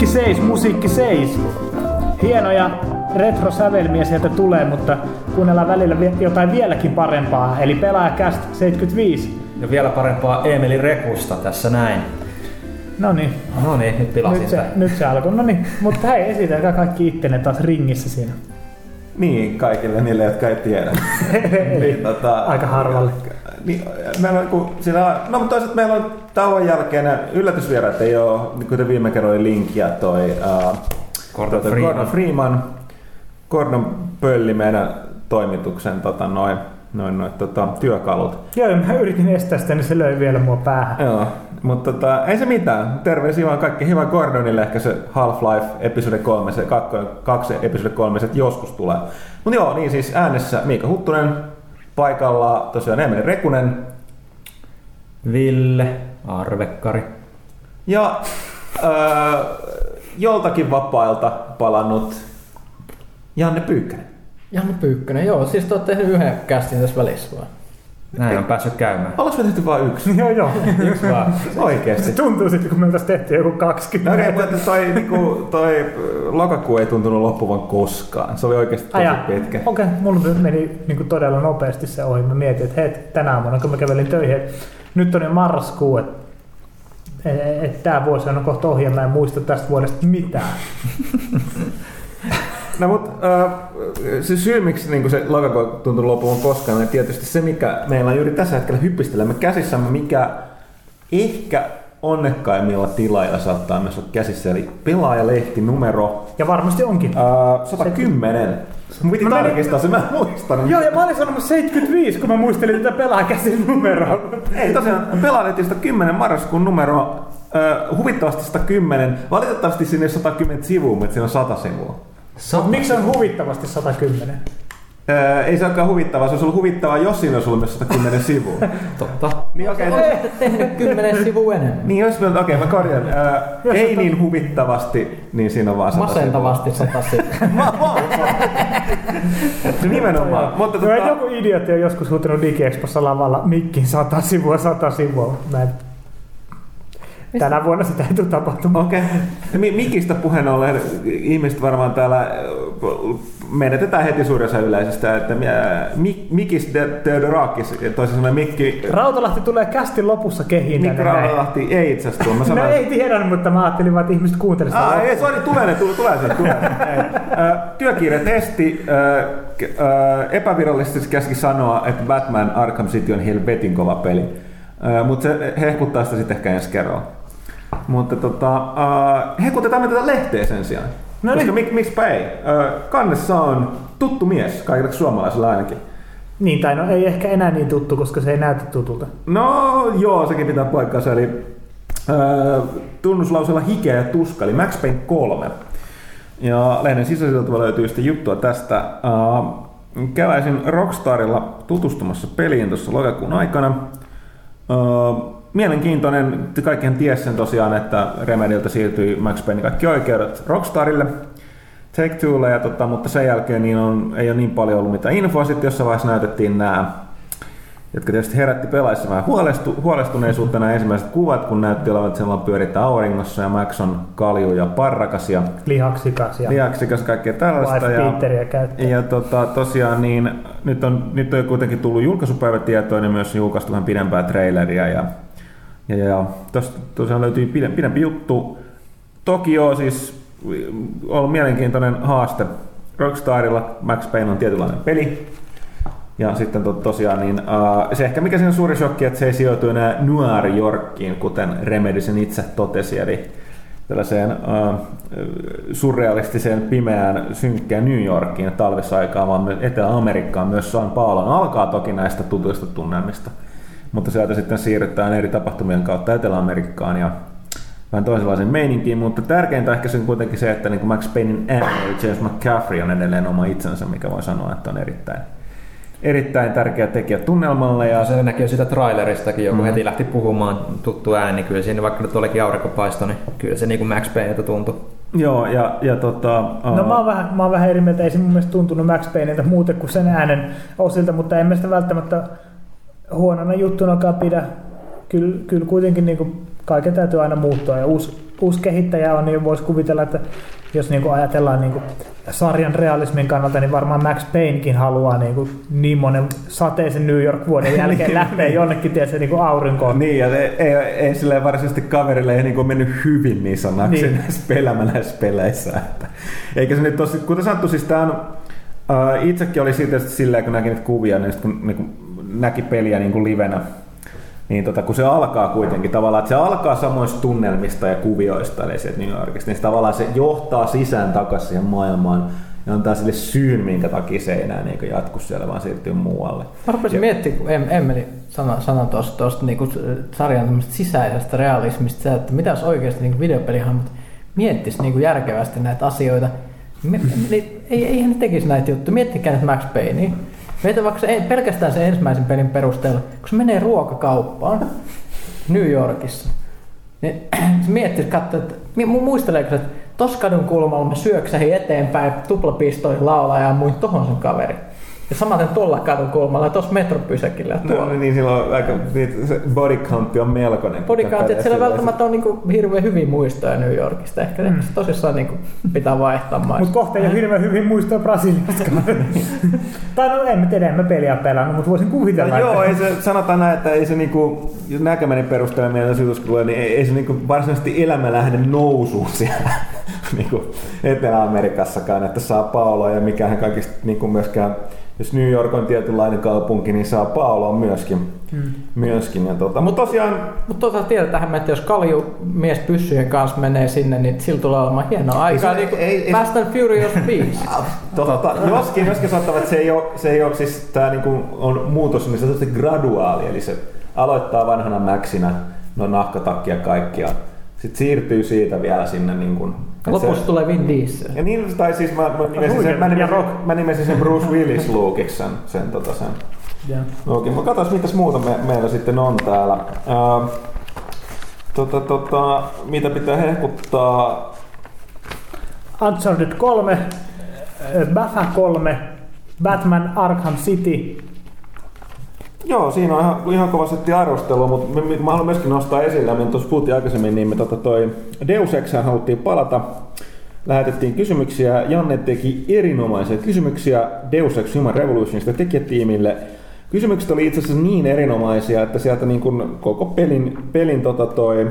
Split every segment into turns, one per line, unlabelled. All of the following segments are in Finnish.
musiikki seis, musiikki seis. Hienoja retrosävelmiä sieltä tulee, mutta kuunnellaan välillä jotain vieläkin parempaa, eli Pelaajakäst 75.
Ja vielä parempaa Emeli Rekusta tässä näin.
No niin.
No niin, nyt pilasin
nyt se,
tämän.
nyt se alkoi. No niin, mutta hei, esitellään kaikki ittenne taas ringissä siinä.
Niin, kaikille niille, jotka ei tiedä.
niin, tota, Aika harvalle.
Niin, meillä on, kun siinä, no mutta toisaalta meillä on tauon jälkeen yllätysvierat ei ole, kuten viime kerran oli Link ja toi uh,
Gordon, Freeman.
Gordon Freeman. Gordon pölli meidän toimituksen tota, noin noin, noin tota, työkalut.
Joo, mä yritin estää sitä, niin se löi vielä mua päähän.
Joo, mutta tota, ei se mitään. Terveisiä vaan kaikki hyvä Gordonille. Ehkä se Half-Life episode 3, se kakko, kaksi episode 3, se joskus tulee. Mutta joo, niin siis äänessä Miika Huttunen, paikalla tosiaan Emeli Rekunen.
Ville Arvekkari.
Ja öö, joltakin vapailta palannut Janne Pyykkänen.
Janne Pyykkönen, joo. Siis te olette tehnyt yhden kästin tässä välissä vaan.
Näin on päässyt käymään.
Ollaanko me tehty vain yksi?
joo, joo.
yksi vaan.
Oikeesti.
Se tuntuu sitten, kun me oltaisiin tehty joku 20.
No, okay, mutta toi, niinku, toi lokakuu ei tuntunut loppuvan koskaan. Se oli oikeasti tosi Aja. pitkä.
Okei, okay, mulla meni niinku todella nopeasti se ohi. Mä mietin, että hei, tänä aamuna kun mä kävelin töihin, että nyt on jo marraskuu, että et, et tämä vuosi on kohta ohi ja mä en muista tästä vuodesta mitään.
No mutta äh, se syy, miksi niin se logo tuntuu loppuun koskaan, on tietysti se, mikä meillä on juuri tässä hetkellä hyppistelemme käsissämme, mikä ehkä onnekkaimmilla tilailla saattaa myös olla käsissä, eli pelaajalehti numero...
Ja varmasti onkin.
Äh, 110. Mun piti tarkistaa se, mä en muistanut.
Joo, ja mä olin sanonut 75, kun mä muistelin tätä pelaajakäsin numeroa.
Ei, tosiaan, pelaajalehti 10 marraskuun numero, äh, huvittavasti 110. Valitettavasti sinne 110 sivua, mutta siinä on 100 sivua.
Sata. Miksi on huvittavasti 110?
Öö, ei se olekaan huvittavaa, se olisi ollut huvittavaa, jos siinä olisi ollut myös 110 sivua.
Totta.
Niin okei.
Okay, tehnyt 10 sivua enemmän.
Niin jos okei, okay, mä korjaan. Öö, ei niin huvittavasti, niin siinä on vaan 100
Masentavasti 100 sivua.
Nimenomaan. Mutta
tota... Joku idiootti on joskus huutanut DigiExpossa lavalla mikkin 100 sivua, 100 sivua. Mä Tänä vuonna sitä ei tule tapahtumaan.
Okei. Okay. Mikistä puheen ollen, ihmiset varmaan täällä menetetään heti suurissa yleisöstä, että Mikis Theodorakis, toisin sanoen Mikki...
Rautalahti tulee kästin lopussa kehiin.
Mikki Rautalahti ei itse asiassa Mä
sanoin, no ei tiedä, mutta mä ajattelin vaan, että ihmiset kuuntelevat
sitä. Ah, ei, sorry, tulee ne, tulee, tulee se, tulee. Työkiire-testi. Epävirallisesti käski sanoa, että Batman Arkham City on helvetin kova peli. Mutta se hehkuttaa sitä sitten ehkä ensi kerralla. Mutta tota, uh, hekutetaan me tätä lehteä sen sijaan. No niin. mik, miksipä ei. Uh, kannessa on tuttu mies, kaikille suomalaisille ainakin.
Niin, tai no ei ehkä enää niin tuttu, koska se ei näytä tutulta.
No joo, sekin pitää paikkansa. Eli uh, tunnuslausella hikeä ja tuska, eli Max Payne 3. Ja lehden sisäisiltä löytyy sitten juttua tästä. Uh, käväisin Rockstarilla tutustumassa peliin tuossa lokakuun aikana. Mielenkiintoinen, kaikkihan tiesi sen tosiaan, että Remediltä siirtyi Max Payne kaikki oikeudet Rockstarille, Take Twolle, ja tota, mutta sen jälkeen niin on, ei ole niin paljon ollut mitään infoa. Sitten jossain vaiheessa näytettiin nämä, jotka tietysti herätti pelaissa vähän huolestu, huolestuneisuutta nämä ensimmäiset kuvat, kun näytti olevan, että siellä pyörittää auringossa ja Max on kalju ja parrakas ja
lihaksikas ja
lihaksikas kaikkea tällaista. Ja,
käyttää.
ja tota, tosiaan niin, nyt on, nyt on kuitenkin tullut julkaisupäivätietoinen ja myös julkaistu vähän pidempää traileria ja ja, ja tästä tosiaan löytyy pidempi, juttu. Tokio siis on mielenkiintoinen haaste. Rockstarilla Max Payne on tietynlainen peli. Ja sitten to, tosiaan niin, uh, se ehkä mikä siinä on suuri shokki, että se ei sijoitu enää Noir Yorkiin, kuten Remedy sen itse totesi, eli tällaiseen uh, surrealistiseen, pimeään, synkkään New Yorkiin talvisaikaan, vaan Etelä-Amerikkaan, myös San Paulon. Alkaa toki näistä tutuista tunnelmista mutta sieltä sitten siirrytään eri tapahtumien kautta Etelä-Amerikkaan ja vähän toisenlaisen meininkiin, mutta tärkeintä ehkä se on kuitenkin se, että niin kuin Max Paynein ääni, James McCaffrey on edelleen oma itsensä, mikä voi sanoa, että on erittäin, erittäin tärkeä tekijä tunnelmalle. Ja...
Se näkyy sitä traileristakin, joku mm. heti lähti puhumaan tuttu ääni, kyllä siinä vaikka nyt olikin aurinkopaisto, niin kyllä se niin kuin Max Payneilta tuntui.
Joo, ja, ja tota...
Uh... No mä oon, vähän, mä oon vähän eri mieltä, ei se mun mielestä tuntunut Max Payneilta muuten kuin sen äänen osilta, mutta en mä sitä välttämättä huonona juttunakaan pidä. Kyllä, kyllä kuitenkin niin kaiken täytyy aina muuttua ja uusi, uusi kehittäjä on, niin voisi kuvitella, että jos niin kuin ajatellaan niin kuin sarjan realismin kannalta, niin varmaan Max Paynekin haluaa niin, kuin niin monen sateisen New York-vuoden jälkeen lähteä jonnekin tietysti, niin kuin aurinkoon.
Niin, ja ei, ei, ei silleen varsinaisesti kaverille ei niin mennyt hyvin niin sanaksi niin. näissä pelämäläisissä peleissä. Että. Eikä se nyt tosi, kuten sanottu, siis tämä on, uh, itsekin oli siitä silleen, kun näki niitä kuvia, niin kun niin kun näki peliä niin kuin livenä, niin tota, kun se alkaa kuitenkin tavallaan, että se alkaa samoista tunnelmista ja kuvioista, eli sieltä New Yorkista, niin se tavallaan se johtaa sisään takaisin siihen maailmaan ja antaa sille syyn, minkä takia se ei enää niin jatku siellä, vaan siirtyy muualle.
Mä rupesin miettimään, kun Emmeli sanoi sana tuosta niin sarjan sisäisestä realismista, se, että mitä jos oikeasti niin videopelihahmot miettisi niin järkevästi näitä asioita, me, niin ei, eihän ne tekisi näitä juttuja. Miettikää nyt Max Payne. Meitä vaikka se, pelkästään sen ensimmäisen pelin perusteella, kun se menee ruokakauppaan New Yorkissa, niin se miettii, että muisteleeko, että tossa kadun kulmalla mä syöksähin eteenpäin tuplapistoihin laulaa ja ammuin tohon sen kaveri. Ja samaten tuolla kadun kulmalla, tuossa metropysäkillä.
No, niin silloin aika, se body count on melkoinen.
Body count, että siellä välttämättä on niinku hirveän hyvin muistoja New Yorkista. Ehkä mm. se tosissaan niinku pitää vaihtaa maista.
Mutta kohta ei ole hirveän hyvin muistoja Brasiliasta. tai no en mä tiedä, en mä peliä pelannut, mutta voisin kuvitella.
No, joo, ei se, sanotaan näin, että ei se niinku, näkemäni perusteella mielellä tulee, niin ei, ei se niinku varsinaisesti elämä lähde nousuun siellä niinku Etelä-Amerikassakaan, että saa Paoloa ja mikään kaikista niinku myöskään jos New York on tietynlainen kaupunki, niin saa Paolo on myöskin. Hmm. myöskin ja tota, mutta tosiaan...
Mutta tota tiedetään, että jos Kalju mies pyssyjen kanssa menee sinne, niin sillä tulee olemaan hienoa aikaa. Niin ei, ei, Fast and Furious 5.
tota, joskin, joskin sanottava, että se ei ole, se ei ole siis tämä niin on muutos, niin se on graduaali, eli se aloittaa vanhana Maxina, no nahkatakki ja kaikkia sitten siirtyy siitä vielä sinne niin kuin,
Lopussa se, tulee Vin Diesel.
Ja niin, tai siis mä, mä, nimesin, sen, mä, nimesin, mä nimesin sen Bruce Willis Lukeiksi sen, sen, tota sen. Yeah. Okei, okay, katsotaan mitäs muuta me, meillä sitten on täällä. Uh, tota, tota, mitä pitää hehkuttaa?
Uncharted 3, Bafa 3, Batman Arkham City,
Joo, siinä on ihan, ihan kovasti arvostelua, mutta mä, mä haluan myöskin nostaa esille, me tuossa puhuttiin aikaisemmin, niin me tota toi Deus Exään haluttiin palata. Lähetettiin kysymyksiä, Janne teki erinomaisia kysymyksiä Deus Ex Human Revolutionista tekijätiimille. Kysymykset oli itse asiassa niin erinomaisia, että sieltä niin kuin koko pelin, pelin tota toi,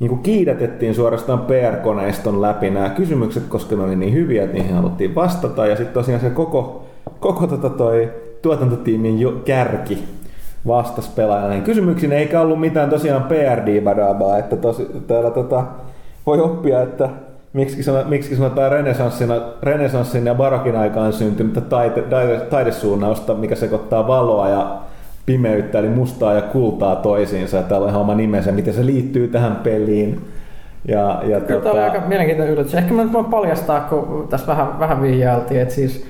niin kuin kiidätettiin suorastaan PR-koneiston läpi nämä kysymykset, koska ne oli niin hyviä, että niihin haluttiin vastata. Ja sitten tosiaan se koko, koko tota toi tuotantotiimin jo kärki vastas pelaajana. Niin kysymyksiin eikä ollut mitään tosiaan PRD-badabaa, että tosi, täällä tota, voi oppia, että miksi, sanot, miksi sanotaan renesanssin ja barokin aikaan syntynyt taide, taide, taidesuunnausta, mikä sekoittaa valoa ja pimeyttä, eli mustaa ja kultaa toisiinsa. Täällä on ihan oma nimensä, miten se liittyy tähän peliin. Ja, ja
Kyllä tota... tämä oli aika mielenkiintoinen yllätys. Ehkä mä nyt voin paljastaa, kun tässä vähän, vähän vihjailtiin, että siis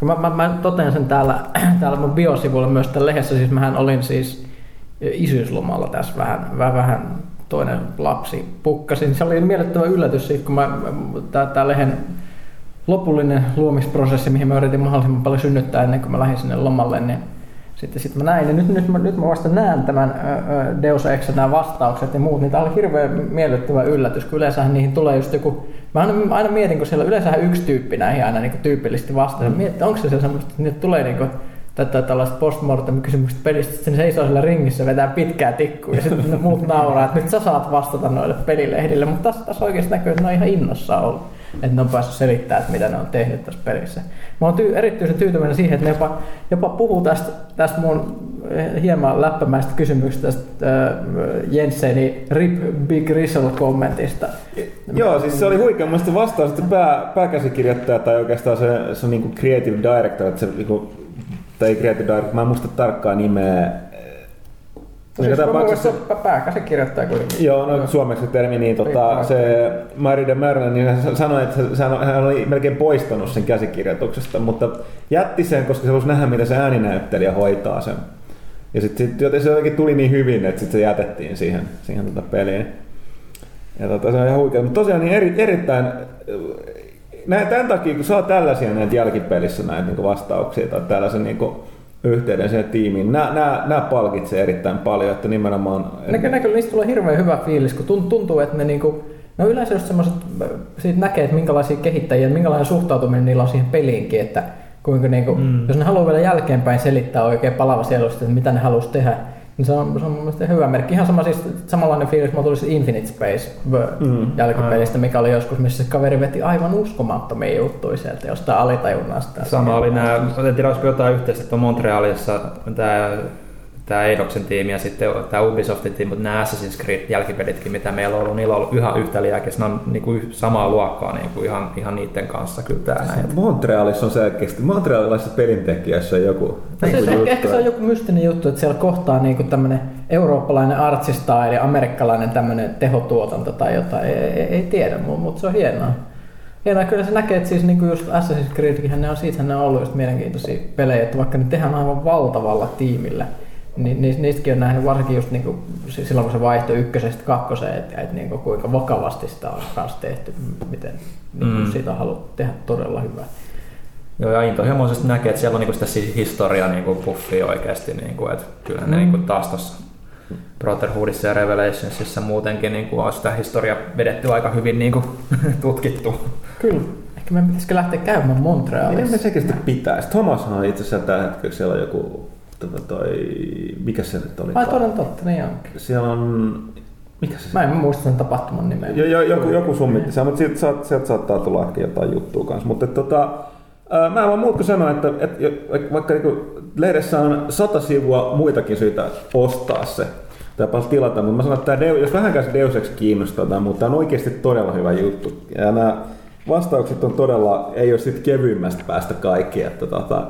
Mä, mä, mä totean sen täällä, täällä mun biosivuilla myös tässä lehdessä, siis mähän olin siis isyyslomalla tässä vähän, vähän, vähän toinen lapsi pukkasin. Se oli miellyttävä yllätys siitä, kun mä, tämä lehen lopullinen luomisprosessi, mihin mä yritin mahdollisimman paljon synnyttää ennen kuin mä lähdin sinne lomalle, niin sitten sit mä näin, ja nyt, nyt, mä, nyt mä vasta näen tämän Deus Ex, nämä vastaukset ja muut, niin tämä oli hirveän miellyttävä yllätys, kun yleensähän niihin tulee just joku, mä aina, aina mietin, kun siellä yleensä yksi tyyppi näihin aina niin tyypillisesti vastaa, mm. mietin, onko se semmoista, että niitä tulee niin kuin, tätä tällaista postmortem-kysymykset pelistä, että se seisoo siellä ringissä, vetää pitkää tikkua ja sitten muut nauraa, että nyt sä saat vastata noille pelilehdille, mutta tässä, tässä oikeasti näkyy, että ne on ihan innossaan ollut että ne on päässyt selittämään, että mitä ne on tehnyt tässä pelissä. Mä oon tyy- erityisen tyytyväinen siihen, että ne jopa, jopa puhuu tästä, tästä mun hieman läppämäistä kysymyksestä tästä äh, Jensseni Rip Big Rizzle kommentista.
Joo, siis se oli huikea. Mielestäni vastaus, että pää, pääkäsikirjoittaja tai oikeastaan se, se niin kuin creative director, että se, niin kuin, tai creative director, mä en muista tarkkaa nimeä,
Siis tapauksessa... pääkäsikirjoittaja kuitenkin.
Joo, no suomeksi termi, niin tota, se Mari de Merle, niin sanoi, että hän oli melkein poistanut sen käsikirjoituksesta, mutta jätti sen, koska se halusi nähdä, mitä se ääninäyttelijä hoitaa sen. Ja sitten sit, se jotenkin tuli niin hyvin, että sitten se jätettiin siihen, siihen tota peliin. Ja tota, se on ihan huikea. Mutta tosiaan niin eri, erittäin näin, tämän takia, kun saa tällaisia näitä jälkipelissä näitä niin vastauksia tai tällaisen niin kuin, yhteyden siihen tiimiin. Nämä, nämä, nämä palkitsee erittäin paljon, että nimenomaan...
Näkö, näkö, niistä tulee hirveän hyvä fiilis, kun tuntuu, että ne niinku, no yleensä just semmoiset, siitä näkee, että minkälaisia kehittäjiä, minkälainen suhtautuminen niillä on siihen peliinkin, että kuinka niinku, mm. jos ne haluaa vielä jälkeenpäin selittää oikein palava sielusta, että mitä ne haluaisi tehdä, niin se on, se on mun mielestä hyvä merkki. Ihan sama siis, samanlainen fiilis, mulla tuli se Infinite Space mm. jälkipelistä, mikä oli joskus, missä se kaveri veti aivan uskomattomia juttuja sieltä jostain alitajunnasta.
Sama oli nämä, en tiedä olisiko jotain yhteistä, että Montrealissa tämä tämä Eidoksen tiimi ja sitten tämä Ubisoftin tiimi, mutta nämä Assassin's Creed jälkipelitkin, mitä meillä on ollut, niillä on ollut ihan yhtä liäkeä, ne on niin kuin samaa luokkaa niin kuin ihan, ihan niiden kanssa kyllä tämä näin.
Montrealissa on selkeästi, Montrealilaisessa pelintekijässä on joku,
no, se, juttu. Ehkä se on joku mystinen juttu, että siellä kohtaa niin kuin tämmöinen eurooppalainen artsistyle ja amerikkalainen tämmöinen tehotuotanto tai jotain, ei, ei, ei tiedä, mutta se on hienoa. Hienoa, kyllä se näkee, että siis niin kuin just Assassin's Creedkin, ne on, siitä ne on ollut just mielenkiintoisia pelejä, että vaikka ne tehdään aivan valtavalla tiimillä, niin, niistäkin on nähnyt varsinkin just niin kuin, silloin, kun se vaihtoi ykkösestä kakkoseen, että, että niin kuin, kuinka vakavasti sitä on kanssa tehty, miten niin kuin, mm. siitä on haluttu tehdä todella hyvää.
Joo, ja intohimoisesti näkee, että siellä on niinku sitä historiaa niinku puffia oikeasti, niinku, että kyllä mm. ne niinku taas tuossa Brotherhoodissa ja Revelationsissa muutenkin niinku on sitä historiaa vedetty aika hyvin niinku, tutkittu.
Kyllä. Ehkä me pitäisikö lähteä käymään Montrealissa?
Niin me sekin sitten pitäisi. Thomas on itse asiassa tällä hetkellä siellä on joku tota toi, mikä se nyt oli?
Ai toden totta, niin onkin.
Siellä on, mikä se?
Mä en muista sen tapahtuman nimeä.
Jo, jo, joku, joku summitti sen, mutta sieltä, sieltä saattaa tulla ehkä jotain juttua kanssa. Mutta tota, ää, mä en vaan muut kuin sanoa, että, että vaikka niin lehdessä on sata sivua muitakin syitä ostaa se, tai tilata, mutta mä sanon, että tämä, jos vähänkään se Deus Ex kiinnostaa tai muuta, tämä on oikeasti todella hyvä juttu. Ja nämä vastaukset on todella, ei ole sitten kevyimmästä päästä kaikki, että tota,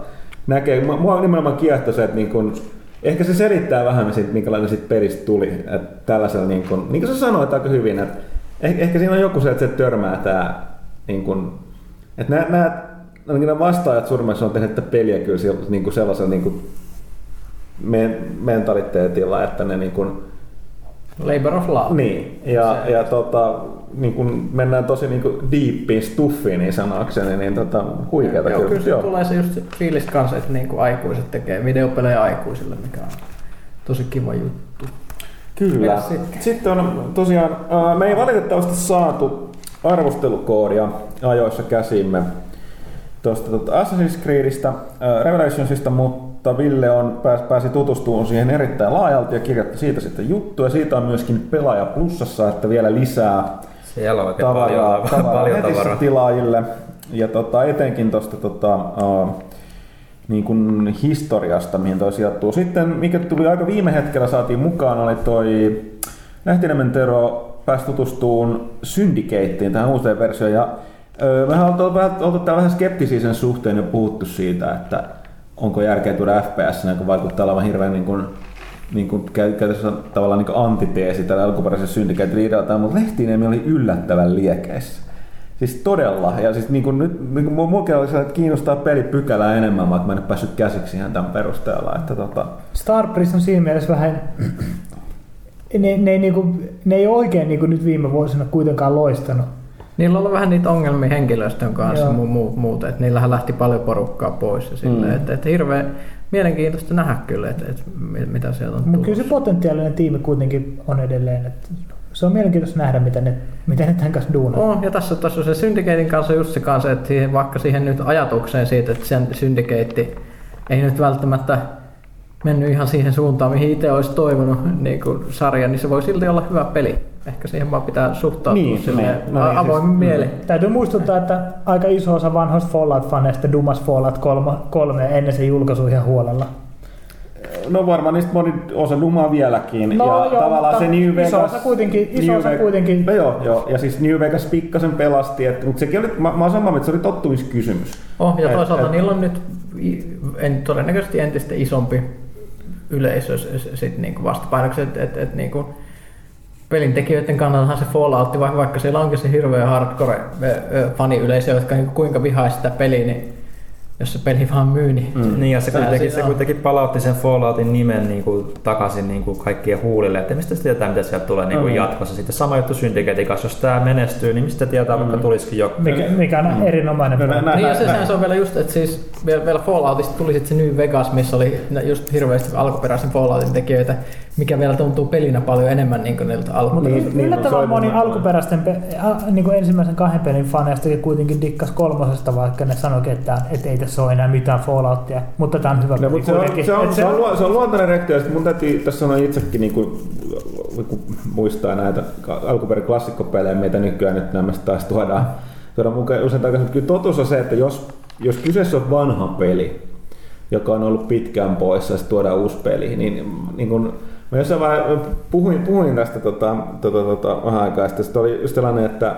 näkee, mua nimenomaan kiehtoi se, että niin kun, ehkä se selittää vähän, siitä, minkälainen siitä pelistä tuli. Että niin kun, niin kuin sä sanoit aika hyvin, että ehkä, ehkä siinä on joku se, että se törmää tämä, niin kun, että nämä, nämä, nämä vastaajat surmaissa on tehnyt peliä kyllä niin sellaisella niin kuin mentaliteetilla, että ne niin kuin,
Labor of love.
Niin, ja, ja tota, niin kun mennään tosi niin kuin deepiin stuffiin niin sanakseni, niin tota, huikeata
joo, kyllä. Kyllä tulee se just se fiilis kanssa, että niin kuin aikuiset tekee videopelejä aikuisille, mikä on tosi kiva juttu.
Kyllä. Sitten? sitten on tosiaan, me ei valitettavasti saatu arvostelukoodia ajoissa käsimme tuosta tuota Assassin's Creedistä, Revelationsista, mutta mutta Ville on, pääsi, pääsi tutustumaan siihen erittäin laajalti ja kirjoitti siitä sitten juttuja. Siitä on myöskin Pelaaja Plussassa, että vielä lisää
Siellä on tavaraa, paljon, tavaraa paljon tavaraa.
tilaajille. Ja tota, etenkin tuosta tota, uh, niin kuin historiasta, mihin toi sijoittuu. Sitten, mikä tuli aika viime hetkellä saatiin mukaan, oli toi Lähtinemen Tero pääsi tutustumaan Syndicateen, tähän uuteen versioon. Ja, öö, mehän oltu vähän, oltu vähän skeptisiä sen suhteen ja puhuttu siitä, että onko järkeä tuoda FPS, kun vaikuttaa olevan hirveän niin kuin, niin kuin käytössä tavallaan niin antiteesi tällä alkuperäisessä syndicate mutta Lehtiniemi oli yllättävän liekeissä. Siis todella. Ja siis niin kuin nyt niin kuin että kiinnostaa pelipykälää enemmän, vaikka mä en päässyt käsiksi ihan tämän perusteella. Että tota...
Starbreeze on siinä mielessä vähän... ne, ne, ei, niin kuin, ne ei oikein niin kuin nyt viime vuosina kuitenkaan loistanut
Niillä on ollut vähän niitä ongelmia henkilöstön kanssa ja mu- muuta, että niillähän lähti paljon porukkaa pois ja silleen, mm. että, että hirveän mielenkiintoista nähdä kyllä, että, että mitä sieltä on
Mutta kyllä se potentiaalinen tiimi kuitenkin on edelleen, että se on mielenkiintoista nähdä, miten ne, miten ne tämän kanssa duunaa.
On, ja tässä, tässä on se Syndicatein kanssa just se kanssa, että siihen, vaikka siihen nyt ajatukseen siitä, että sen Syndicate ei nyt välttämättä mennyt ihan siihen suuntaan, mihin itse olisi toivonut niin kuin sarja, niin se voi silti olla hyvä peli ehkä siihen vaan pitää suhtautua niin, sille no, niin, avoimin siis, mieli. Mm.
Täytyy muistuttaa, että aika iso osa vanhoista Fallout-faneista dumas Fallout 3, 3 ennen sen julkaisu ihan huolella.
No varmaan niistä moni osa dumaa vieläkin. No, ja joo, tavallaan se New Vegas...
Iso osa kuitenkin. Iso New osa Vegas, kuitenkin.
No joo, joo, ja siis New Vegas pikkasen pelasti, että, mutta sekin oli, mä, mä oon samaa, että se oli tottumiskysymys.
Oh, ja toisaalta et, niillä on nyt en, todennäköisesti entistä isompi yleisö sit niinku vastapainoksi, että et, et, niinku, pelintekijöiden kannaltahan se Fallout, vaikka siellä onkin se hirveä hardcore faniyleisö, jotka niin kuinka vihaa sitä peliä, niin jos se peli vaan myy, niin...
Mm. Niin, ja se kuitenkin, se kuitenkin palautti sen Falloutin nimen niin kuin, takaisin niin kuin kaikkien huulille, että mistä se tietää, mitä sieltä tulee niin kuin
Mm.
jatkossa. Sitten sama juttu Syndicatein kanssa, jos tämä menestyy, niin mistä tietää, vaikka tulisikin joku.
Mikä, mikä on erinomainen
No, nä- nä-
Niin ja se, se on vielä just, että siis vielä, vielä Falloutista tuli sitten se New Vegas, missä oli just hirveästi alkuperäisen Falloutin tekijöitä, mikä vielä tuntuu pelinä paljon enemmän niin kuin niiltä
Mutta
alkuperäisiltä.
niin,
yllättävän
se on
moni alkuperäisten, pe- a, niin kuin ensimmäisen kahden pelin faneistakin kuitenkin dikkas kolmosesta, vaikka ne sanoikin, että, että ei tässä ole enää mitään Falloutia, mutta tämä on hyvä
No,
peli
se, on, se, on, se, on, luo- se on luontainen reaktio, ja mun täytyy tässä sanoa itsekin, niin kuin, kun muistaa näitä alkuperäinen klassikkopelejä, meitä nykyään nyt nämä taas tuodaan, tuodaan mukaan usein takaisin. Kyllä totuus on se, että jos, jos kyseessä on vanha peli, joka on ollut pitkään poissa ja tuodaan uusi peli, niin, niin kun, mä jossain vaiheessa puhuin, puhuin tästä tota, tota, tota, vähän aikaa sitten, sitten oli just sellainen, että,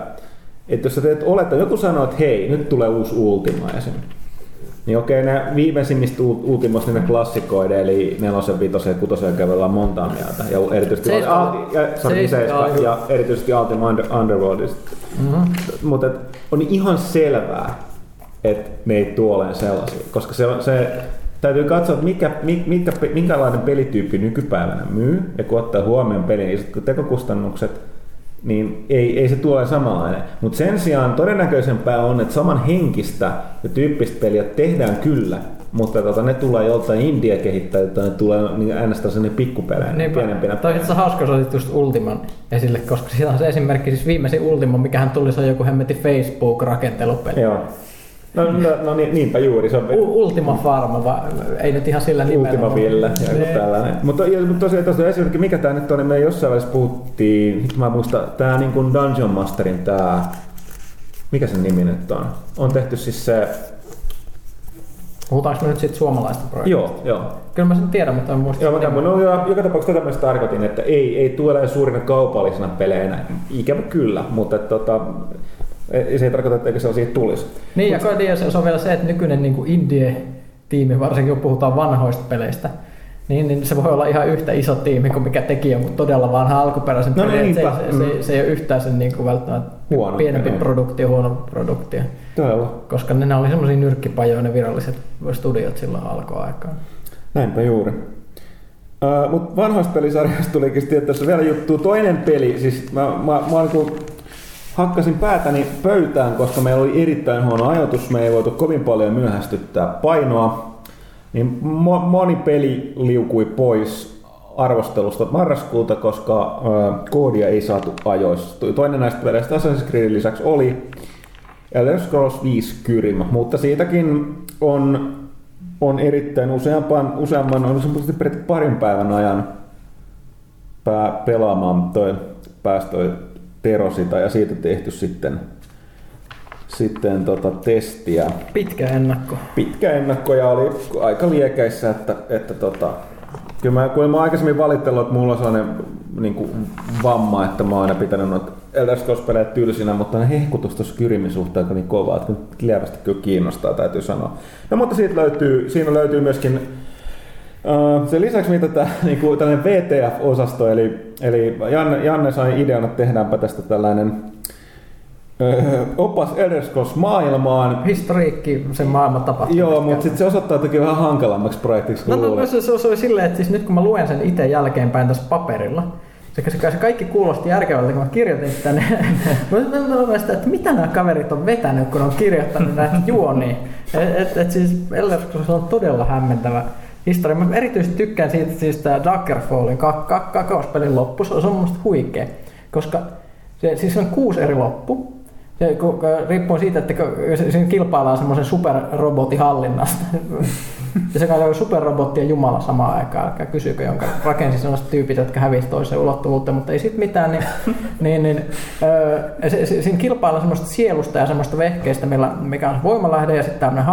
että jos sä teet oletta, joku sanoo, että hei, nyt tulee uusi Ultima esim. Niin okei, nämä viimeisimmistä ul- Ultimos, niin ne klassikoiden, eli nelosen, vitosen ja kutosen kävellään montaa mieltä. Ja erityisesti,
Seiska-
Al- ja, sorry,
Seiska
Seiska, ja erityisesti Ultima Under, Underworldista.
Mm-hmm.
Mutta on ihan selvää, että ne ei tuo olen sellaisia, koska se, se täytyy katsoa, että mikä, mi- mikä, minkälainen pelityyppi nykypäivänä myy, ja kun ottaa huomioon pelin isot tekokustannukset, niin ei, ei se tule samanlainen. Mutta sen sijaan todennäköisempää on, että saman henkistä ja tyyppistä peliä tehdään kyllä, mutta tota, ne tulee joltain indie kehittäjiltä, ne tulee niin äänestä sinne pikkupelejä,
Niinpä.
pienempinä.
Toi itse hauska, otit just Ultiman esille, koska siinä on se esimerkki, siis viimeisin Ultima, mikähän tuli, se on joku hemmetti Facebook-rakentelupeli.
Joo. No, no, no niin, niinpä juuri, se on
U- Ultima Pharma, va, ei nyt ihan sillä nimellä.
Ultima Ville joku
Niin.
tällainen. Mutta mutta tosiaan tuosta esimerkki, mikä tämä nyt on, niin me jossain välissä puhuttiin, nyt mä muistan, tämä niin kuin Dungeon Masterin tämä, mikä sen nimi nyt on? On tehty siis se,
Puhutaanko me nyt siitä suomalaista projektista?
joo, joo.
Kyllä mä sen tiedän, mutta en muista.
Joo, mä tämän, no, joo, joka tapauksessa tätä myös tarkoitin, että ei, ei tule suurina kaupallisina peleinä. Ikävä kyllä, mutta että, tota, ei- se ei tarkoita, että eikö sellaisia tulisi.
Niin, ja kai ja se se on vielä se, että nykyinen niin indie-tiimi, varsinkin kun puhutaan vanhoista peleistä, niin, niin se voi olla ihan yhtä iso tiimi kuin mikä tekijä, mutta todella vanha alkuperäisen
No
pelin. Se, se, se, se, ei ole yhtään sen niin kuin välttämättä
Huono,
pienempi produkti ja huono produkti.
Todella.
Koska ne, ne oli semmoisia nyrkkipajoja ne viralliset studiot silloin alkuaikaan.
Näinpä juuri. Uh, Mutta vanhoista pelisarjoista tulikin sitten tässä vielä juttu. Toinen peli, siis mä, mä, mä niin hakkasin päätäni pöytään, koska meillä oli erittäin huono ajoitus. Me ei voitu kovin paljon myöhästyttää painoa. Niin mo- moni peli liukui pois arvostelusta marraskuuta, koska uh, koodia ei saatu ajoissa. Toinen näistä peleistä Assassin's Creedin lisäksi oli Elder Scrolls 5 Kyrim, mutta siitäkin on, on erittäin useampan, useamman, on semmoisesti parin päivän ajan pää, pelaamaan toi, pääsi sitä ja siitä tehty sitten, sitten tota testiä.
Pitkä ennakko.
Pitkä ennakko ja oli aika liekäissä, että, että tota, kyllä mä, kun mä aikaisemmin valittellut, että mulla on sellainen niin kuin, vamma, että mä oon aina pitänyt noita Elder Scrolls-pelejä tylsinä, mutta ne hehkutus tuossa Kyrimin suhteen on niin kova, että lievästi kyllä kiinnostaa, täytyy sanoa. No mutta siitä löytyy, siinä löytyy myöskin sen lisäksi mitä tämä niinku, tällainen VTF-osasto, eli, eli Janne, Janne sai idean, että tehdäänpä tästä tällainen opas Elder Scrolls maailmaan,
Historiikki, sen maailman tapahtumista.
Joo, mutta sitten se osoittautuikin vähän hankalammaksi projektiksi
No,
kuin
no, no se, se, oli silleen, että siis nyt kun mä luen sen itse jälkeenpäin tässä paperilla, se, se, se kaikki kuulosti järkevältä, kun mä kirjoitin tänne. mä mä- mä sitä, että mitä nämä kaverit on vetänyt, kun on kirjoittanut näitä juonia. Et, et, et siis Elder Scrolls on todella hämmentävä historia. Mä erityisesti tykkään siitä, siis tämä Daggerfallin kak- kak- kakauspelin loppu, se on, se on musta huikea. Koska se, siis on kuusi eri loppu. Se, kun, riippuu siitä, että siinä kilpaillaan semmoisen superrobotin hallinnasta. Ja se on superrobotti ja Jumala samaan aikaan, älkää kysykö, jonka rakensi sellaiset tyypit, jotka hävisi toiseen ulottuvuuteen, mutta ei sit mitään, niin, niin, niin öö, se, se, siinä kilpaillaan semmoista sielusta ja semmoista vehkeistä, millä, mikä on se voimalähde ja sitten tämmöinen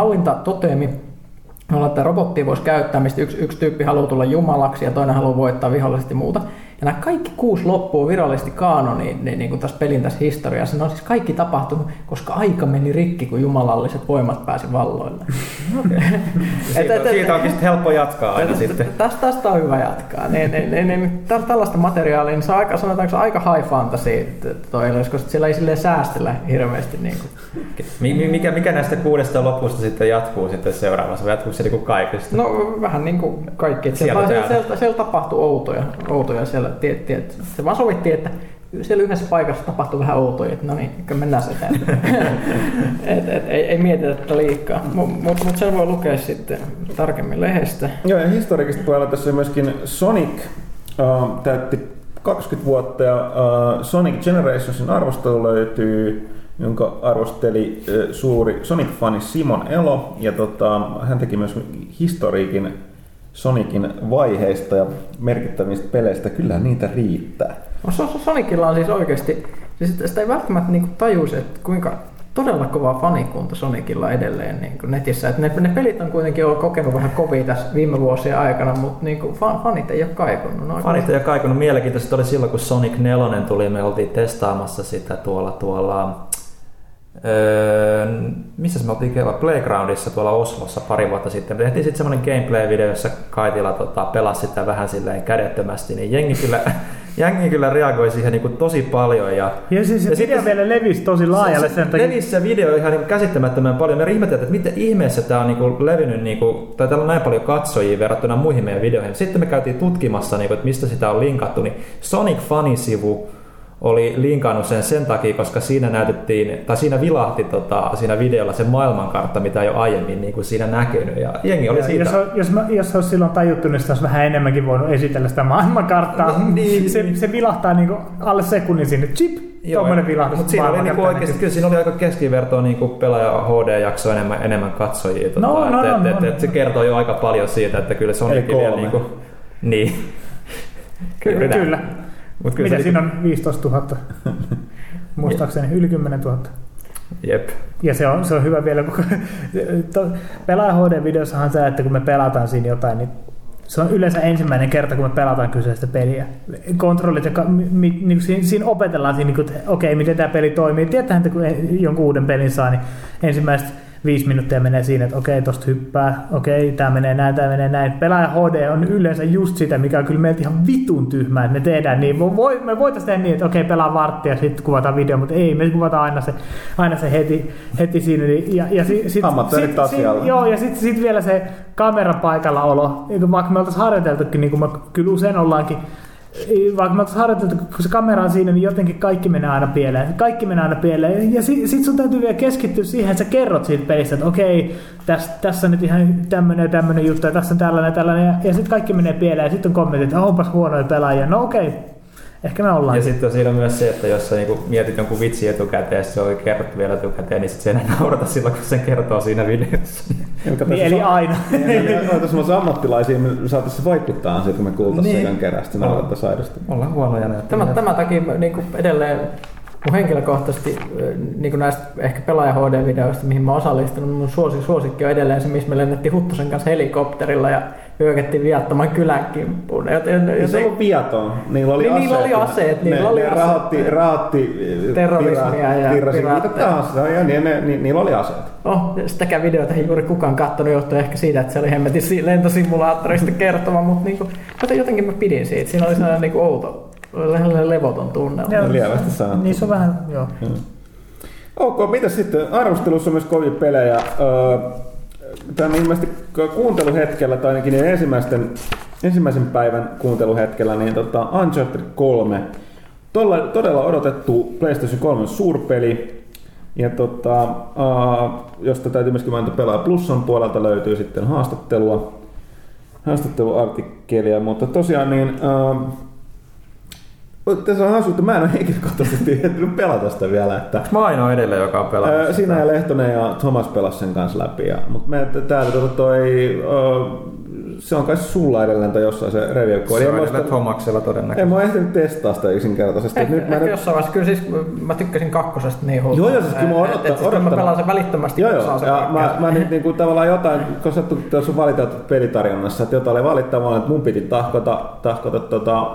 hallintatoteemi, jolla että robottia voisi käyttää, mistä yksi, yksi tyyppi haluaa tulla jumalaksi ja toinen haluaa voittaa vihollisesti muuta. Ja nämä kaikki kuusi loppuu virallisesti kaanoniin niin, niin kuin tässä pelin tässä historiassa. Ne on siis kaikki tapahtunut, koska aika meni rikki, kun jumalalliset voimat pääsi valloille.
Okay. siitä, et, et, siitä onkin sitten helppo jatkaa aina sitten.
Tästä, tästä on hyvä jatkaa. Niin, niin, niin, niin, tällaista materiaalia, niin se on aika, sanotaanko aika high fantasy toi, koska siellä ei silleen säästellä hirveästi. Niin
kuin. Mikä, mikä näistä kuudesta lopusta sitten jatkuu sitten seuraavassa? Jatkuu se niin kaikista?
No vähän niin kuin kaikki. Siellä, siellä, siellä, siellä, tapahtui outoja. outoja siellä, tiet, tiet. Se vaan sovittiin, että siellä yhdessä paikassa tapahtui vähän outoja, että no niin, mennään se et, et, ei, ei mietitä tätä liikaa, mutta mut, mut sen voi lukea sitten tarkemmin lehdestä.
Joo, ja historiikista puolella tässä myöskin Sonic uh, täytti 20 vuotta ja uh, Sonic Generationsin arvostelu löytyy jonka arvosteli suuri Sonic-fani Simon Elo, ja tota, hän teki myös historiikin Sonicin vaiheista ja merkittävistä peleistä. Kyllä niitä riittää.
No, Sonicilla on siis oikeasti, siis sitä ei välttämättä niin tajuisi, että kuinka todella kova fanikunta Sonicilla edelleen niin kuin netissä. Että ne, ne, pelit on kuitenkin ollut kokenut vähän kovia tässä viime vuosien aikana, mutta niin kuin fanit ei ole kaikunut. No,
fanit ei ole kaikunut. Mielenkiintoista oli silloin, kun Sonic 4 tuli, me oltiin testaamassa sitä tuolla, tuolla Öö, missä me oltiin kerran? Playgroundissa tuolla Oslossa pari vuotta sitten. Me tehtiin sitten semmoinen gameplay-video, jossa Kaitila tota, pelasi sitä vähän silleen kädettömästi, niin jengi kyllä, jengi kyllä reagoi siihen niin kuin tosi paljon. Ja,
ja siis se ja video vielä levisi tosi laajalle. Se,
se levisi se video ihan niin käsittämättömän paljon. Me ihmetellään, että miten ihmeessä tämä on niin kuin levinnyt, niin kuin, tai täällä on näin paljon katsojia verrattuna muihin meidän videoihin. Sitten me käytiin tutkimassa, niin kuin, että mistä sitä on linkattu, niin Sonic Funny-sivu oli linkannut sen sen takia, koska siinä näytettiin, tai siinä vilahti tota, siinä videolla se maailmankartta, mitä jo aiemmin niin kuin siinä näkynyt. Ja jengi oli ja siitä...
Jos, jos, mä, jos olisi silloin tajuttu, niin olisi vähän enemmänkin voinut esitellä sitä maailmankarttaa. No, niin, se, se vilahtaa niin kuin alle sekunnin sinne, chip, tuommoinen vilahdus.
Mutta siinä oli niinku oikeasti, kyllä siinä oli aika keskivertoa niinku pelaaja HD-jakso enemmän, enemmän katsojia. Tota, no, no, et, no, et, no, et, se kertoo jo aika paljon siitä, että kyllä se on vielä niinku, niin.
kyllä. kyllä. Mut kyllä Mitä siinä on 15 000? Muistaakseni yli 10 000.
Jep.
Ja se on, se on hyvä vielä, kun pelaaja HD-videossahan se, että kun me pelataan siinä jotain, niin se on yleensä ensimmäinen kerta, kun me pelataan kyseistä peliä. Kontrollit, ja mi, niin siinä, siinä opetellaan, siinä, niin okei, okay, miten tämä peli toimii. Tiedäthän, että kun jonkun uuden pelin saa, niin ensimmäiset viisi minuuttia menee siinä, että okei, tosta hyppää, okei, tämä menee näin, tämä menee näin. Pelaaja HD on yleensä just sitä, mikä on kyllä meiltä ihan vitun tyhmää, että me tehdään niin. Me, voi, me voitaisiin tehdä niin, että okei, pelaa varttia ja sitten kuvataan video, mutta ei, me kuvataan aina se, aina se heti, heti siinä. Niin- ja, ja sit, sit,
sit, sit,
Joo, ja sitten sit vielä se kameran paikalla olo, vaikka me oltaisiin harjoiteltukin, niin kuin me kyllä usein ollaankin, vaikka mä harjoitettu, kun se kamera on siinä, niin jotenkin kaikki menee aina pieleen. Kaikki menee aina pieleen. Ja sit, sit sun täytyy vielä keskittyä siihen, että sä kerrot siitä pelistä, että okei, tässä, tässä on nyt ihan tämmöinen ja tämmöinen juttu, ja tässä on tällainen ja tällainen. Ja, ja sitten kaikki menee pieleen, ja sitten on kommentit, että onpas huonoja pelaajia. No okei, Ehkä me ollaan.
Ja sitten siinä on myös se, että jos sä niinku mietit jonkun vitsi etukäteen ja se on kerrottu vielä etukäteen, niin sitten se ei naurata silloin, kun sen kertoo siinä videossa.
niin, eli aina.
Niin, on tässä ammattilaisia, me saataisiin vaikuttaa siihen, kun me kuultaisiin niin. sekan kerästä, naurattaisiin aidosti.
Ollaan huonoja
näyttää. Tämä, tämä takia niin kuin edelleen mun henkilökohtaisesti niin kuin näistä ehkä pelaaja HD-videoista, mihin mä osallistunut, mun suosikki, suosikki on edelleen se, missä me lennettiin Huttusen kanssa helikopterilla ja hyökättiin viattoman kylän kimppuun.
Joten, joten, se on viaton. Niillä oli
niin,
aseet.
Niillä oli aseet. Niillä
ne,
oli
ne
aseet.
rahoitti, rahoitti
terrorismia ja
piraatteja. Ja niin, ne, ni, niillä oli aseet.
Oh, sitäkään videota ei juuri kukaan katsonut johtuen ehkä siitä, että se oli hemmetin lentosimulaattorista kertoma, mutta niin kuin, jotenkin mä pidin siitä. Siinä oli sellainen niin kuin outo, lähellä levoton tunnelma.
Joo, lievästi saa.
Niin se on vähän, joo.
Ok, mitä sitten? Arvostelussa on myös kovia pelejä. Tämä ilmeisesti kuunteluhetkellä, tai ainakin ensimmäisten, ensimmäisen päivän kuunteluhetkellä, niin tota Uncharted 3, todella, todella odotettu PlayStation 3 suurpeli, ja tota, uh, josta täytyy myöskin mainita pelaa Plusan puolelta löytyy sitten haastattelua, haastatteluartikkelia, mutta tosiaan niin uh, tässä on hauska, että mä en ole henkilökohtaisesti ehtinyt pelata sitä vielä. Että,
mä ainoa edelleen, joka on pelannut
Sinä ja Lehtonen ja Thomas pelas sen kanssa läpi. Ja, mutta me täällä tuota toi, uh, se on kai sulla edelleen tai jossain se review.
Se on edelleen Thomaksella todennäköisesti.
En mä ehtinyt testaa sitä yksinkertaisesti.
Eh, nyt mä nyt... jossain vaiheessa, kyllä siis mä tykkäsin kakkosesta niin hullua.
Joo, joo, siis kyllä mä odottan. Et, et,
siis mä pelaan sen välittömästi,
joo, joo. Ja mä, mä nyt niin kuin, tavallaan jotain, kun sä tuossa valiteltu pelitarjonnassa, että jotain oli valittavaa, että mun piti tahkota, tahkota tota,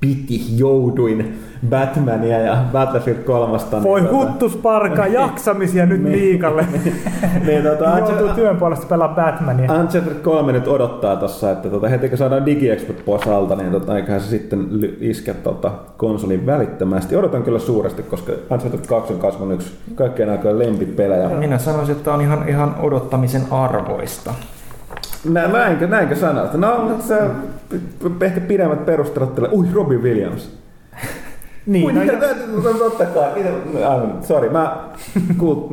piti, jouduin Batmania ja Battlefield 3.
Voi
niin,
huttusparka, jaksamisia nyt
Niin.
Miikalle.
niin, tota,
Joutuu työn puolesta pelaa Batmania.
Uncharted 3 nyt odottaa tossa, että tota, heti kun saadaan DigiExpot pois alta, niin tota, eiköhän se sitten iske tota, konsolin välittömästi. Odotan kyllä suuresti, koska Uncharted 2 on kasvanut yksi kaikkien aikojen lempipelejä.
Minä sanoisin, että on ihan, ihan odottamisen arvoista.
Nä, näinkö, näinkö sanot? No, mutta se ehkä pidemmät perustelut tälle. Ui, Robin Williams.
Niin,
Ui,
no,
mitä, no, totta kai. Sori, mä kuult,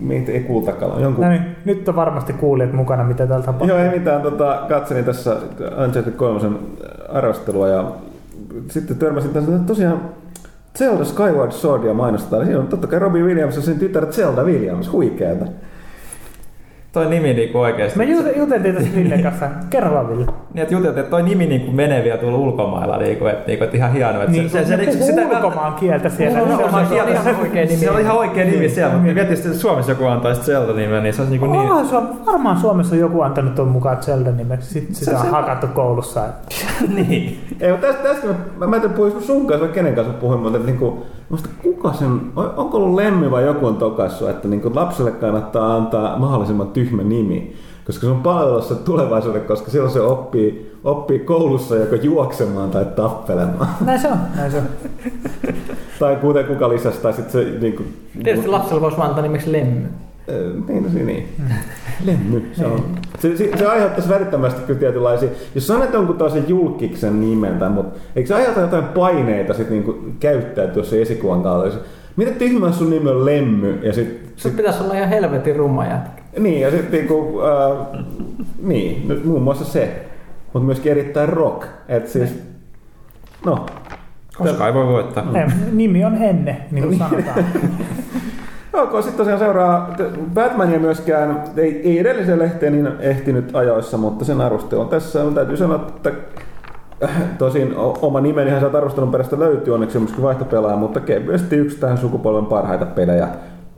mit- ei kultakala, jonkun.
no niin, nyt on varmasti kuulijat mukana, mitä täällä tapahtuu.
Joo, ei mitään. Tota, katselin tässä Uncharted 3 arvostelua ja sitten törmäsin tässä, että tosiaan Zelda Skyward Swordia mainostetaan. Siinä on totta kai Robin Williams ja sen tytär Zelda Williams. Huikeeta.
Toi nimi niinku oikeesti.
Me jut- juteltiin tässä Villen kanssa. Kerro vaan, Ville.
Niin, että juteltiin, että toi nimi niinku menee vielä tuolla ulkomailla, niinku, että, niinku, että ihan hienoa. Että
Niin, se, se, se, sitä ulkomaan kieltä siellä.
Se on,
niin se on-
ulkomaan
se on-
kieltä,
ihan oikea nimi.
Se on ihan oikea nimi siellä, mutta mietin sitten, että Suomessa joku antaisi Zelda-nimen, niin se olisi niinku niin...
Onhan Suom- varmaan Suomessa on joku antanut tuon mukaan Zelda nimeksi. Sitten sitä on hakattu koulussa.
niin.
Ei, mutta tästä, tästä mä, mä, en tiedä puhuis sun kanssa vai kenen kanssa puhuin, mutta että niinku, musta kuka sen, on- onko ollut Lemmi vai joku on tokassu, että niinku lapselle kannattaa antaa mahdollisimman tyhmä nimi. Koska se on palvelussa tulevaisuuden, koska silloin se oppii, oppii koulussa joko juoksemaan tai tappelemaan.
Näin se on, näin se on.
tai kuten kuka lisäsi, tai sitten se niinku...
Tietysti lapsella voisi vaan antaa nimeksi Lemmy.
Niin, no, se niin. Lemmy, se on. Se, se, se aiheuttaisi välittömästi kyllä tietynlaisia, jos sanot jonkun toisen julkiksen nimen, tai, mutta eikö se aiheuta jotain paineita sit niinku käyttäytyä se esikuvan kautta? Mitä tyhmää sun nimi on Lemmy, ja sit, sit
pitäisi olla ihan helvetin rumma jätkä.
Niin, ja sit niinku, äh, niin, nyt muun muassa se, mutta myöskin erittäin rock, et siis, no,
Koska ei voi voittaa.
Ei, Nimi on Enne, niin kuin sanotaan.
Ok, sitten tosiaan seuraa Batmania myöskään, ei, ei edelliseen lehteen niin ehtinyt ajoissa, mutta sen arvostelu on tässä. Täytyy sanoa, että äh, tosin oma nimenihän sieltä arvostelun perästä löytyy onneksi myöskin vaihtopelaaja, mutta kevyesti yksi tähän sukupolven parhaita pelejä.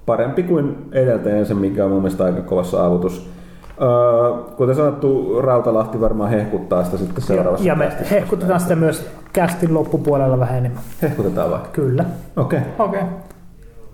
Parempi kuin edeltäjänsä, mikä on mun mielestä aika kova saavutus. Öö, kuten sanottu, Rautalahti varmaan hehkuttaa sitä sitten seuraavassa.
ja me
kästissä.
hehkutetaan sitä myös kästin loppupuolella vähän enemmän.
Hehkutetaan vaikka.
Kyllä.
Okei.
Okei.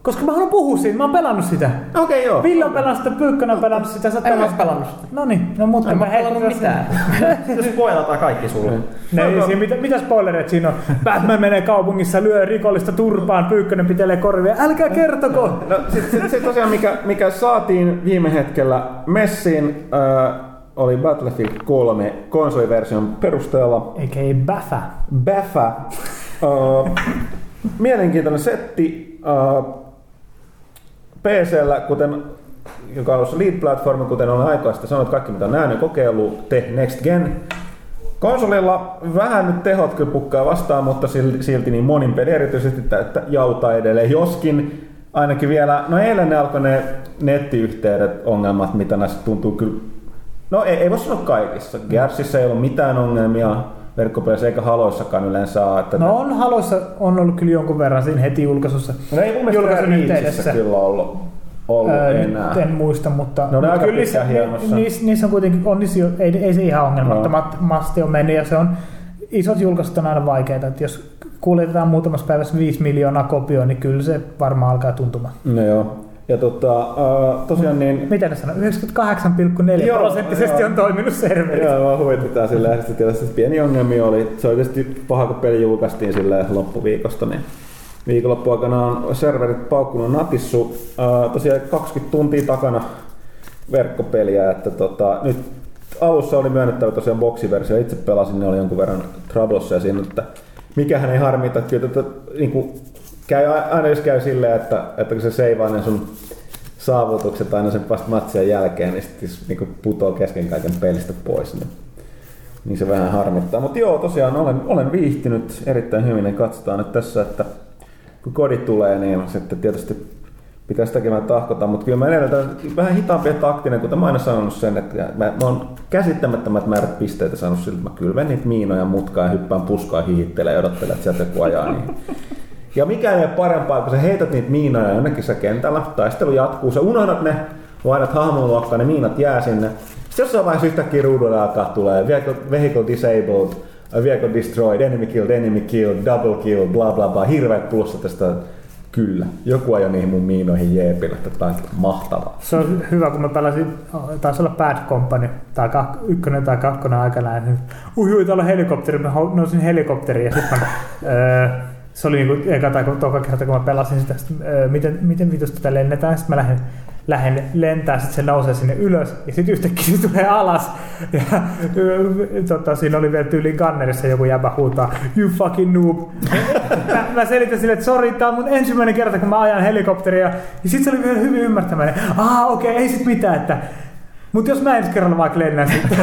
Koska mä haluan puhua siitä, mä oon pelannut sitä.
Okei, okay, joo.
Ville on pelannut sitä, Pyykkönen on pelannut sitä, sä oot pelannut
sitä.
No niin, no mutta
En mä pelannut mitään.
Sitten spoilataan kaikki sulle.
Ne, ei,
No,
siinä, mitä, mitä spoilereita siinä on? Batman menee kaupungissa, lyö rikollista turpaan, Pyykkönen pitelee korvia. Älkää kertoko!
No sitten sit, sit tosiaan mikä, mikä saatiin viime hetkellä messiin äh, oli Battlefield 3 konsoliversion perusteella
Eikä Baffa.
Baffa. Äh, mielenkiintoinen setti äh, PCllä, kuten joka on ollut lead-platformi, kuten olen aikaista sanonut, kaikki mitä on nähnyt, kokeillut, te Next Gen. Konsolilla vähän nyt tehot kyllä pukkaa vastaan, mutta sil- silti niin monin peli erityisesti täyttä jauta edelleen. Joskin ainakin vielä, no eilen ne alkoi ne nettiyhteydet ongelmat, mitä näissä tuntuu kyllä, no ei, ei voi sanoa kaikissa. Gearsissa ei ollut mitään ongelmia, verkkopeleissä eikä haloissakaan yleensä ole. Että
No on haloissa on ollut kyllä jonkun verran siinä heti julkaisussa.
no ei mun mielestä kyllä ollut, ollut
Ää,
enää.
en muista, mutta,
Ne on
mutta
aika
kyllä
hienossa.
niissä, niissä, on kuitenkin, on niissä, jo- ei, ei se ihan ongelmattomasti ole mennyt ja se on, isot julkaisut on aina vaikeita, että jos kuljetetaan muutamassa päivässä 5 miljoonaa kopioa, niin kyllä se varmaan alkaa tuntumaan.
No joo. Ja tota, uh, tosiaan niin
Mitä ne sanoo? 98,4
Joo,
prosenttisesti
joo.
on toiminut serverit.
Joo, vaan huvitetään sillä että tietysti pieni ongelmia oli. Se oli tietysti paha, kun peli julkaistiin sillä loppuviikosta, niin viikonloppu aikana on serverit paukkunut natissu. Uh, tosiaan 20 tuntia takana verkkopeliä, että tota, nyt alussa oli myönnettävä tosiaan boksiversio. Itse pelasin, ne oli jonkun verran troublessa ja siinä, että mikähän ei harmita, että kyllä tätä, niin kuin, käy, aina jos käy silleen, että, että kun se seivaa ne sun saavutukset aina sen vasta matsien jälkeen, niin sitten niin putoo kesken kaiken pelistä pois. Niin, niin se vähän harmittaa. Mutta joo, tosiaan olen, olen viihtynyt erittäin hyvin ja katsotaan nyt tässä, että kun kodi tulee, niin sitten tietysti pitäisi tekemään tahkota, mutta kyllä mä edelleen vähän hitaampi ja taktinen, kuten mä aina sanonut sen, että mä, mä oon käsittämättömät määrät pisteitä saanut sillä, että mä kylven niitä miinoja mutkaan ja hyppään puskaa hihittelen ja odottelen, että sieltä joku ajaa niin. Ja mikään ei ole parempaa, kun sä heität niitä miinoja jonnekin sä kentällä, taistelu jatkuu, sä unohdat ne, vaihdat hahmon luokkaan, ne miinat jää sinne. Sitten jossain vaiheessa yhtäkkiä ruudulla alkaa tulee vehicle, vehicle disabled, vehicle destroyed, enemy killed, enemy killed, double kill, bla bla bla, hirveät plussat tästä. Kyllä, joku ajoi niihin mun miinoihin jeepillä, että tämä on mahtavaa.
Se on hyvä, kun mä pelasin, taisi olla Bad Company, tai kak, ykkönen tai kakkonen aikana, niin uhui, täällä on helikopteri, mä nousin helikopteriin ja sitten mä, öö, se oli niinku eka tai toka kerta, kun mä pelasin sitä, sit, miten, miten vitus tätä lennetään, sitten mä lähden lähden lentää, sitten se nousee sinne ylös ja sitten yhtäkkiä se tulee alas. Ja tota, siinä oli vielä tyyliin kannerissa joku jäbä huutaa, you fucking noob. mä, mä selitän sille, että sori, tää on mun ensimmäinen kerta, kun mä ajan helikopteria. Ja sitten se oli vielä hyvin ymmärtämäinen. Ah, okei, okay, ei sit mitään, että mutta jos mä ensi kerralla vaikka lennän sitten.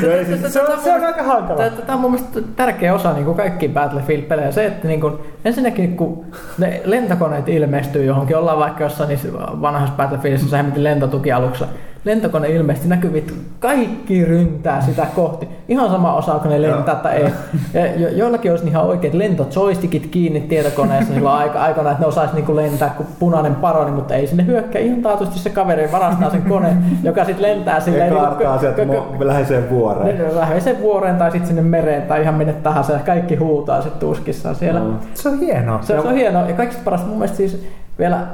se, on, se on aika hankala.
Tämä on mun mielestä tärkeä osa niin kuin kaikki Battlefield-pelejä. Se, että niin kuin, ensinnäkin kun ne lentokoneet ilmestyy johonkin, ollaan vaikka jossain niissä vanhassa Battlefieldissa, sä lentotukialuksessa, lentokone ilmeisesti näkyvit, kaikki ryntää sitä kohti. Ihan sama osaako ne lentää tai ei. Ja jo, joillakin olisi ihan oikeat lentojoystickit kiinni tietokoneessa silloin aika, aikana, että ne osaisi niinku lentää kuin punainen paroni, mutta ei sinne hyökkää. Ihan taatusti se kaveri varastaa sen kone, joka sitten lentää
silleen. Ja kaartaa sieltä läheiseen vuoreen.
Niin, läheiseen vuoreen tai sitten sinne mereen tai ihan minne tahansa. Ja kaikki huutaa sitten tuskissaan siellä.
Mm. Se on hienoa.
Se, se on hienoa. Ja kaikista parasta mun mielestä siis vielä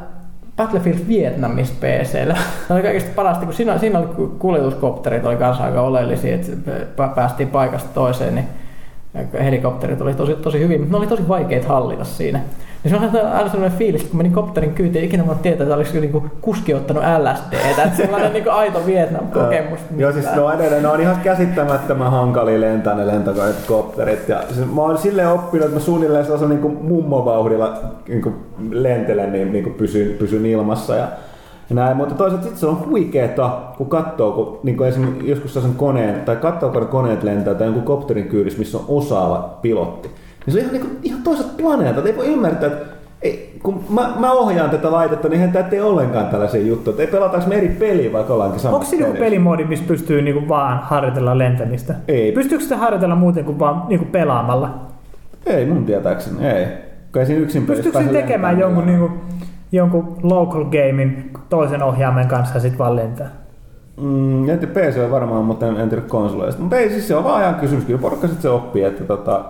Battlefield Vietnamista PCllä. Se oli kaikista parasta, kun siinä, siinä oli kuljetuskopterit oli kanssa aika oleellisia, että päästiin paikasta toiseen, niin helikopterit oli tosi, tosi hyvin, mutta ne oli tosi vaikeat hallita siinä. Niin se on aina sellainen fiilis, kun menin kopterin kyytiin, ikinä mä tietää, että olisi niinku kuski ottanut LSD, että sellainen niinku aito Vietnam-kokemus.
Joo, siis ne on edelleen, ne on ihan käsittämättömän hankalia lentää ne lentokoneet kopterit. Ja siis mä oon silleen oppinut, että mä suunnilleen sellaisen niin mummovauhdilla niin lentelen, niin, niin pysyn, pysyn ilmassa. Ja, ja näin, mutta toisaalta sitten se on huikeeta, kun katsoo, kun niin kuin esimerkiksi joskus sen koneen, tai katsoo, kun koneet lentää tai jonkun kopterin kyydissä, missä on osaava pilotti niin se on ihan, niin kuin, ihan toiset planeetat. Ei voi ymmärtää, että ei, kun mä, mä, ohjaan tätä laitetta, niin hän tee ollenkaan tällaisia juttuja. Ei pelataanko me eri peliä, vaikka ollaankin samassa
Onko siinä pelimoodi, missä pystyy niinku vaan harjoitella lentämistä?
Ei.
Pystyykö sitä harjoitella muuten kuin vaan niinku pelaamalla?
Ei, mun tietääkseni, ei. Kai siinä yksin
Pystyykö tekemään jonkun, niinku, jonkun local gamein toisen ohjaimen kanssa sitten vaan lentää?
Mm, tiedä, PC on varmaan, mutta en, en tiedä konsoleista. Mutta ei, siis se on vaan ajan kysymys. Kyllä porukka sitten se oppii, että tota,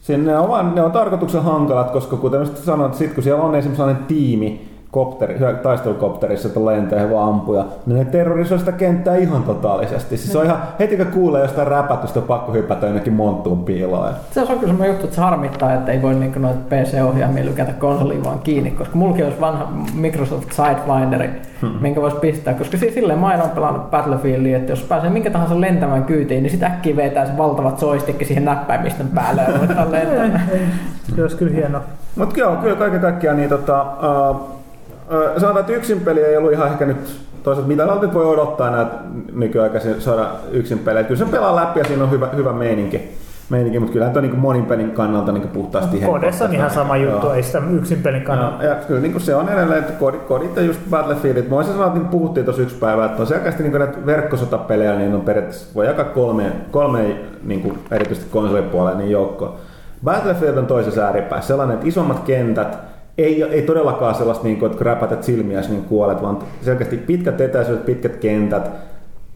Sinne on, vaan, ne on tarkoituksen hankalat, koska kuten sanoin, että sit kun siellä on esimerkiksi sellainen tiimi, kopteri, taistelukopterissa, että lentää ja vaan ampuja, niin ne terrorisoi sitä kenttää ihan totaalisesti. Siis se on ihan, heti kun kuulee jostain räpätystä, on pakko hypätä jonnekin monttuun piiloon.
Se on kyllä semmoinen juttu, että se harmittaa, että ei voi niin noita PC-ohjaimia lykätä konsoliin vaan kiinni, koska mullakin olisi vanha Microsoft Sidefinderi, hmm. minkä voisi pistää, koska siis silleen mä oon pelannut Battlefieldia, että jos pääsee minkä tahansa lentämään kyytiin, niin sitten äkkiä vetää se valtavat joystick siihen näppäimistön päälle ja ruvetaan lentämään.
Se olisi kyllä hienoa.
Mutta joo, kyllä kaiken kaikkiaan niin tota, uh, sanotaan, että yksin peli ei ollut ihan ehkä nyt toisaalta mitä nyt voi odottaa näitä nykyaikaisia saada yksin pelejä. Kyllä se pelaa läpi ja siinä on hyvä, hyvä meininki. meininki mutta kyllä on niin monin pelin kannalta niin puhtaasti
no, Kodessa on ihan sama juttu, joo. ei sitä yksin pelin kannalta.
Ja, ja kyllä niin se on edelleen, että kodit, kodit ja just Battlefieldit. Mä voisin sanoa, että niin puhuttiin tuossa yksi päivä, että on selkeästi niin näitä verkkosotapelejä, niin on periaatteessa voi jakaa kolme, kolme niin kuin erityisesti konsolipuolella niin joukko. Battlefield on toisessa ääripäässä sellainen, että isommat kentät, ei, ei todellakaan sellaista, niin kuin, että kun räpätät silmiä, niin kuolet, vaan selkeästi pitkät etäisyydet, pitkät kentät,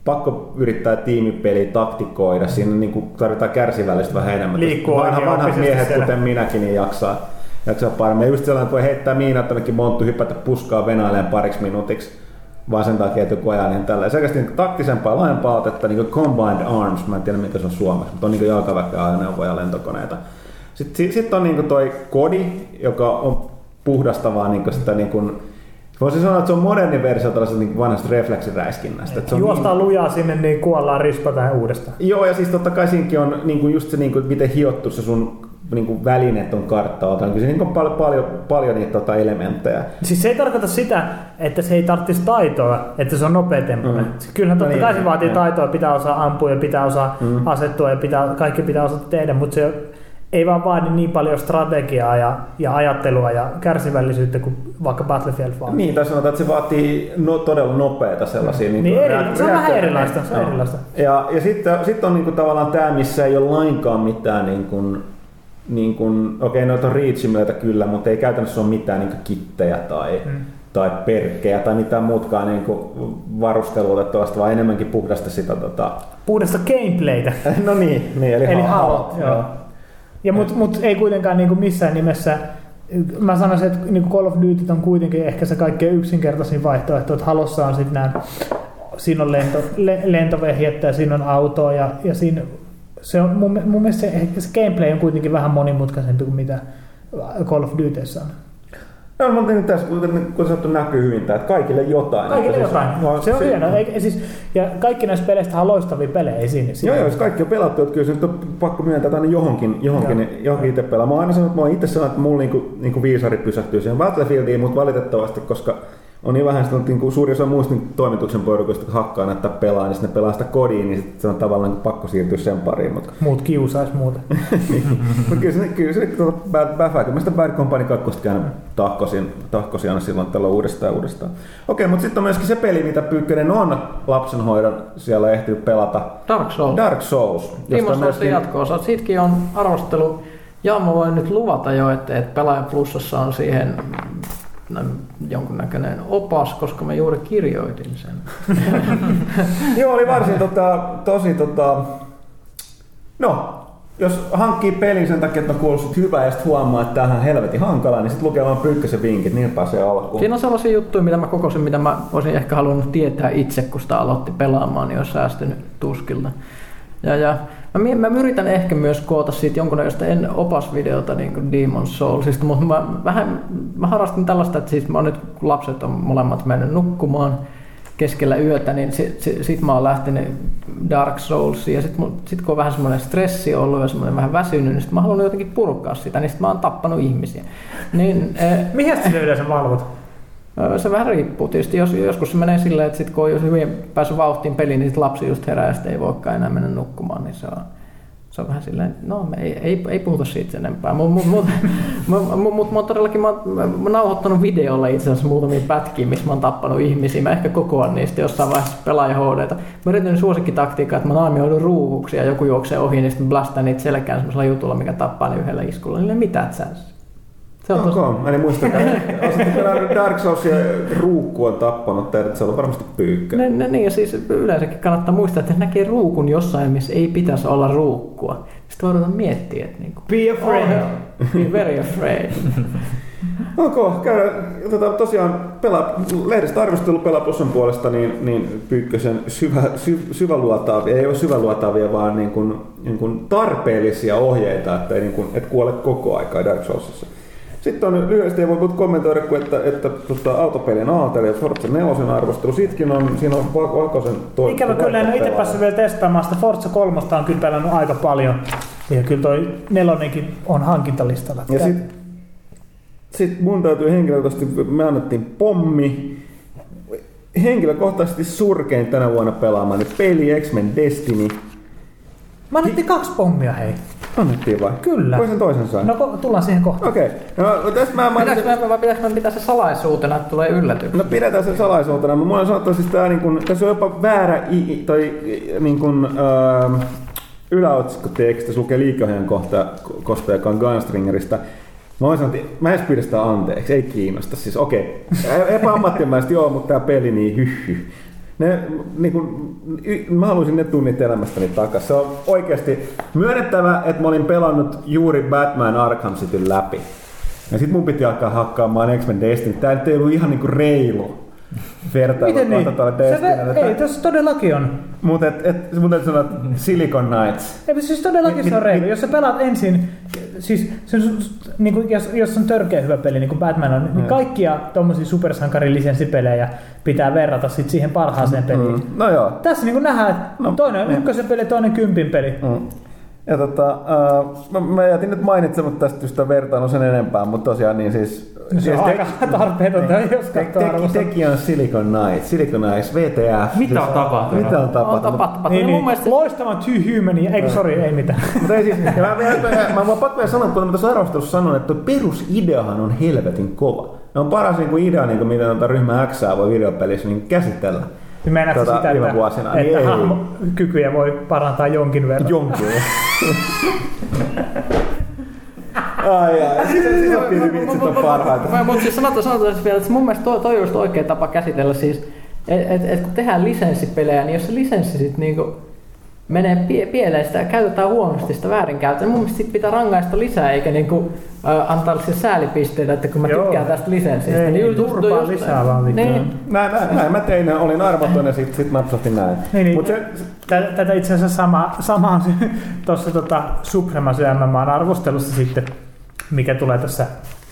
pakko yrittää tiimipeli taktikoida, siinä niin kuin tarvitaan kärsivällisyyttä vähän enemmän.
Liikkuu
Vanha, vanhat miehet, siellä. kuten minäkin, niin jaksaa, jaksaa paremmin. Ja just sellainen, että voi heittää miinat jonnekin monttu, hypätä puskaa venaileen pariksi minuutiksi vaan sen takia, että joku ajaa niin tällä. Selkeästi niin taktisempaa, laajempaa otetta, niin Combined Arms, mä en tiedä mikä se on suomeksi, mutta on niin jalkaväkkä ajoneuvoja ja lentokoneita. Sitten sit on niin toi kodi, joka on puhdastavaa niin sitä niin kuin, Voisin sanoa, että se on moderni versio tällaisesta niin vanhasta refleksiräiskinnästä.
Se on Juostaan niin... lujaa sinne, niin kuollaan rispataan uudestaan.
Joo, ja siis totta kai siinäkin on niin kuin just se, niin kuin, miten hiottu se sun niin kuin välineet on karttaa. Kyllä siinä on paljon, paljon, paljon niitä tota, elementtejä.
Siis se ei tarkoita sitä, että se ei tarvitsisi taitoa, että se on nopea tempoinen. Mm. Kyllähän totta no niin, kai se vaatii taitoa, pitää osaa ampua ja pitää osaa mm. asettua ja pitää, kaikki pitää osata tehdä, mutta se ei vaan vaadi niin paljon strategiaa ja, ja ajattelua ja kärsivällisyyttä kuin vaikka Battlefield vaan.
Niin, tai sanotaan, että se vaatii no, todella nopeita sellaisia.
Mm. Niin, niin eri, se on vähän erilaista. Se on erilaista.
Ja, ja sitten sit on niinku tavallaan tämä, missä ei ole lainkaan mitään niin kuin, niin kuin, okei, okay, noita on Reach kyllä, mutta ei käytännössä ole mitään niin kittejä tai, mm. tai perkkejä tai mitään muutkaan niin kuin varustelua tuosta, vaan enemmänkin puhdasta sitä tota...
Puhdasta gameplaytä.
no niin, niin eli,
Eli
Halo.
Halo, joo. Ja mut, mut ei kuitenkaan niinku missään nimessä, mä sanoisin, että niinku Call of Duty on kuitenkin ehkä se kaikkein yksinkertaisin vaihtoehto, että Halossa on sitten nämä, siinä on lento, le, lentovehjettä ja siinä on autoa ja, ja siinä, se on, mun, mun mielestä se, se gameplay on kuitenkin vähän monimutkaisempi kuin mitä Call of Dutyssä on.
No, mutta nyt tässä, kuten sanottu, näkyy hyvin tämä, että kaikille jotain.
Kaikille
Että siis-
jotain.
no,
Se on hienoa. Eikä, siis, ja kaikki näistä peleistä on loistavia pelejä. Ei siinä,
Joo, joo, jos kaikki on pelattu, että kyllä se nyt on pakko myöntää, aina johonkin, johonkin, johonkin itse pelaa. Mä oon aina sanonut, että mä oon itse sanonut, että mulla niinku, niinku viisari pysähtyy siihen Battlefieldiin, mutta valitettavasti, koska on niin vähän sitä, että niinku suuri osa muista niin toimituksen porukoista, kun hakkaa näyttää pelaa, niin sitten ne pelaa sitä kodiin, niin sit se on tavallaan niinku pakko siirtyä sen pariin. Mutta
Muut kiusais muuta.
Mut kyllä se, kyllä se tuota Bad, Bad, kyllä mä sitä Bad Company 2 aina tahkosin, tahkosin aina silloin tällä uudestaan ja uudestaan. Okei, mutta sitten on myöskin se peli, mitä Pyykkönen on lapsenhoidon siellä ehtinyt pelata.
Dark Souls.
Dark Souls.
Timo Soulsin jatko-osa. Siitäkin on arvostelu. Ja mä voin nyt luvata jo, että, että Pelaaja Plusassa on siihen jonkunnäköinen opas, koska mä juuri kirjoitin sen.
Joo, oli varsin tota, tosi tota... No, jos hankkii pelin sen takia, että on kuullut hyvää ja sitten huomaa, että tämähän on helvetin hankala, niin sitten lukee vaan pyykkösen vinkit, niin pääsee alkuun.
Siinä on sellaisia juttuja, mitä mä kokosin, mitä mä olisin ehkä halunnut tietää itse, kun sitä aloitti pelaamaan, niin olisi säästynyt tuskilta. Ja, ja mä, mä yritän ehkä myös koota siitä jonkunnäköistä en opasvideota niin Demon Soulsista, mutta mä, vähän, mä harrastin tällaista, että siis mä oon nyt, kun lapset on molemmat mennyt nukkumaan keskellä yötä, niin sit, sit, sit mä oon lähtenyt Dark Soulsiin ja sit, sit kun on vähän semmoinen stressi ollut ja semmoinen vähän väsynyt, niin sit mä haluan jotenkin purkaa sitä, niin sit mä oon tappanut ihmisiä. Niin, eh,
Mihin sä yleensä valvot?
Se vähän riippuu tietysti. Jos, joskus se menee silleen, että sit kun on hyvin päässyt vauhtiin peliin, niin sit lapsi just herää ja sit ei voikaan enää mennä nukkumaan, niin se on, se on vähän silleen, no me ei, ei, ei puhuta siitä enempää. Mutta mut, mut, mut, mut, mut, todellakin mä, oon- mä, oon nauhoittanut videolla itse asiassa muutamia pätkiä, missä mä oon tappanut ihmisiä. Mä ehkä kokoan niistä jossain vaiheessa pelaaja HDta. Mä yritän suosikkitaktiikkaa, että mä naamioidun ruuhuksi ja joku juoksee ohi, niin sitten mä blastaan niitä selkään semmoisella jutulla, mikä tappaa ne yhdellä iskulla. Niille mitään chance. Se on tosi,
Onko? Mä en muista, että Dark Souls ja ruukku on tappanut teidät, se on varmasti pyykkö.
Ne, ne, niin, ja siis yleensäkin kannattaa muistaa, että näkee ruukun jossain, missä ei pitäisi olla ruukkua. Sitten voidaan miettiä, että niin kuin,
Be afraid.
oh, be very afraid.
Ok, käydä, tota, tosiaan pela, lehdestä arvostelu Pela Plusan puolesta, niin, niin Pyykkösen syvä, sy, syväluotaavia, ei ole syväluotaavia, vaan niin kuin, niin kuin tarpeellisia ohjeita, että ei niin kuin, et kuole koko aikaa Dark Soulsissa. Sitten on lyhyesti, ei voi kommentoida kuin, että, että tota, autopelien Aalteli ja Forza 4 arvostelu. Siitäkin on, siinä on Va- Vakosen to,
Ikävä kyllä en ole itse päässyt vielä testaamaan sitä. Forza 3 on kyllä pelannut aika paljon. Ja kyllä toi nelonenkin on hankintalistalla.
Ja sitten sit mun täytyy henkilökohtaisesti, me annettiin pommi. Henkilökohtaisesti surkein tänä vuonna pelaamani peli X-Men Destiny.
Mä annettiin kaksi pommia hei.
Annettiin vai?
Kyllä.
Voi sen toisen sain?
No ko- tullaan siihen kohtaan.
Okei. Okay. No, tästä mä mainitsin...
Pitääkö mä, vai pitääkö mä pitää se salaisuutena, että tulee yllätys?
No pidetään sen salaisuutena, mutta mulla on sanottu siis tää niin kun, tässä on jopa väärä i, tai niin kun, öö, yläotsikkoteksti, se lukee liikeohjaajan kohta, kohta, joka on Gunstringerista. Mä sanoa, että mä edes pyydä sitä anteeksi, ei kiinnosta. Siis okei, okay. epäammattimaisesti joo, mutta tää peli niin hyhy. Ne, niin kun, y- mä haluaisin ne tunnit elämästäni takaisin. Se on oikeasti myönnettävä, että mä olin pelannut juuri Batman Arkham Cityn läpi. Ja sit mun piti alkaa hakkaamaan X-Men Destiny. Tää ei ollut ihan niinku reilu vertailu
Miten niin?
tuolle
Se,
Destiny.
ei, tässä todellakin on.
Mutta et, et, mun täytyy sanoa, että Silicon Knights.
Ei, siis todellakin se on reilu. Jos sä pelaat ensin, siis se, niin kuin, jos, jos on törkeä hyvä peli, niin kuin Batman on, niin
Mm.
kaikkia tommosia supersankarin lisenssipelejä pitää verrata sit siihen parhaaseen peliin.
Mm. No joo.
Tässä niin nähdään, että
No,
toinen on
niin.
ykkösen peli, toinen kympin peli.
Mm. Ja tota, uh, mä, mä jätin nyt mainitsematta tästä vertailun sen enempää, mutta tosiaan niin siis...
No se
siis
on aika tarpeetonta, jos
te,
katsoo
te,
arvostelua.
tekijä on Silicon Knights, Silicon Knights, VTF.
Mitä on tapahtunut?
Mitä on
On
tapahtunut?
tapahtunut.
Niin,
Mun
niin.
mielestä
Loistavan Too Humania, eikö sori, ei mitään.
Mutta ei siis, mä, mä, mä, mä, mä pakko vielä sanoa, kun mä tässä arvostelussa sanon, että perusideahan on helvetin kova. Ne on paras niin kuin idea, niin kuin mitä tuota ryhmä X voi videopelissä niin käsitellä.
Niin Meinaatko
Tota,
sitä, että,
vuosina, niin
että
ei.
hahmokykyjä voi parantaa jonkin verran?
Jonkin. Ai ai, sisäpiirivitsit on parhaita.
Mutta siis sanotaan, sanotaan siis vielä, että mun mielestä toi, toi on just oikea tapa käsitellä siis, että et, et kun tehdään lisenssipelejä, niin jos se lisenssi sit niinku menee pie- pieleen, sitä käytetään huonosti, sitä väärinkäytetään, niin mun mielestä sit pitää rangaista lisää, eikä niinku, äh, antaa sille säälipisteitä, että kun mä
Joo.
tykkään tästä lisenssistä.
Ei, niin,
just-
turpaa
just-
lisää vaan.
Niin,
Näin, näin, näin mä tein, olin armoton ja sit, sit napsahtin näin.
Niin, niin.
Mut se,
Tätä, itse asiassa sama, sama tuossa tota Supremacy MMA arvostelussa sitten, mikä tulee tässä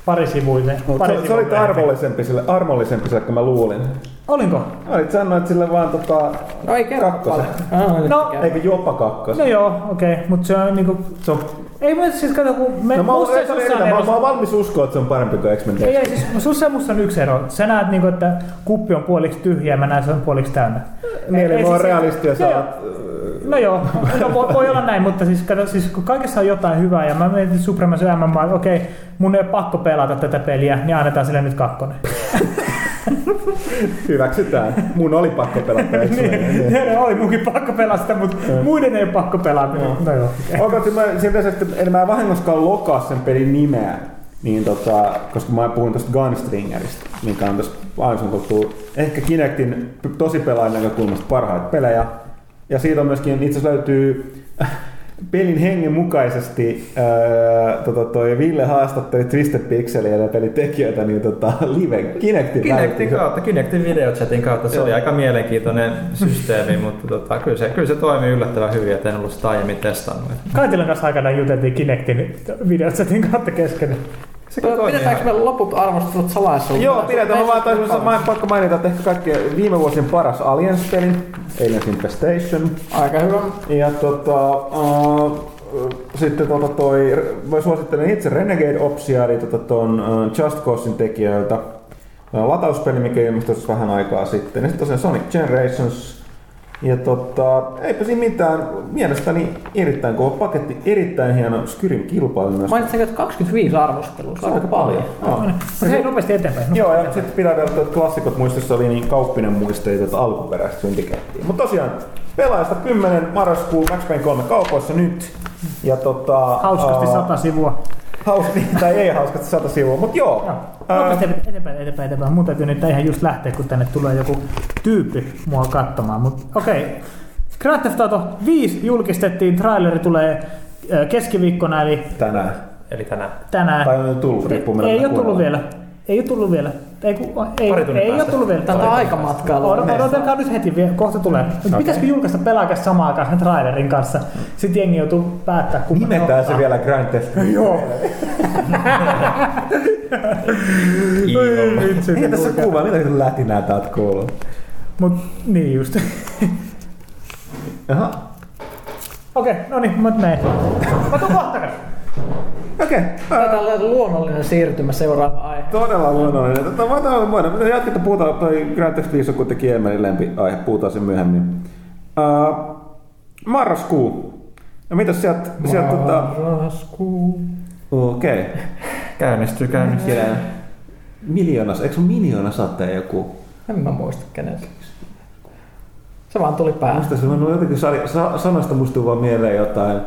pari sivuille.
mut
Pari
se, se oli armollisempi sille, armollisempi sille, kuin mä luulin.
Olinko?
Olit sanoit sille vaan tota,
no ei kerro
kakkosen.
paljon. Ah,
No.
Eikö jopa kakkosen?
No joo, okei, okay. mutta se on niinku...
Se on,
Ei mä siis kato, kun me...
no mä,
musta sussa on
mä, mä, oon valmis uskoa, että se on parempi kuin X-Men
Ei, ei, siis sussa ja musta on yksi ero. Sä näet, niinku, että kuppi on puoliksi tyhjä ja mä näen, se on puoliksi täynnä.
Niin, eli
Ei,
mä oon
siis-
realisti ja sä oot...
No joo, no voi, voi olla näin, mutta siis, kato, siis kun kaikessa on jotain hyvää ja mä mietin Supremacy MMA, että okei, mun ei ole pakko pelata tätä peliä, niin annetaan sille nyt kakkonen.
Hyväksytään. Mun oli pakko pelata
niin, niin. oli munkin pakko pelata mutta muiden ei ole pakko pelata. No joo, okei.
Onko se, mä, että eli mä en vahingoskaan lokaa sen pelin nimeä, niin tota, koska mä puhun tuosta Gunstringerista, mikä on tässä aivan ehkä Kinectin tosi pelaajan näkökulmasta parhaita pelejä. Ja siitä on myöskin, itse asiassa löytyy pelin hengen mukaisesti ää, tota, toi Ville haastatteli Twisted Pixelia ja pelin tekijöitä niin tota, live Kinectin
Kinectin kautta, Kinectin videochatin kautta. Se
Joo.
oli aika mielenkiintoinen systeemi, mutta tota, kyllä, se, kyllä se toimii yllättävän hyvin, että en ollut sitä aiemmin testannut.
Kaitilan kanssa aikanaan juteltiin Kinectin videochatin kautta kesken.
Pidetäänkö me loput arvostelut salaisuudessa?
Joo, pidetään. Mä vaan taisin, mä en pakko mainita, että ehkä kaikkien viime vuosien paras Aliens-peli, Aliens Infestation.
Aika hyvä.
Ja tota, uh, sitten tota toi, mä suosittelen itse Renegade Opsia, eli tota ton uh, Just Causein tekijöiltä. Uh, latauspeli, mikä ilmestyi vähän aikaa sitten. Ja sitten tosiaan Sonic Generations. Ja tota, eipä siinä mitään. Mielestäni erittäin kova paketti, erittäin hieno Skyrim kilpailu myös.
Mainitsinko, että 25 arvostelua? Se on aika paljon.
Joo.
No hei, nopeasti eteenpäin. No.
Joo, ja sitten pitää vielä, että klassikot muistissa oli niin kauppinen muisteita tätä alkuperäistä syndikeettiä. Mutta tosiaan, pelaajasta 10 marraskuun Max Payne 3 kaupoissa nyt. Ja tota...
Hauskasti
ää,
sata sivua.
Hauskasti, tai ei hauskasti sata sivua, mutta joo.
Joo.
Ää,
eteenpäin, eteenpäin, eteenpäin. Mun täytyy nyt ihan just lähteä, kun tänne tulee joku tyyppi mua katsomaan. Mut okei. Okay. Grand Theft Auto 5 julkistettiin, traileri tulee keskiviikkona, eli
tänään.
Eli tänään.
tänään.
Tai on jo tullut, riippuu
ei, ole tullut vielä. Ei ole tullut vielä. Ei, ku, ei,
Pari
ei ole tullut vielä.
Tätä aikamatkaa
Odot- Odotelkaa nyt heti, vielä, kohta tulee. Okay. Pitäisikö julkaista pelaakas samaan aikaan sen trailerin kanssa? Sitten jengi joutuu päättää, ne
Nimetään se vielä Grand Theft.
Joo.
Mikä tässä kuva? Mitä lätinää täältä kuuluu?
Mut niin just.
Jaha.
Okei, no niin, mä menen. Mä tuun kohta.
Okei.
Tämä on tällainen luonnollinen siirtymä seuraava aihe.
Todella luonnollinen. Tota, voidaan, voidaan, jatketaan, puhutaan, toi Grand Theft 5 on kuitenkin Emelin lempiaihe, puhutaan sen myöhemmin. Uh, marraskuu. No mitäs sieltä, sieltä tota,
Marraskuu.
okei. Okay.
Käynnistyy, käynnistyy.
Kirja. Miljoonas, eikö se ole miljoona sateen joku?
En mä muista kenen se. Vaan tuli päähän.
Musta se on jotenkin sanasta muistuu vaan mieleen jotain.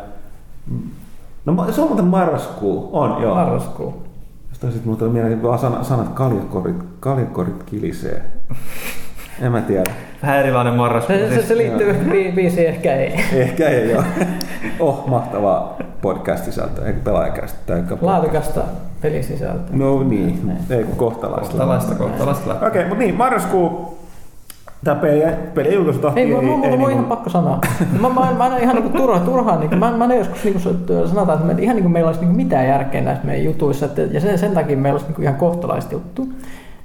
No se on muuten marraskuu, on joo.
Marraskuu.
Jostain sitten mulla tuli mieleen vaan sana, sanat kaljakorit, kaljakorit kilisee. En mä tiedä.
Vähän erilainen marraskuu.
Se, se, se liittyy ehkä bi- biisiin, ehkä ei.
Ehkä ei joo. Oh, mahtavaa podcast-sisältöä, eikä podcast.
Laadukasta pelisisältöä.
No niin, ei kun kohtalaista.
Kohtalaista, kohtalaista.
Okei, okay, mutta niin, marraskuu. Tämä peli, peli julkaisutahti
Ei, mulla, mulla, on
niinku-
ihan pakko sanoa. Mä, mä, mä en ihan niinku turha, turhaa, niinku, mä, mä en joskus niinku sanotaan, että me, ihan niinku meillä olisi niinku mitään järkeä näissä meidän jutuissa, että, ja sen, sen takia meillä olisi niinku ihan kohtalaista juttu.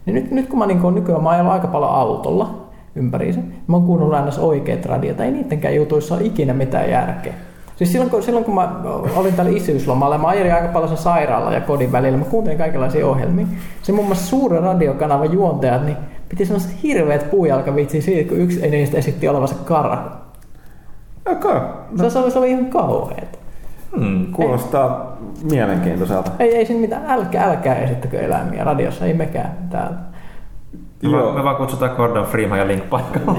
Niin nyt, nyt kun mä niinku, nykyään mä ajan aika paljon autolla ympäriinsä, mä oon kuunnellut aina oikeat radiota, ei niittenkään jutuissa ole ikinä mitään järkeä. Siis silloin kun, silloin kun mä olin täällä isyyslomalla, mä ajelin aika paljon sen sairaalan ja kodin välillä, mä kuuntelin kaikenlaisia ohjelmia. Se muun muassa suuren radiokanavan juontajat, niin piti sellaiset hirveät puujalkavitsiä siitä, kun yksi niistä esitti olevansa karhu.
Okei,
Se, se, oli, se oli ihan kauheeta.
Hmm.
kuulostaa mielenkiintoiselta.
Ei, ei siinä mitään, älkää, älkää esittäkö eläimiä radiossa, ei mekään täällä.
Me,
Joo.
me vaan kutsutaan Gordon Freeman ja Link paikalle.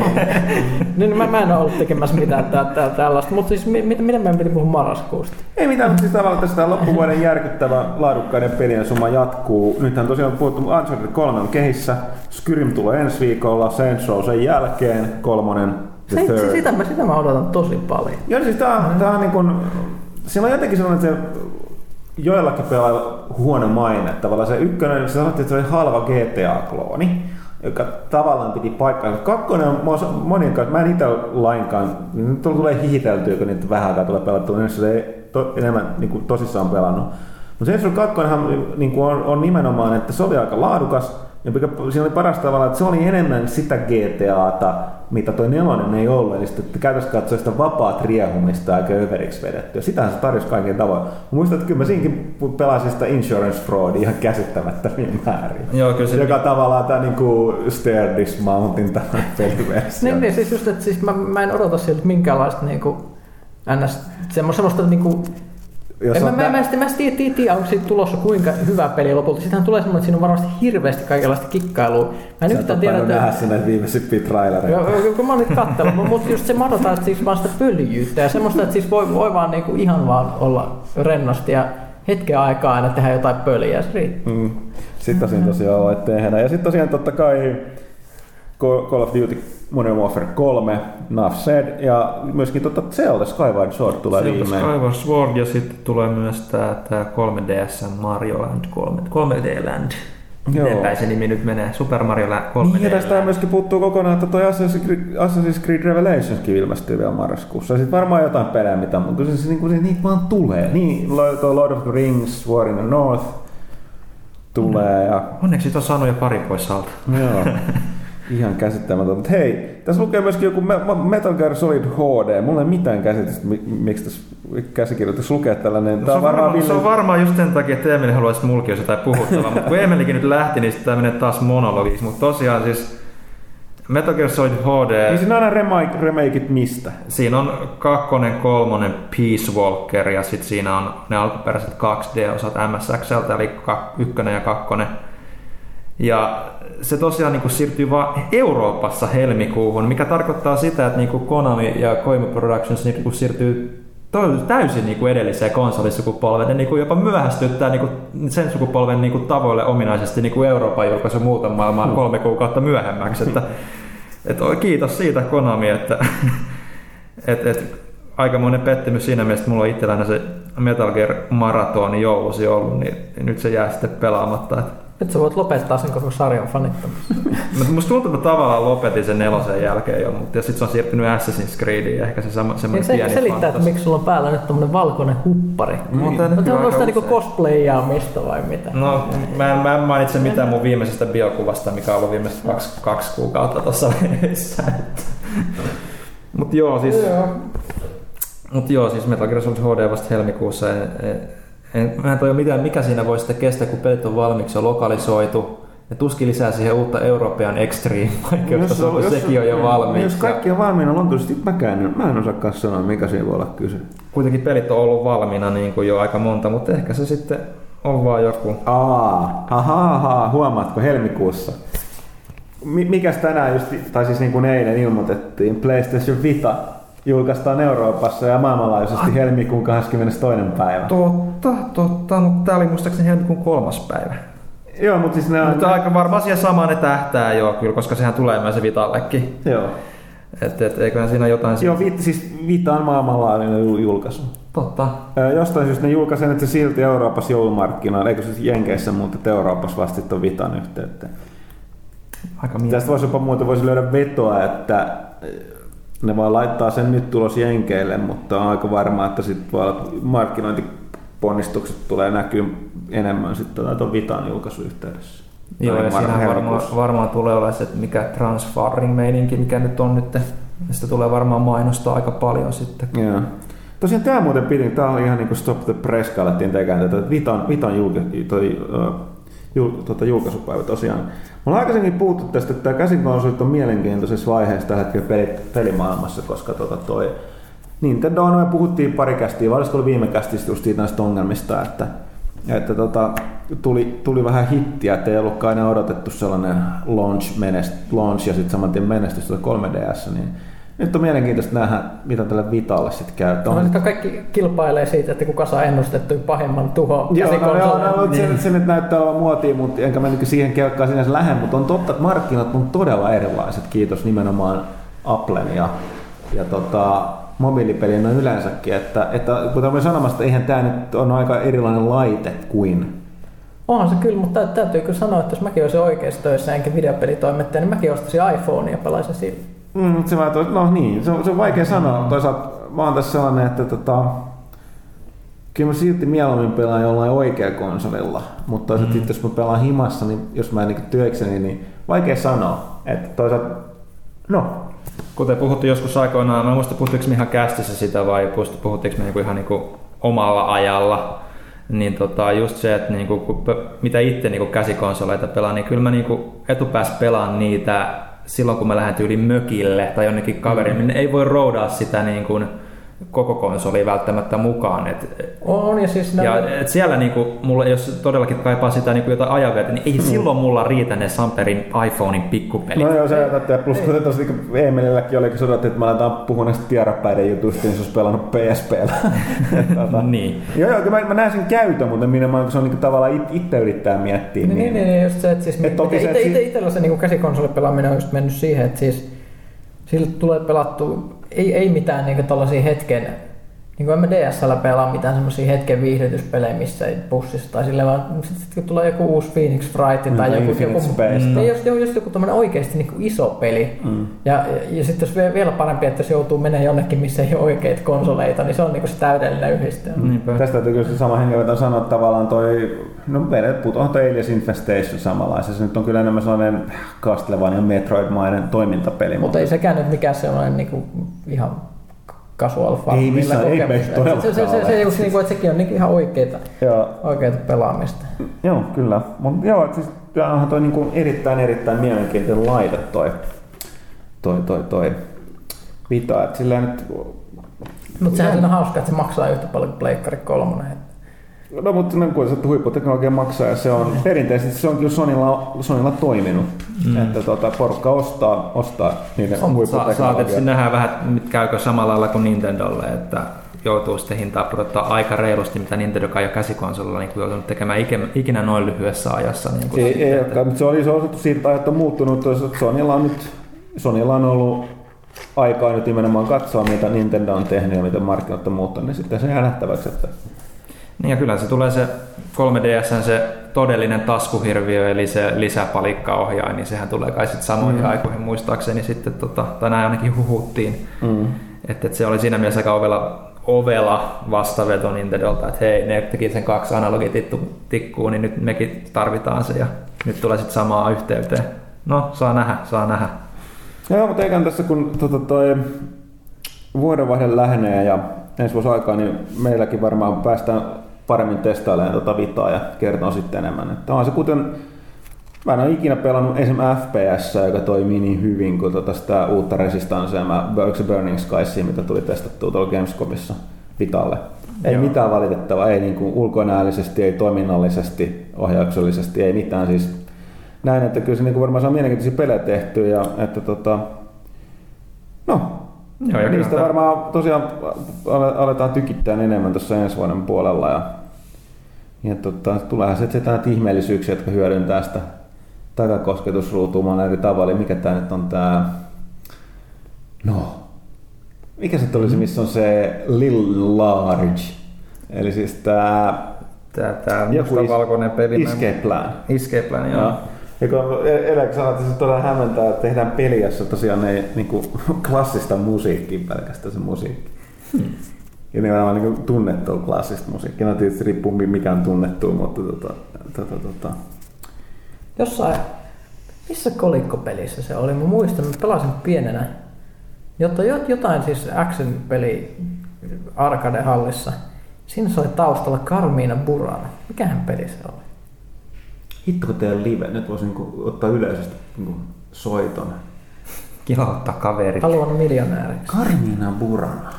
Niin mä, mä en ole ollut tekemässä mitään tä, tä, tällaista, mutta siis mi, mit, miten meidän piti puhua marraskuusta?
Ei mitään, mutta siis tavallaan tästä loppuvuoden järkyttävä laadukkaiden pelien summa jatkuu. Nythän tosiaan on puhuttu, Uncharted 3 on kehissä, Skyrim tulee ensi viikolla, Saints Row sen jälkeen, kolmonen, The
Se,
Third.
sitä, mä, sitä mä odotan tosi paljon.
Joo, siis tää, on- tää on niin kuin, siinä on jotenkin sellainen, että se joillakin pelaa huono maine. Tavallaan se ykkönen, se sanottiin, että se oli halva GTA-klooni, joka tavallaan piti paikkaa. Kakkonen on monien kanssa, mä en itse lainkaan, nyt tulee hihiteltyä, kun niitä vähän aikaa tulee pelattua, niin se ei to, enemmän niin kuin tosissaan pelannut. Mutta Saints Row 2 niin on, on, nimenomaan, että se oli aika laadukas, ja mikä siinä oli paras tavalla, että se oli enemmän sitä GTAta, mitä toi nelonen ei ollut. Eli sitten käytössä katsoa sitä vapaat riehumista aika överiksi vedettyä. Sitähän se tarjosi kaiken tavoin. Mä muistan, että kyllä mä siinkin pelasin sitä Insurance Fraudia ihan käsittämättömiin määrin.
Joo, kyllä se...
Joka tavallaan tämä niinku Stair Dismountin tämä peliversio.
Niin, niin siis just, että siis mä, mä en odota siltä minkäänlaista niinku, ns, semmo, semmoista niinku,
Jos
en, mä,
on
mä, mä, mä, mä tiedä, tiedä, tiedä, onko siitä tulossa kuinka hyvä peli lopulta. Sitähän tulee semmoinen, että siinä on varmasti hirveästi kaikenlaista kikkailua. Mä en
Sä
yhtään tiedä, että...
nähdä sen näitä viimeisimpiä trailereita.
Joo, joo, kun mä oon nyt kattellut, mutta just se madotaan, että siis vaan sitä pöljyyttä ja semmoista, että siis voi, voi vaan niinku ihan vaan olla rennosti ja hetken aikaa aina tehdä jotain pöliä, se riittää.
Mm. Sitten tosiaan tosiaan voi tehdä. Ja sitten tosiaan totta kai Call of Duty Modern Warfare 3, Enough Said, ja myöskin totta Zelda Skyward Sword tulee
Sieltä
viimein.
Skyward Sword ja sitten tulee myös tää 3DS Mario Land 3, 3D Land. Miten se nimi nyt menee? Super Mario Land 3D
Niin, ja tästä
Land.
myöskin puuttuu kokonaan, että toi Assassin's Creed, Assassin's Creed Revelationskin ilmestyy vielä marraskuussa. Sitten varmaan jotain pelejä, mitä, mutta se, se, niin, se niitä vaan tulee. Niin, tuo Lord of the Rings, War in the North tulee ja
Onneksi siitä on saanut jo pari pois alta.
Joo. Ihan käsittämätöntä. Mutta hei, tässä lukee myöskin joku Me- Metal Gear Solid HD. Mulla ei mitään käsitystä, mi- miksi tässä käsikirjoituksessa lukee tällainen.
Se
Tää
on, varmaan,
Ville-
se on varmaan just sen takia, että Emeli haluaisi mulki jos jotain puhuttavaa, mutta kun Emelikin nyt lähti, niin sitten tämä menee taas monologiksi. Mutta tosiaan siis Metal Gear Solid HD,
Niin siinä on aina remake, remakeit mistä?
siinä on kakkonen, kolmonen, Peace Walker ja sitten siinä on ne alkuperäiset 2D-osat MSXltä, eli ykkönen ja kakkonen. Ja se tosiaan niin siirtyy vaan Euroopassa helmikuuhun, mikä tarkoittaa sitä, että niin Konami ja Koimu Productions niin siirtyy to- täysin niin kuin edelliseen konsolisukupolveen. Ne niin kuin jopa myöhästyttää niin kuin sen sukupolven niin kuin tavoille ominaisesti niin kuin Euroopan julkaisu muuten maailmaa kolme kuukautta myöhemmäksi. Että, et, oi, kiitos siitä Konami, että et, et, aikamoinen pettymys siinä mielessä, että mulla on itselläni se Metal Gear Maratoni joulusi ollut, niin nyt se jää sitten pelaamatta. Et
Nyt sä voit lopettaa sen koko sarjan fanittamista.
mutta musta tuntuu, että tavallaan lopetin sen nelosen jälkeen jo, mutta sitten se on siirtynyt Assassin's Creediin, ehkä se sama, semmoinen
se
pieni
selittää, että miksi sulla on päällä nyt tämmönen valkoinen huppari.
Mutta
No
nyt
tämä on
aika
sitä niinku cosplayaamista vai mitä?
No, mä en, mä en mainitse mitään mun viimeisestä biokuvasta, mikä on ollut viimeiset kaksi, kaksi kuukautta tuossa välissä. Mutta joo, siis,
Joo.
mut joo, siis Metal Gear Solid HD vasta helmikuussa. En, en, en, mä en tajua mitään, mikä siinä voi sitten kestää, kun pelit on valmiiksi jo lokalisoitu. Ja tuskin lisää siihen uutta European Extreme vaikeutta, kun sekin on jo valmiiksi.
Jos kaikki on valmiina luontoisesti, mäkään mä en osaa sanoa, mikä siinä voi olla kyse.
Kuitenkin pelit on ollut valmiina niin kuin jo aika monta, mutta ehkä se sitten on vaan joku.
Aa, ahaa, ahaa, huomaatko helmikuussa? Mi- mikäs tänään just, tai siis niin kuin eilen ilmoitettiin, PlayStation Vita julkaistaan Euroopassa ja maailmanlaajuisesti helmikuun 22. päivä.
Totta, totta, mutta tämä oli muistaakseni helmikuun kolmas päivä.
Joo, mutta siis ne on...
Mutta aika varmaan siihen samaan ne tähtää jo kyllä, koska sehän tulee myös se Vitallekin.
Joo.
Et, et, eiköhän siinä jotain...
Joo, vi- siis Vita on maailmanlaajuinen jul- julkaisu.
Totta.
Jostain syystä ne julkaisee nyt se silti Euroopassa joulumarkkinoilla, eikö se siis Jenkeissä, mutta että Euroopassa vasta sitten on Vitan yhteyttä.
Aika
Tästä voisi jopa muuta voisi löydä vetoa, että ne vaan laittaa sen nyt tulos Jenkeille, mutta on aika varma, että sitten voi olla, että markkinointiponnistukset tulee näkyä enemmän sitten tuon Vitan julkaisuyhteydessä.
Joo, ja siinä varmaan, varmaan tulee olemaan se, että mikä transfaring meininki, mikä nyt on nyt. Sitä tulee varmaan mainostaa aika paljon sitten.
Joo. Tosiaan tämä muuten piti, tämä oli ihan niin kuin Stop the Press, kun alettiin tekemään tätä, että Vitan, Vitan julka, toi, uh, jul, tota, julkaisupäivä tosiaan. Me ollaan aikaisemmin puhuttu tästä, että tämä käsinkonsolit on mielenkiintoisessa vaiheessa tällä hetkellä peli, pelimaailmassa, koska tota toi Nintendo on, me puhuttiin pari kästiä, ollut viime kästissä just näistä ongelmista, että, että tota, tuli, tuli vähän hittiä, että ei ollutkaan aina odotettu sellainen launch, menest, launch ja sitten saman tien menestys 3DS, niin nyt on mielenkiintoista nähdä, mitä tälle Vitalle sitten käy.
No, on... kaikki kilpailee siitä, että kuka saa ennustettu pahimman tuho
Joo, no, joo, no, no, se, se, nyt näyttää olevan muotia, mutta enkä mä siihen kelkkaan sinänsä lähden, mutta on totta, että markkinat on todella erilaiset, kiitos nimenomaan Applen ja, ja tota, mobiilipelien on yleensäkin, että, että kuten olen sanomassa, eihän tämä nyt on aika erilainen laite kuin
Onhan se kyllä, mutta täytyy kyllä sanoa, että jos mäkin olisin oikeassa töissä enkä videopelitoimittaja, niin mäkin ostaisin iPhone ja pelaisin sillä.
Mm, se, no niin, se on, se on vaikea sanoa. Mm. Toisaalta mä oon tässä sellainen, että tota, kyllä mä silti mieluummin pelaan jollain oikea konsolilla, mutta toisaalta mm. jos mä pelaan himassa, niin jos mä en niin työkseni, niin vaikea sanoa. Että toisaalta, no.
Kuten puhuttiin joskus aikoinaan, mä muista puhuttiinko me ihan kästissä sitä vai puhuttiinko me niinku ihan niinku omalla ajalla, niin tota, just se, että niinku, kun, mitä itse niinku käsikonsoleita pelaan, niin kyllä mä niinku etupäässä pelaan niitä silloin, kun mä lähden tyyliin mökille tai jonnekin kaveriin, mm. niin ei voi roudaa sitä niin kuin, koko konsoli välttämättä mukaan. Et,
on, ja siis
ja et siellä niinku, mulla, jos todellakin kaipaa sitä niinku jotain ajanvietä, niin ei mm. silloin mulla riitä ne Samperin iPhonein pikkupelit.
No joo, se ajattelee, plus kuten tuossa niinku Emelilläkin oli, kun sanottiin, että mä aletaan puhua näistä tiarapäiden jutuista, niin se olisi pelannut PSPllä.
tota, niin.
Joo, joo, mä, mä näen sen käytön, mutta minä kun se on niinku tavallaan it, itse yrittää miettiä.
Niin, niin, niin, niin just se, että siis et toki se, ite, itsellä se niinku käsikonsolipelaaminen on just mennyt siihen, että siis sillä tulee pelattu ei, ei mitään niinku tällaisia hetken niin kuin en mä DSL pelaa mitään semmoisia hetken viihdytyspelejä missä bussissa tai sille vaan sitten sit, kun tulee joku uusi Phoenix Fright tai mm, joku, joku, mm, jos, jos joku tämmöinen oikeasti niin kuin iso peli mm. ja, ja, ja sitten jos vielä parempi, että jos joutuu menemään jonnekin missä ei ole oikeita konsoleita, niin se on niin kuin se täydellinen yhdistelmä.
Mm. Tästä täytyy kyllä se sama hengenveto sanoa että tavallaan toi, no on toi Alias Infestation samanlainen, se nyt on kyllä enemmän sellainen Castlevania Metroid-mainen toimintapeli.
Mutta ei sekään nyt mikään sellainen niin kuin ihan casual
farm. Ei missään, ei me
se, se, se, se, se just niin kuin, että sekin on niin ihan oikeita, oikeita pelaamista.
Joo, kyllä. Mut joo, siis onhan toi niin kuin erittäin, erittäin mielenkiintoinen laite toi, toi, toi, toi Vita. Sillä nyt...
Mutta sehän on hauska, että se maksaa yhtä paljon kuin Pleikkari 3.
No mutta niin kuin se huipputeknologia maksaa ja se on perinteisesti se on kyllä Sonylla, Sonylla toiminut. Mm. Että tuota, porukka ostaa, ostaa niiden on, huipputeknologiaa.
Sa- nähdä vähän, käykö samalla lailla kuin Nintendolle, että joutuu sitten hintaa pudottaa aika reilusti, mitä Nintendo kai jo käsikonsolilla niin joutunut tekemään ikinä noin lyhyessä ajassa. Niin
kuin ei, sitten, ei että... mutta se oli se osoitus siitä, että on muuttunut, että Sonylla on nyt Sonylla on ollut aikaa nyt nimenomaan katsoa, mitä Nintendo on tehnyt ja miten markkinat on muuttunut, niin sitten se jää nähtäväksi, että
niin ja kyllä se tulee se 3DS se todellinen taskuhirviö, eli se lisäpalikkaohjaaja, niin sehän tulee kai sitten samoihin mm. aikoihin muistaakseni sitten, tota, tai näin ainakin huhuttiin. Mm. Että, että se oli siinä mielessä aika ovela, ovela vastaveto Nintendolta, että hei, ne teki sen kaksi analogitikkuun, niin nyt mekin tarvitaan se ja nyt tulee sitten samaa yhteyteen. No, saa nähdä, saa nähdä.
Joo, mutta eikä tässä kun tota, toi vuodenvaihde lähenee ja ensi vuosi aikaa, niin meilläkin varmaan päästään paremmin testailemaan tuota Vitaa ja kertoo sitten enemmän. Että on se kuten, mä en ole ikinä pelannut esimerkiksi FPS, joka toimii niin hyvin kuin tuota sitä uutta Resistancea, mä, Burning Skies, mitä tuli testattua tuolla Gamescomissa Vitalle. Ei Joo. mitään valitettavaa, ei niin kuin ulkonäöllisesti, ei toiminnallisesti, ohjauksellisesti, ei mitään. Siis näin, että kyllä se niin kuin varmaan saa mielenkiintoisia pelejä tehty ja että tota, no, Joo, ja niistä varmaan tosiaan aletaan tykittää enemmän tuossa ensi vuoden puolella ja ja tota, tuleehan sitten näitä ihmeellisyyksiä, jotka hyödyntää sitä takakosketusruutua eri tavalla. Mikä tämä nyt on tämä... No, mikä se olisi, missä on se Lil Large? Eli siis tämä...
Tämä, tämä musta-valkoinen peli.
Escape Plan.
Escape Plan, joo. Ja,
ja kun Elek sanoi, että se todella hämmentää, että tehdään peli, jossa tosiaan ei niin kuin, klassista musiikkia pelkästään se musiikki. Hmm. Ja nimenomaan niin tunnettua klassista musiikkia. No tietysti riippuu mikä on tunnettu, mutta tota, tota, tota.
Jossain, missä kolikkopelissä se oli? Mä muistan, että pelasin pienenä. Jotta jotain siis action-peli arcade-hallissa. Siinä soi taustalla Carmina Burana. Mikähän peli se oli?
Hitto kun teidän live, nyt voisin ottaa yleisesti niin soiton.
Kilauttaa kaverit.
Haluan miljonääriksi.
Carmina Burana.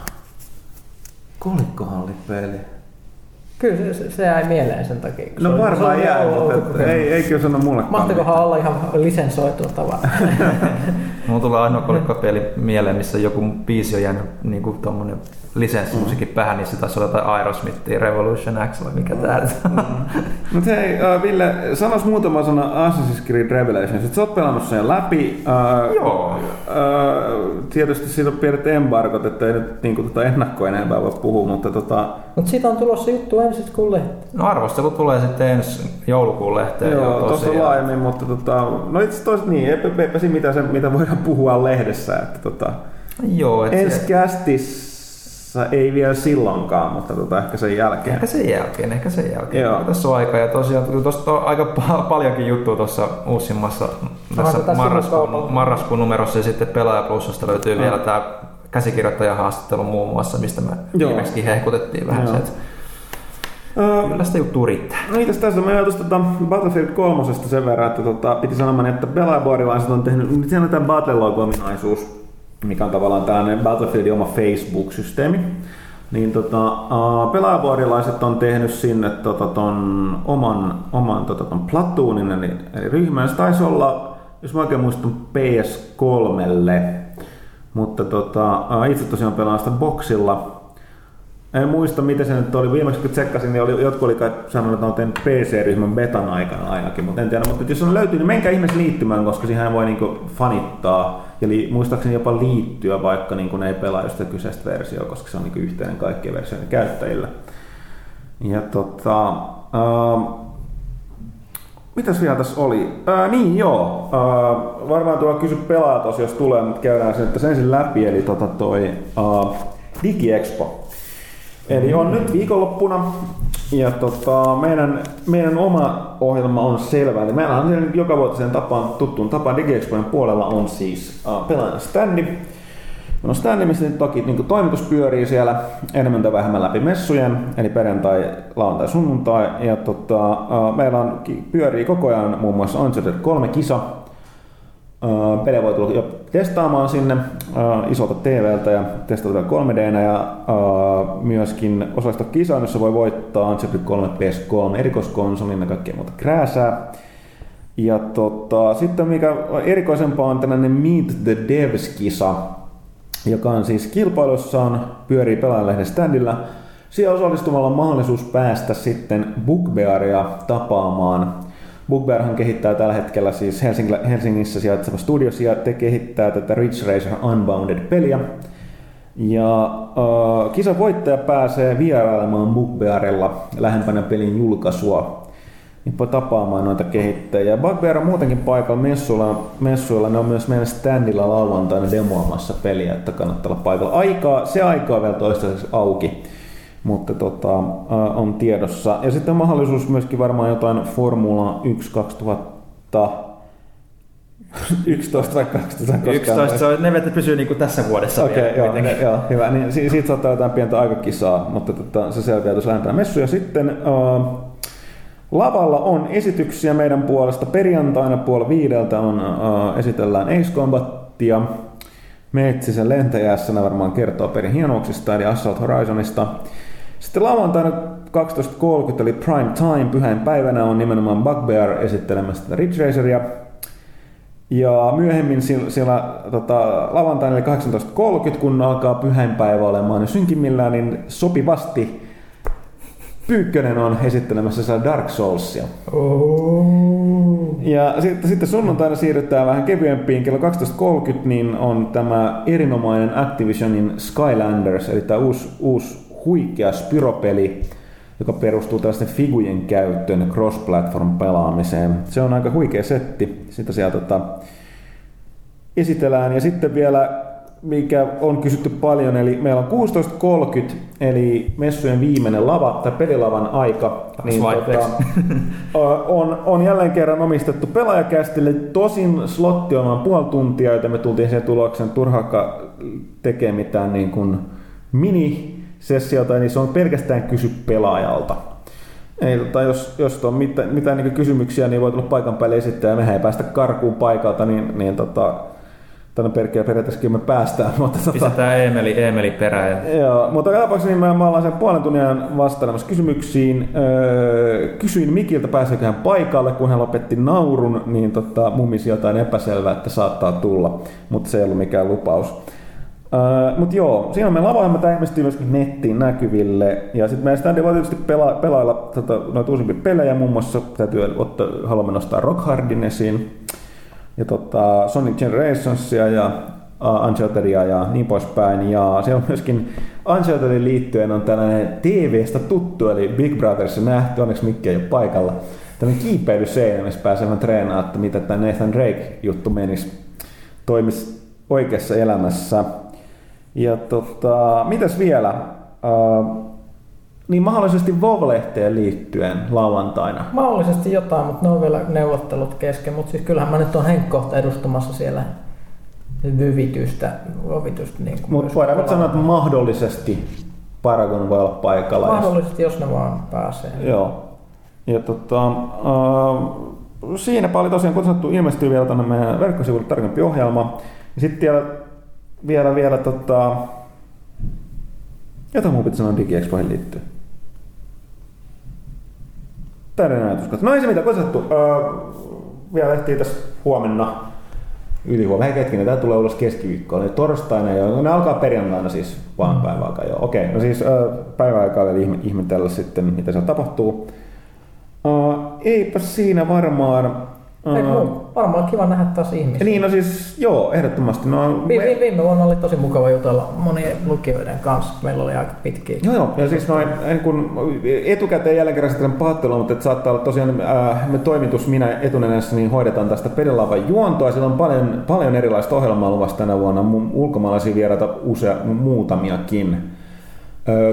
Kolikkohallipeli.
Kyllä se, se, jäi mieleen sen takia. kun
No
se
varmaan
outo
mutta ei, ei kyllä sano mullekaan.
Mahtakohan olla ihan lisensoitua tavaraa.
Mulla tulee ainoa kolikko-peli mieleen, missä joku biisi on jäänyt niin kuin tommonen lisenssimusiikin päähän, niin se taisi olla jotain Aerosmithia, Revolution X vai mikä tää nyt on.
Mutta hei, uh, Ville, sanois muutama sana Assassin's Creed Revelations. Et sä oot pelannut sen läpi. Uh,
Joo.
Uh, tietysti siitä on pienet embargot, että ei nyt niin tota ennakkoa enempää voi puhua, mutta tota,
Mutta siitä on tulossa juttu ensin kuule.
No arvostelu tulee sitten ensi joulukuun lehteen jo
joo, tuossa
tosiaan.
laajemmin, mutta tota, no itse toiset niin, eipä, eipä siinä mitä, se, mitä voidaan puhua lehdessä, että tota,
Joo, et
ensi
se,
kästissä ei vielä silloinkaan, mutta tota, ehkä sen jälkeen.
ehkä sen jälkeen, ehkä sen jälkeen.
Joo.
Tässä on aika ja tosiaan tuosta on aika pa- paljonkin juttua tuossa uusimmassa tässä marraskuun, marraskuun numerossa ja sitten Pelaaja Plusasta löytyy
Mm.
vielä tämä käsikirjoittajan haastattelu muun muassa, mistä me
Joo.
viimeksi hehkutettiin vähän
Joo.
se, että kyllä sitä juttua riittää.
No itse tässä mä ajatus tota Battlefield 3 sen verran, että tota, piti sanomaan, että pelaajaboardilaiset on tehnyt, nyt siellä on tämä Battlelog-ominaisuus, mikä on tavallaan tällainen Battlefieldin oma Facebook-systeemi. Niin tota, pelaajaboardilaiset on tehnyt sinne tota, ton oman, oman tota, ton platoonin, eli, eli ryhmän. Se taisi olla, jos mä oikein muistan, PS3. Mutta tota, itse tosiaan pelaan sitä boxilla. En muista, miten se nyt oli. Viimeksi kun tsekkasin, niin oli, jotkut oli kai sanonut, että on PC-ryhmän betan aikana ainakin, mutta en tiedä. Mutta jos on löytyy, niin menkää ihmeessä liittymään, koska siihen voi niinku fanittaa ja li, muistaakseni jopa liittyä, vaikka niinku ne ei pelaa just kyseistä versiota, koska se on niinku yhteinen kaikkien versioiden käyttäjille. Ja tota, ähm, Mitäs vielä tässä oli? Ää, niin joo, ää, varmaan tuolla kysy pelaajat jos tulee, mutta käydään sen nyt ensin läpi, eli tota toi ää, DigiExpo. Eli on nyt viikonloppuna ja tota, meidän, meidän oma ohjelma on selvä. Eli meillä on siellä joka vuotisen tapaan, tuttuun tapaan DigiExpojen puolella on siis uh, pelaajan standi. On standi, missä nyt toki niin toimitus pyörii siellä enemmän tai vähemmän läpi messujen, eli perjantai, lauantai, sunnuntai. Ja tota, uh, meillä on, pyörii koko ajan muun muassa Uncharted 3 kisa, pelejä voi tulla jo testaamaan sinne isolta TVltä ja testata vielä 3 d ja myöskin osallistua kisaan, jossa voi voittaa Uncharted 3 PS3 erikoiskonsolin ja kaikkea muuta krääsää. Ja tota, sitten mikä erikoisempaa on tällainen Meet the Devs-kisa, joka on siis kilpailussaan pyörii pelaajalehden standilla. Siellä osallistumalla on mahdollisuus päästä sitten Bookbearia tapaamaan Bugbearhan kehittää tällä hetkellä siis Helsingissä sijaitseva studio te kehittää tätä Ridge Racer Unbounded-peliä. Ja äh, kisan voittaja pääsee vierailemaan Bugbearilla lähempänä pelin julkaisua tapaamaan noita kehittäjiä. Bugbear on muutenkin paikalla messuilla, messuilla. Ne on myös meidän standilla lauantaina demoamassa peliä, että kannattaa olla paikalla. Aikaa, se aika on vielä toistaiseksi auki mutta tota, on tiedossa. Ja sitten on mahdollisuus myöskin varmaan jotain Formula 1 2000 11 vai 12
11, se on, ne vetet pysyy niinku tässä vuodessa
Okei,
vielä
joo, ne, joo, hyvä. Niin, si- siitä saattaa jotain pientä aikakisaa, mutta tota, se selviää tuossa lähempänä messuja. Sitten uh, lavalla on esityksiä meidän puolesta. Perjantaina puolella viideltä on, uh, esitellään Ace Combatia. Metsisen lentäjässä varmaan kertoo perin hienouksista, eli Assault Horizonista. Sitten lauantaina 12.30 eli prime time pyhän päivänä on nimenomaan Bugbear esittelemässä tätä Ridge Raceria. Ja myöhemmin siellä, siellä tota, lauantaina eli 18.30, kun alkaa pyhäinpäivä olemaan niin synkimmillään, niin sopivasti Pyykkönen on esittelemässä siellä Dark Soulsia.
Oh.
Ja sitten, sitten sunnuntaina siirrytään vähän kevyempiin. Kello 12.30 niin on tämä erinomainen Activisionin Skylanders, eli tämä uusi, uusi huikea Spyro-peli, joka perustuu tällaisten figujen käyttöön cross-platform pelaamiseen. Se on aika huikea setti, sitä sieltä tota, esitellään. Ja sitten vielä, mikä on kysytty paljon, eli meillä on 16.30, eli messujen viimeinen lava, tai pelilavan aika. Niin, tota, on, on jälleen kerran omistettu pelaajakästille. Tosin slotti on noin puoli tuntia, joten me tultiin siihen tulokseen turhaakka tekee mitään niin kuin mini sessiota, niin se on pelkästään kysy pelaajalta. Ei, tota, jos, jos on mitään, mitään niin kysymyksiä, niin voi tulla paikan päälle esittää ja mehän ei päästä karkuun paikalta, niin, niin tota, tänne perkele periaatteessa me päästään. Mutta tota,
Pistetään Emeli, Emeli perään.
Joo, mutta tapauksessa niin me ollaan sen puolen tunnin vastailemassa kysymyksiin. Öö, kysyin Mikiltä, pääseekö hän paikalle, kun hän lopetti naurun, niin tota, mumisi jotain epäselvää, että saattaa tulla, mutta se ei ollut mikään lupaus. Uh, mutta joo, siinä on meidän lavaohjelma, tämä ilmestyy myöskin nettiin näkyville. Ja sitten meidän standi voi tietysti pela, pelailla tota, noita uusimpia pelejä, muun muassa täytyy ottaa, haluamme nostaa Rock Hardin esiin. Ja tota, Sonic Generationsia ja uh, Unchartedia ja niin poispäin. Ja siellä on myöskin Unchartedin liittyen on tällainen TV-stä tuttu, eli Big Brotherissa nähty, onneksi Mikki ei ole paikalla. Tällainen kiipeilyseinä, missä pääsee treenaamaan, että mitä tämä Nathan Drake-juttu menisi, toimisi oikeassa elämässä. Ja tota, mitäs vielä? Uh, niin mahdollisesti Vovlehteen liittyen lauantaina.
Mahdollisesti jotain, mutta ne on vielä neuvottelut kesken. Mutta siis kyllähän mä nyt on Henkkohta edustamassa siellä vyvitystä. vyvitystä niin
mutta voidaan nyt sanoa, että mahdollisesti Paragon voi olla paikalla.
Mahdollisesti, jos, ne vaan pääsee.
Joo. Ja tota, uh, siinäpä oli tosiaan, kun sanottu, ilmestyy vielä tuonne meidän verkkosivuille tarkempi ohjelma. Ja sitten vielä, vielä, vielä tota, jotain muu pitää sanoa DigiExpoihin liittyen. Täydellinen ajatus. No ei se mitään, kun sanottu, uh, vielä ehtii tässä huomenna ylihuomenna. Hei hetkinen, tämä tulee ulos keskiviikkoon. Eli torstaina ja no, ne alkaa perjantaina siis vaan mm. päiväaikaa jo. Okei, okay, no siis uh, päiväaikaa vielä ihmetellä sitten, mitä siellä tapahtuu. Uh, eipä siinä varmaan
ei, varmaan kiva nähdä taas ihmisiä.
Niin, no siis joo, ehdottomasti. No,
viime, me... viime vuonna oli tosi mukava jutella monien lukijoiden kanssa. Meillä oli aika pitkiä.
Joo, joo. Ja siis noin, en kun etukäteen jälleen kerran sitten pahoittelua, mutta että saattaa olla tosiaan äh, me toimitus, minä etunenässä, niin hoidetaan tästä pelilaavan juontoa. Siellä on paljon, paljon erilaista ohjelmaa luvassa tänä vuonna. Ulkomaalaisia vieraita usea, muutamiakin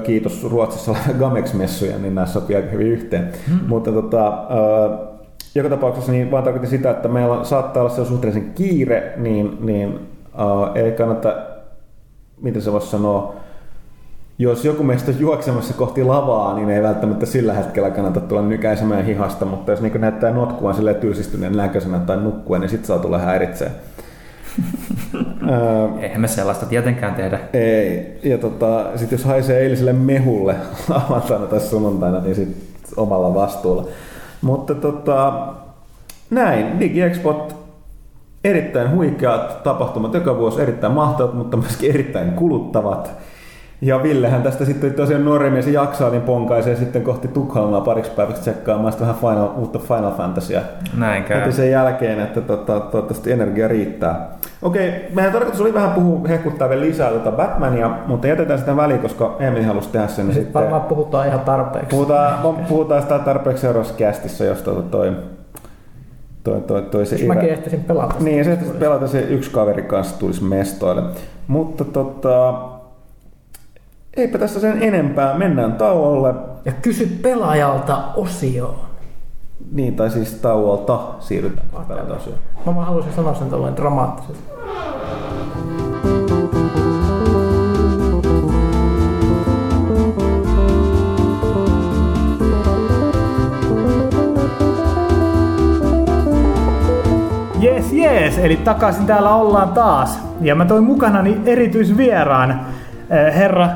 kiitos Ruotsissa Gamex-messuja, niin nämä sopii aika hyvin yhteen. Hmm. Mutta tota, joka tapauksessa niin vaan tarkoitin sitä, että meillä saattaa olla se suhteellisen kiire, niin, niin uh, ei kannata, miten se voisi sanoa, jos joku meistä on juoksemassa kohti lavaa, niin ei välttämättä sillä hetkellä kannata tulla nykäisemään hihasta, mutta jos niin näyttää notkuvan silleen tylsistyneen näköisenä tai nukkuen, niin sitten saa tulla häiritsee.
Eihän me sellaista tietenkään tehdä.
Ei. Ja tota, sitten jos haisee eiliselle mehulle lauantaina tai sunnuntaina, niin sitten omalla vastuulla. Mutta tota, näin, DigiExpot erittäin huikeat tapahtumat joka vuosi, erittäin mahtavat, mutta myöskin erittäin kuluttavat. Ja Villehän tästä sitten tosiaan nuori mies jaksaa, niin ponkaisee sitten kohti Tukholmaa pariksi päiväksi tsekkaamaan sitten vähän Final, uutta Final Fantasyä.
Näin käy.
Heti sen jälkeen, että tota, toivottavasti energia riittää. Okei, meidän tarkoitus oli vähän puhua, hehkuttaa vielä lisää tuota Batmania, mutta jätetään sitä väliin, koska Emil halusi tehdä sen.
Sitten, sitten varmaan puhutaan ihan tarpeeksi.
Puhutaan, puhutaan sitä tarpeeksi seuraavassa kästissä, jos tuota toi, toi, toi, toi se
Jos mäkin ehtisin pelata.
Niin, se ehtisin pelata se yksi kaveri kanssa tulisi mestoille. Mutta tota, eipä tässä sen enempää, mennään tauolle.
Ja kysy pelaajalta osioon.
Niin, tai siis tauolta siirrytään pelata osioon.
Mä vaan haluaisin sanoa sen tällainen dramaattisesti.
Jes, jes, eli takaisin täällä ollaan taas. Ja mä toin mukanani erityisvieraan herra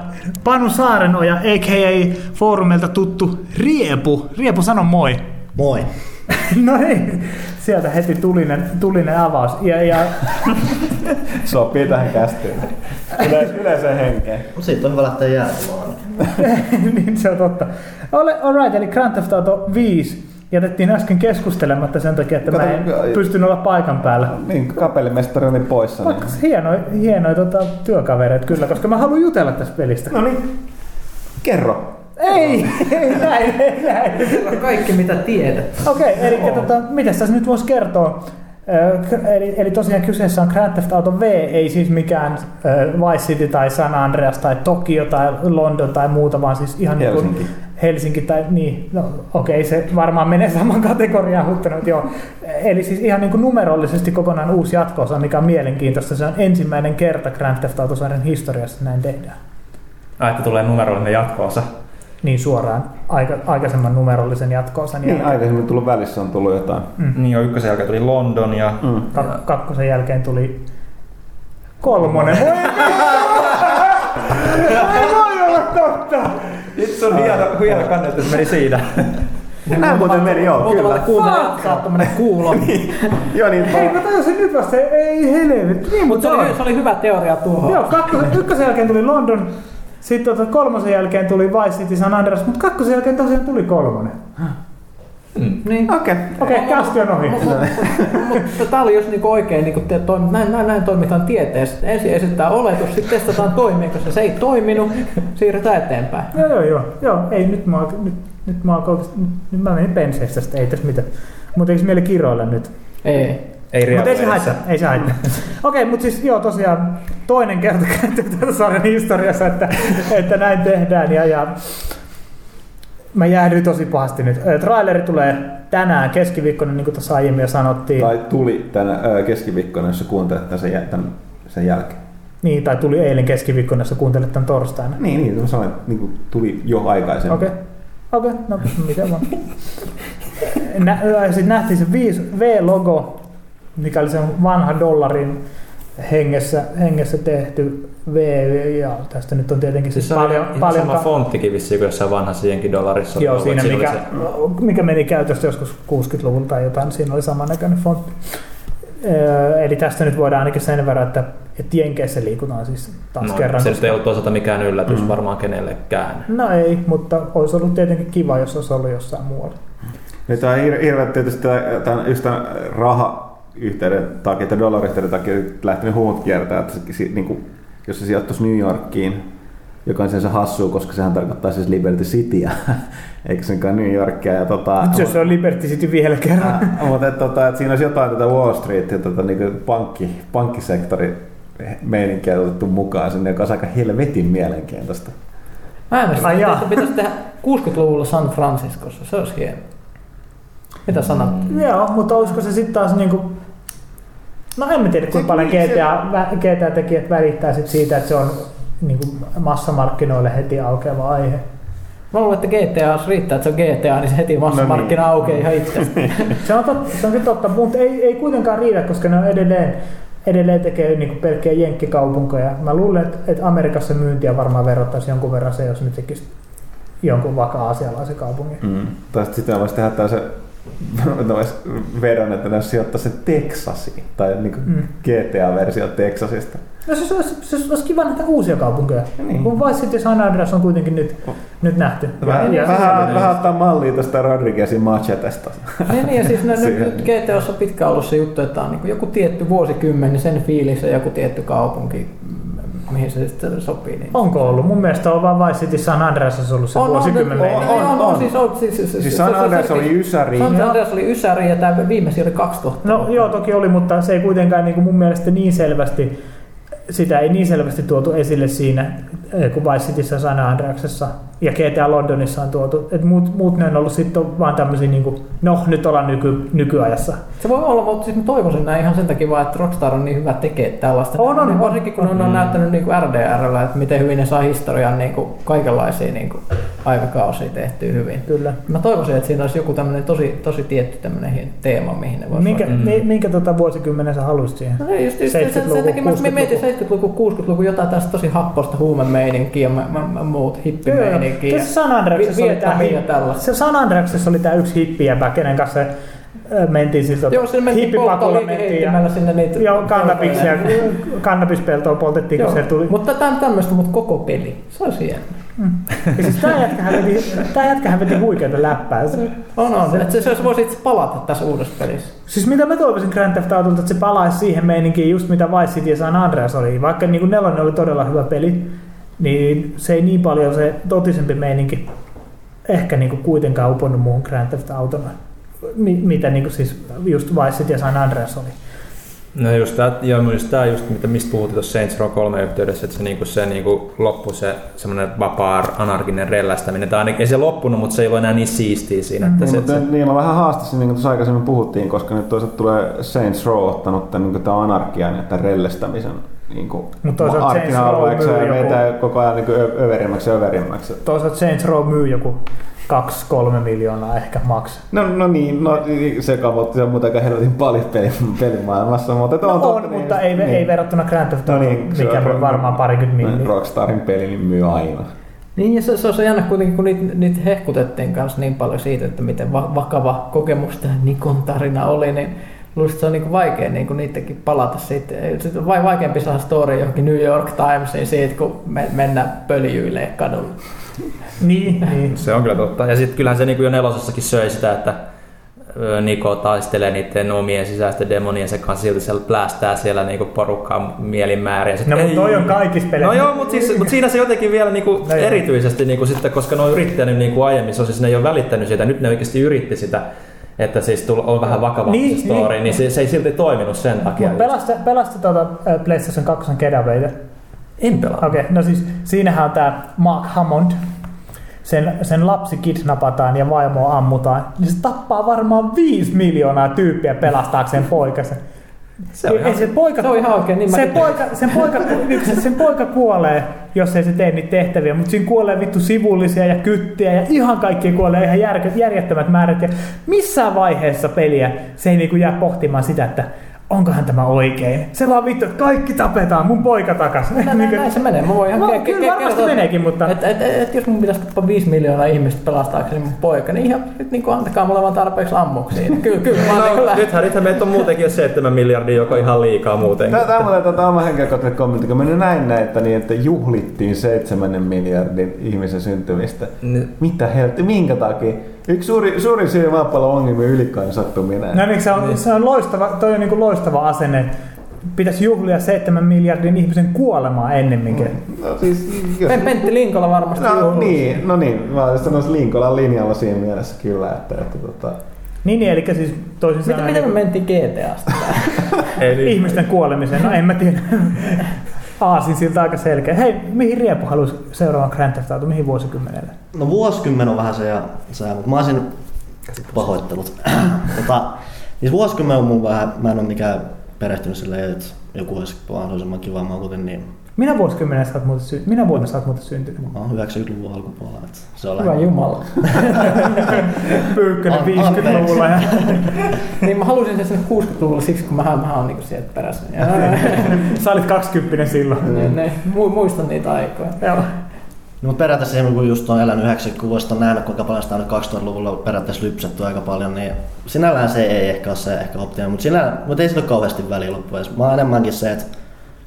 Panu Saarenoja, a.k.a. foorumilta tuttu Riepu. Riepu, sano moi.
Moi.
no niin, sieltä heti tulinen, tulinen avaus. Ja, ja...
Sopii tähän kästyyn. Yle, yleiseen henkeen.
Siitä on hyvä lähteä
niin se on totta. Alright, eli Grand Theft Auto 5 jätettiin äsken keskustelematta sen takia, että Kato, mä en pystyn olla paikan päällä.
Niin, kapellimestari oli poissa.
Niin. hienoja, hienoja tota, työkavereita kyllä, koska mä haluan jutella tästä pelistä.
No niin, kerro.
Ei, ei näin, ei näin.
Kaikki mitä tiedät.
Okei, okay, eli tota, mitä tässä nyt voisi kertoa? Eli, eli tosiaan kyseessä on Grand Theft Auto V, ei siis mikään Vice City tai San Andreas tai Tokio tai London tai muuta, vaan siis ihan Helsinki. niin kuin Helsinki tai niin, no okei, okay, se varmaan menee saman kategoriaan, mutta nyt joo. Eli siis ihan niin kuin numerollisesti kokonaan uusi jatkoosa, mikä on mielenkiintoista. Se on ensimmäinen kerta Grand Theft Auto-sarjan historiassa näin tehdään.
Ai, että tulee numerollinen jatkoosa
niin suoraan aika, aikaisemman numerollisen jatkoosan
niin, jälkeen. aikaisemmin tullut välissä on tullut jotain.
Mm. Niin jo ykkösen jälkeen tuli London ja... Mm.
Kak- kakkosen jälkeen tuli Kolmonen. Ei voi olla totta.
Itse on hieno, hieno kannattaa, meni siinä.
Näin muuten meni, joo, kyllä.
kuuntelijalle saattaa mennä kuulo.
Joo, niin
Hei, mä tajusin nyt vasta, ei helvetti. Niin,
Mutta
mutta
se oli, se oli hyvä teoria tuohon.
Joo, kakkosen, ykkösen jälkeen tuli London, sitten tota, kolmosen jälkeen tuli Vice City San Andreas, mutta kakkosen jälkeen tosiaan tuli kolmonen.
Niin.
Okei.
Okei, okay, kästi on ohi.
Mutta tämä oli just niinku oikein, niinku te toim, näin, näin, näin toimitaan tieteessä. Ensin esitetään oletus, sitten testataan toimiiko se. Se ei toiminut, siirrytään eteenpäin.
Joo, joo, joo. joo ei, nyt mä, nyt, nyt mä, nyt, nyt mä menin penseestä, tästä, ei tässä mitään. Mutta eikö mieli kiroilla nyt?
Ei.
Ei
Mutta ei se haittaa, ei se haittaa. Okei, mutta siis joo, tosiaan toinen kerta kääntyy tämän sarjan historiassa, että, että näin tehdään. Ja, ja mä jäädyin tosi pahasti nyt. Traileri tulee tänään keskiviikkona, niin kuin tuossa aiemmin jo sanottiin.
Tai tuli tänä keskiviikkona, jos sä kuuntelet tämän sen, tämän, sen jälkeen.
Niin, tai tuli eilen keskiviikkona, jos sä kuuntelet tämän torstaina.
Niin, niin, mä sanoin, että niin kuin tuli jo aikaisemmin.
Okei. Okei, no mitä vaan. Nä, sitten nähtiin se 5V-logo, mikä oli sen vanha dollarin hengessä, hengessä tehty V, ja tästä nyt on tietenkin
Siis
siis
se on
paljon,
ihan
paljon
sama fonttikin vissiin kuin jossain vanhassa jenkin dollarissa.
Joo,
ollut,
siinä mikä,
oli
mikä meni käytöstä joskus 60-luvulla tai jotain, siinä oli samannäköinen fontti. Öö, Eli tästä nyt voidaan ainakin sen verran, että, että Jenkeissä liikutaan siis taas
no,
kerran.
Se
koska-
ei ollut toisaalta mikään yllätys mm. varmaan kenellekään.
No ei, mutta olisi ollut tietenkin kiva, jos olisi ollut jossain muualla.
Nyt on hir- hirveä tietysti tää- tämän, just tämän raha-yhteyden takia, tai dollariyhteyden takia lähtenyt huut kiertää, että se, niin kuin, jos se sijoittuisi New Yorkiin, joka on sen se hassua, koska sehän tarkoittaa siis Liberty Cityä, eikä senkaan New Yorkia. Ja tota,
Nyt jos se on Liberty City vielä kerran.
Äh, mutta et, tota, et siinä olisi jotain tätä Wall Street ja tota, niin pankki, pankkisektori meininkiä otettu mukaan sinne, joka on aika helvetin mielenkiintoista.
Mä
jaa.
että se pitäisi tehdä 60-luvulla San Franciscossa. Se olisi hieno. Mitä sanot?
Joo, mutta olisiko se sitten taas niinku... No en mä tiedä, kuinka paljon
se-
GTA, vä- GTA-tekijät välittää sit siitä, että se on niinku massamarkkinoille heti aukeava aihe.
Mä luulen, että GTA, jos riittää, että se on GTA, niin se heti massamarkkina
No niin.
aukeaa ihan itse.
Se on, totta, se on kyllä totta, mutta ei, ei kuitenkaan riitä, koska ne on edelleen, edelleen tekee niinku pelkkiä jenkkikaupunkoja. Mä luulen, että, että Amerikassa myyntiä varmaan verrattaisi jonkun verran se, jos ne tekisi jonkun vakaa asialaisen kaupungin.
Mm. Tai sit sitten voisi tehdä tällaisen voisi vedon, että ne sijoittaisi sen Texasiin, tai niin kuin
Mm.
GTA-versio Texasista.
No se olisi, se olisi kiva nähdä uusia kaupunkeja.
Niin.
Kun Vice City ja San Andreas on kuitenkin nyt, nyt nähty.
Vähän, vähän, vähän ottaa mallia tuosta Rodriguezin machetesta.
niin, niin, ja siis
Siihen.
nyt, nyt GTOssa on pitkään ollut se juttu, että on niin joku tietty vuosikymmen, niin sen fiilis ja joku tietty kaupunki, mihin se sitten sopii. Niin.
Onko ollut? Mun mielestä on vaan Vice City San Andreas ollut se
on,
vuosikymmen
on, on, on, on,
on.
siis on. Siis, siis,
Siis San Andreas oli Ysäri.
San Andreas oli Ysäri ja tämä viimeisin oli 2000.
No joo, toki oli, mutta se ei kuitenkaan niin kuin mun mielestä niin selvästi, sitä ei niin selvästi tuotu esille siinä, eh, kuin Vice Cityssä San Andreasessa ja GTA Londonissa on tuotu. Et muut, muut ne on ollut sitten vaan tämmöisiä, niin kuin, no nyt ollaan nyky, nykyajassa.
Se voi olla, mutta siis mä toivoisin näin ihan sen takia vaan, että Rockstar on niin hyvä tekee tällaista.
On, on,
Niin
on.
Varsinkin kun on, on näyttänyt niin kuin RDRllä, että miten hyvin ne saa historian niin kuin kaikenlaisia niin kuin aikakausia tehtyä hyvin.
Kyllä.
Mä toivoisin, että siinä olisi joku tämmöinen tosi, tosi tietty tämmöinen teema, mihin ne voisi
Minkä,
Mm.
mi, minkä tota vuosikymmenen sä halusit siihen?
No ei, just, just sen,
70-luku,
sen takia mä
60-luku.
mietin 70-luku, 60-luku, jotain tästä tosi happosta huumemeininkiä ja mä, mä, mä, muut hippimeininkiä.
Kyllä se San Andreasessa oli
ja tällaista.
se San Andreasessa oli tää yksi hippijäpä, kenen kanssa mentiin siltä
Joo, sinne mentiin
hippipakolla mentiin ja,
sinne niitä...
joo, kannabiksia, kannabispeltoa poltettiin, kun se tuli.
mutta täm, tämmöistä, mutta koko peli. Se olisi hieno.
Ja siis tää jätkähän veti, tää jätkähän veti huikeita läppää. Se-
On, on. Että se, se voisi itse palata tässä uudessa pelissä.
Siis mitä mä toivoisin Grand Theft Autolta, että se palaisi siihen meininkiin just mitä Vice City ja San Andreas oli. Vaikka niin kuin nelonen oli todella hyvä peli, niin se ei niin paljon se totisempi meininki ehkä niin kuin kuitenkaan uponnut muuhun Grand Theft Autona. Mi- mitä niin kuin siis just Vice City ja San Andreas oli.
No just tää, joo, just tää just, mitä, mistä puhuttiin tuossa Saints Row 3 yhteydessä, että se, niinku, se niinku, loppu se semmoinen vapaa anarkinen rellästäminen. Tai ainakin ei se loppunut, mutta se ei ole enää niin siistiä siinä. Että
Niin,
se,
mutta
se,
niin, mä vähän haastasin, niin kuin tuossa aikaisemmin puhuttiin, koska nyt toisaalta tulee Saints Row ottanut tämän, niin tämän anarkian ja tämän rellestämisen niin kuin
Mut toisaalta Saints Row
markkina-alueeksi
myy
ja
joku-
meitä koko ajan niin kuin överimmäksi ja överimmäksi.
Toisaalta Saints Row myy joku 2-3 miljoonaa ehkä maks.
No, no niin, no, se kamotti on muuten aika helvetin paljon peli, pelimaailmassa, mutta
No on, on mutta ei,
niin.
ei verrattuna Grand Theft
No
Auto,
niin, se
mikä
on-
on varmaan parikymmentä milliä.
Rockstarin peli niin myy aina.
Niin ja se, se on se jännä kuitenkin, kun niitä, niitä hehkutettiin kanssa niin paljon siitä, että miten va- vakava kokemus tämä Nikon tarina oli, niin luulisin, että se on niin vaikea niin niidenkin palata siitä. Sitten on vai vaikeampi saada story johonkin New York Timesiin siitä, kun me, mennään pöljyille kadulla.
Niin, niin.
Se on kyllä totta. Ja sitten kyllähän se niin jo nelosessakin söi sitä, että Niko taistelee niiden omien sisäisten demoniensa kanssa, silti se plästää siellä niinku porukkaa mielinmääriä. Sit
No
ei-
mutta toi on kaikissa peleissä.
No joo, mutta siis, mut siinä se jotenkin vielä niinku
No
erityisesti, niinku sitten, koska ne on yrittänyt niinku aiemmin, se on siis ne ei ole välittänyt sitä, nyt ne oikeasti yritti sitä, että siis tull, on vähän vakavampi
Niin,
niin, story,
niin.
niin, se, se, ei silti toiminut sen takia.
Pelasta, pelasta tuota PlayStation 2 Gedawaita.
En pelaa.
Okei, okay, no siis siinähän on tää Mark Hammond. Sen, sen lapsi kidnapataan ja vaimoa ammutaan. Niin se tappaa varmaan 5 miljoonaa tyyppiä pelastaakseen poikansa.
Se on
ei,
ihan-
se poika,
Se on ihan oikein, niin
se poika, sen, poika, yksi- sen poika kuolee, jos ei se tee niitä tehtäviä, mutta siinä kuolee vittu sivullisia ja kyttiä ja ihan kaikki kuolee ihan järjettömät määrät. Ja missään vaiheessa peliä se ei niinku jää pohtimaan sitä, että onkohan tämä oikein. Se vaan vittu, että kaikki tapetaan, mun poika takas.
Näin, näin, näin se menee. Mä voin ihan
No,
ke-
kyllä
ke-
varmasti
kertoa,
meneekin, mutta-
Et, et, et, et, jos mun pitäisi tappaa 5 miljoonaa ihmistä pelastaakseni mun poika, niin ihan nyt niin kuin antakaa mulle vaan tarpeeksi ammuksiin. Kyllä, kyllä. Mä niin
No,
kuin
nythän, nythän meitä on muutenkin jo 7 miljardia, joka on ihan liikaa muutenkin.
Tämä on muuten tota oma henkilökohtainen kommentti, kun meni näin näitä niin, että juhlittiin seitsemännen miljardin ihmisen syntymistä.
Niin.
Mitä helvetti, minkä takia? Yksi suuri, suuri syy maapallon ongelmien ylikainen sattuminen.
No niin, se on, se on loistava, toi on niinku loistava asenne. Pitäisi juhlia 7 miljardin ihmisen kuolemaa ennemminkin.
No siis, jos...
Pen- Pentti Linkola varmasti
No
juhluu.
niin, no niin, mä sanoisin Linkolan linjalla siinä mielessä kyllä, että, että tota,
Niin, niin, eli siis toisin
Miten,
sanoen
miten me
niin,
mentiin GTAsta?
Ei, niin.
ihmisten kuolemiseen, no en mä tiedä. Aasin siltä aika selkeä. Hei, mihin Riepu haluaisi seuraavan Grand Theft Auto, mihin vuosikymmenelle?
No vuosikymmen on vähän se ja se, mutta mä olisin pahoittelut. tota, siis vuosikymmen on mun vähän, mä en ole mikään perehtynyt silleen, että joku olisi kiva mä kuten niin
Minä vuosikymmenellä sä oot muuten, sy- minä vuonna sä oot muuten syntynyt?
mä oon 90-luvun alkupuolella. Että se on
Hyvä
lähinnä-
Jumala.
Pyykkönen
An-
50-luvulla. Ja...
niin mä halusin sen sinne 60-luvulle siksi, kun mä, mä oon niinku sieltä perässä. Ja,
sä olit 20 silloin.
ne, ne, mu- muistan niitä aikoja.
Joo.
No, mutta periaatteessa se, kun just on elänyt 90-luvusta, on nähnyt kuinka paljon sitä on nyt 2000-luvulla periaatteessa lypsetty aika paljon, niin sinällään se ei ehkä ole se ehkä optimaalinen, mutta, sinällään, mutta ei sillä ole kauheasti väliä loppujen. Mä oon enemmänkin se, että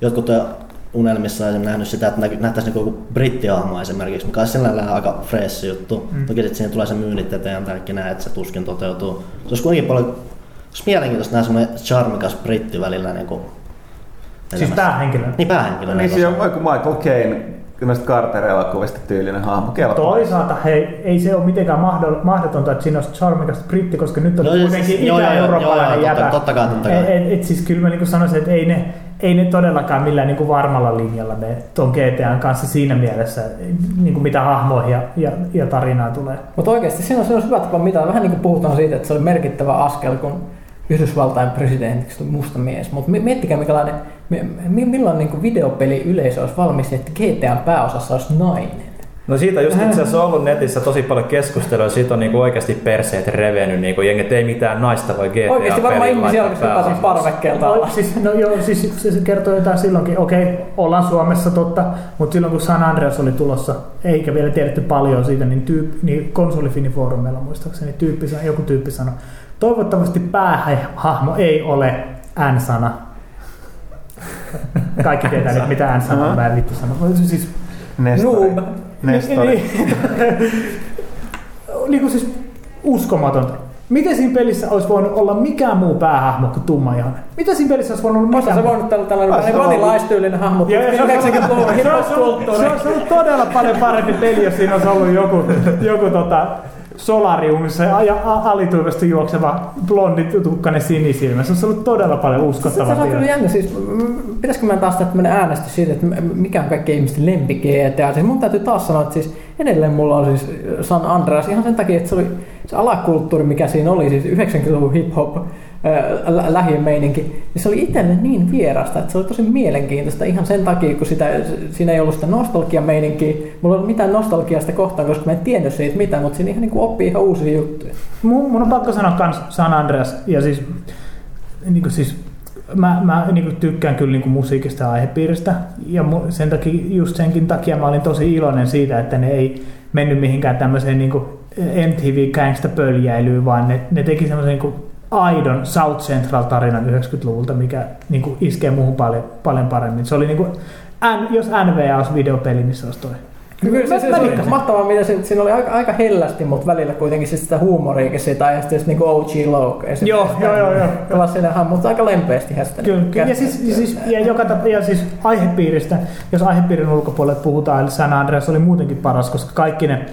jotkut on unelmissa esimerkiksi nähnyt sitä, että nähtäisiin niin joku brittiahmo esimerkiksi, mikä olisi sinällään aika fresh juttu. Mm. Toki sitten siihen tulee se myynnit eteen ja kaikki näin, että se tuskin toteutuu. Se olisi kuitenkin paljon olisi mielenkiintoista nähdä semmoinen charmikas britti välillä niin kuin
Siis
elämässä.
päähenkilö.
Niin päähenkilö.
niin siinä on joku Michael Caine, näistä Carter-elokuvista tyylinen hahmo, kelpaa.
Toisaalta hei, ei se ole mitenkään mahdotonta, että siinä olisi charmikas britti, koska nyt on
Joo, joo,
kuitenkin
siis- joo, joo, joo,
itä-eurooppalainen
joo, totta-
jäbä.
totta kai, totta kai.
Et, et, et, siis kyllä mä niin sanoisin, että ei ne, ei ne todellakaan millään niin kuin varmalla linjalla me tuon GTAn kanssa siinä mielessä, niin kuin mitä hahmoihin ja, ja, ja tarinaa tulee.
Mutta oikeasti siinä on, siinä on hyvä tapa mitä. Vähän niin kuin puhutaan siitä, että se oli merkittävä askel, kun Yhdysvaltain presidentiksi tuli musta mies. Mutta miettikää, minkälainen, mi- mi- milloin niin videopeli yleisö olisi valmis, että GTAn pääosassa olisi nainen.
No siitä just itse asiassa on ollut netissä tosi paljon keskustelua, siitä on niinku oikeasti perseet revennyt, niinku jengi, että ei mitään naista voi GTA
Oikeasti varmaan ihmisiä alkaisi hypätä parvekkeelta
No,
alas.
siis, no joo, siis se, se kertoo jotain silloinkin. Okei, ollaan Suomessa totta, mutta silloin kun San Andreas oli tulossa, eikä vielä tiedetty paljon siitä, niin, tyyp, niin konsolifinifoorumilla muistaakseni tyyppi, sanoi- joku tyyppi sanoi, toivottavasti päähahmo ei ole N-sana. Kaikki tietää nyt mitä N-sana on, mä en vittu sano. Siis,
Nestori.
Noob.
Nestori.
Niin, niin kuin siis uskomatonta. Miten siinä pelissä olisi voinut olla mikään muu päähahmo kuin tummaihoinen? Mitä siinä pelissä olisi voinut olla mikään
se voinut tällä tällainen vanilaistyylinen hahmo.
Ja- ja se on-
90-luvun
se on- se on-
hiphop-kulttuuri.
Se on, se on todella paljon parempi peli, jos siinä olisi ollut joku, joku tota, solariumissa ja alituivasti juokseva blondi tukkainen sinisilmä. Se olisi ollut todella paljon
Se, se
uskottavampi.
on kyllä jännä. Siis, mm, pitäisikö mä taas tämmöinen äänestys siitä, että mikä on kaikkien ihmisten lempi GTA. Siis mun täytyy taas sanoa, että siis edelleen mulla on siis San Andreas ihan sen takia, että se oli se alakulttuuri, mikä siinä oli, siis 90-luvun hip-hop ää, lä- lähimeininki, niin se oli itselle niin vierasta, että se oli tosi mielenkiintoista ihan sen takia, kun sitä, siinä ei ollut sitä nostalgiameininkiä. Mulla ei ollut mitään nostalgiasta kohtaan, koska mä en tiennyt siitä mitään, mutta siinä ihan niin kuin oppii ihan uusia juttuja.
Mun, mun on pakko sanoa kans San Andreas, ja siis, niin kuin siis mä, mä niin kuin tykkään kyllä niin kuin musiikista ja aihepiiristä, ja sen takia, just senkin takia mä olin tosi iloinen siitä, että ne ei mennyt mihinkään tämmöiseen niin kuin MTV gangsta pöljäilyyn, vaan ne, ne teki semmoisen niin kuin aidon South Central tarinan 90-luvulta, mikä niin kuin iskee muuhun paljon, paljon paremmin. Se oli niin kuin, N, jos NVA olisi videopeli, niin se olisi toi.
Kyllä se, se, se oli mahtavaa, mitä se, siinä oli aika, aika hellästi, mutta välillä kuitenkin siis sitä huumoriakin sitä, ja sitten niin OG Loke. se-
Joo, joo, joo, joo.
Klassinenhan, mutta aika lempeästi hästä.
Kyllä, kyllä. Ja, siis, ja, siis, ja, joka ja siis aihepiiristä, jos aihepiirin ulkopuolelle puhutaan, eli San Andreas oli muutenkin paras, koska kaikki ne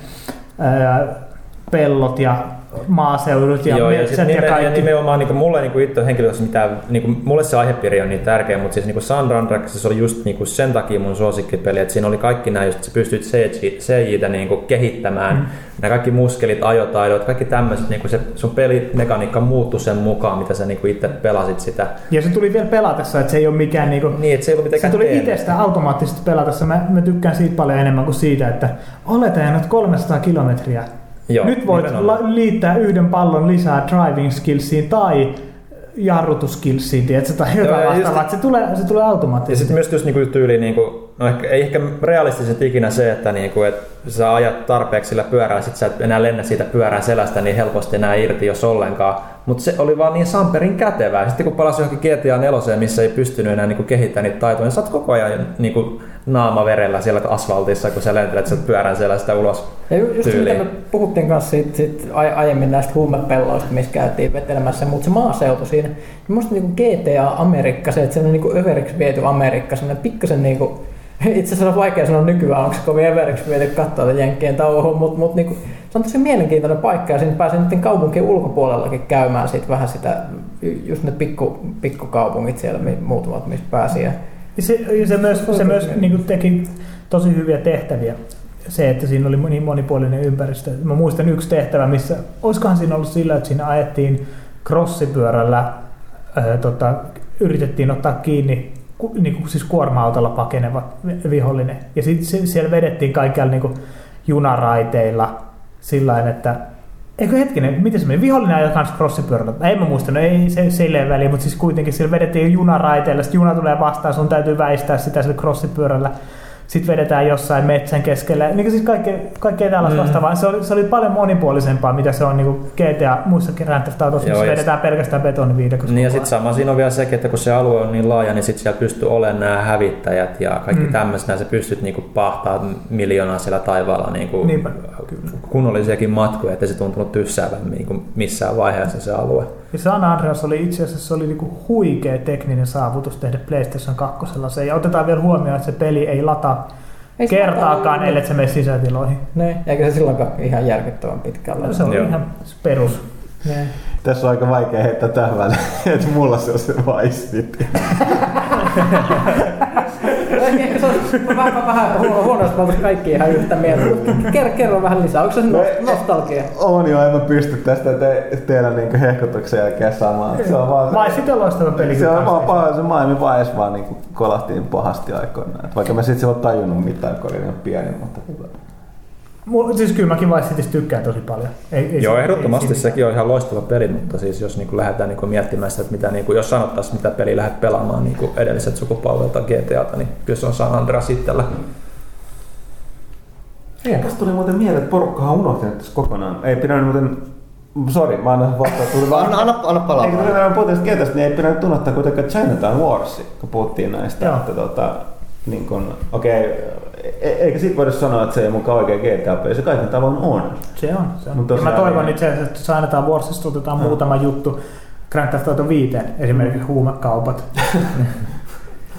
ää, pellot ja maaseudut ja
Joo, ja,
metsät ja
ja
kaikki.
nimenomaan niin mulle niin itse henkilökohtaisesti mitään, niin kuin, mulle se aihepiiri on niin tärkeä, mutta siis niin San Andreas se oli just niin kuin sen takia mun suosikkipeli, että siinä oli kaikki nämä, just sä pystyt CJ, CJtä niin kuin kehittämään, mm. nämä kaikki muskelit, ajotaidot, kaikki tämmöiset, niin kuin se sun pelimekaniikka muuttui sen mukaan, mitä sä niin kuin itse pelasit sitä.
Ja se tuli vielä pelatessa, että se ei ole mikään niinku,
Niin, että se ei ollut
se tuli
teemme.
itsestä automaattisesti pelatessa. Mä, mä tykkään siitä paljon enemmän kuin siitä, että olet ajanut 300 kilometriä.
Joo,
Nyt voit
nimenomaan.
la- liittää yhden pallon lisää driving skillsiin tai jarrutuskillsiin, tiedätkö, tai jotain
Joo, ja just-
vastaavaa. että Se tulee, se tulee
Ja
automaattisesti.
sitten myös just niinku tyyli, niinku, no ehkä, ei ehkä realistisesti ikinä se, että niinku, et sä ajat tarpeeksi sillä pyörällä, sit sä et enää lennä siitä pyörän selästä niin helposti enää irti, jos ollenkaan. Mutta se oli vaan niin samperin kätevää. Sitten kun palasi johonkin GTA 4, missä ei pystynyt enää niinku kehittämään niitä taitoja, niin sä oot koko ajan niinku naama verellä siellä asfaltissa, kun sä lentelet sieltä pyörän selästä ulos.
Ja ju- just
tyyliin.
mitä me puhuttiin kanssa siitä, siitä ai- aiemmin näistä huumepelloista, missä käytiin vetelemässä, mutta se maaseutu siinä, niin musta niinku GTA Amerikka, se, että se on niinku överiksi viety Amerikka, semmoinen pikkasen niinku, itse asiassa on vaikea sanoa nykyään, onko se kovin överiksi viety katsoa Jenkkien touhua, mutta mut niinku, se on tosi mielenkiintoinen paikka ja siinä pääsee niiden kaupunkien ulkopuolellakin käymään sit vähän sitä, just ne pikku, pikkukaupungit siellä, muutamat, missä pääsi. Ja,
se, ja se myös, se myös niin kuin teki tosi hyviä tehtäviä. Se, että siinä oli niin monipuolinen ympäristö. Mä muistan yksi tehtävä, missä, olisikohan siinä ollut sillä, että siinä ajettiin crossipyörällä, ää, tota, yritettiin ottaa kiinni ku, niin kuin siis kuorma-autolla pakeneva vi- vihollinen. Ja sitten siellä vedettiin kaikkialla niin kuin junaraiteilla sillä että Eikö hetkinen, miten se meni? Vihollinen ajoi kanssa crossipyörällä. En mä muista, no ei se silleen väliin, mutta siis kuitenkin siellä vedettiin junaraiteilla, sitten juna tulee vastaan, sun täytyy väistää sitä sillä crossipyörällä. Sitten vedetään jossain metsän keskellä. Niin kuin siis kaikkea, kaikkea tällaista
Mm.
vastaavaa. Se oli, se oli paljon monipuolisempaa, mitä se on niin kuin GTA muissa Grand Theft Autossa, missä vedetään pelkästään betoniviidakossa.
Niin ja sitten sama siinä on vielä sekin, että kun se alue on niin laaja, niin sitten siellä pystyy olemaan nämä hävittäjät ja kaikki mm.
Mm.
tämmöiset, sä pystyt niinku pahtaa miljoonaa siellä taivaalla niinku
Niinpä.
kunnollisiakin matkoja, ettei se tuntunut tyssäävän niinku missään vaiheessa se alue.
Ja San Andreas oli itse asiassa se oli niinku huikea tekninen saavutus tehdä PlayStation 2 se. Ja otetaan vielä huomioon, että se peli ei lataa
Ei se
kertaakaan, ellei se mene sisätiloihin.
Ne, eikä se silloinkaan ihan järkyttävän pitkällä.
Se on
Joo.
ihan perus.
Ne.
Tässä on aika vaikea heittää tähän väliin, että mulla se on se Vice City.
Vähän, vähän huono, huono, jos me oltaisiin kaikki ihan yhtä mieltä. Kerro, kerro vähän lisää. Onko se
No,
nost- nostalgia?
On jo, en mä pysty tästä te- tehdä niinku hehkutuksen jälkeen samaan. Se on vaan
sitten on loistava peli.
se on vaan paha, se Miami Vice vaan niinku kolahtiin pahasti aikoinaan. Et vaikka mä sit silloin tajunnut mitään, kun olin niin pieni, mutta
Siis kyllä mäkin Vice Citystä tykkään tosi paljon. Ei, ei
Joo,
se-
ehdottomasti
ei
sekin on ihan loistava peli, mutta siis jos niinku lähdetään niinku miettimään sitä, että mitä, niinku, jos sanottaisiin mitä peliä lähdet pelaamaan niinku edelliset sukupolvelta GTAta, niin kyllä se on San Andreas itsellä.
Tästä tuli muuten mieleen, että porukkahan on unohtanut tässä kokonaan. Ei pidä nyt muuten... Sori, mä annan vastaan. Tuli vaan...
Anna, anna, anna palaa.
Eikö tuli meidän puhutaan kentästä, niin ei pidä nyt unohtaa kuitenkaan Chinatown Wars, kun puhuttiin näistä.
Joo.
Että tota, niin kun, okei, e- eikä sit voida sanoa, että se ei mukaan oikein GTA-peli, se kaiken tavoin on.
Se on. Se on.
Mut
Ja mä toivon
niin-
itse asiassa, että jos annetaan Warsista otetaan
Joo.
muutama juttu. Grand Theft Auto 5, esimerkiksi huumekaupat.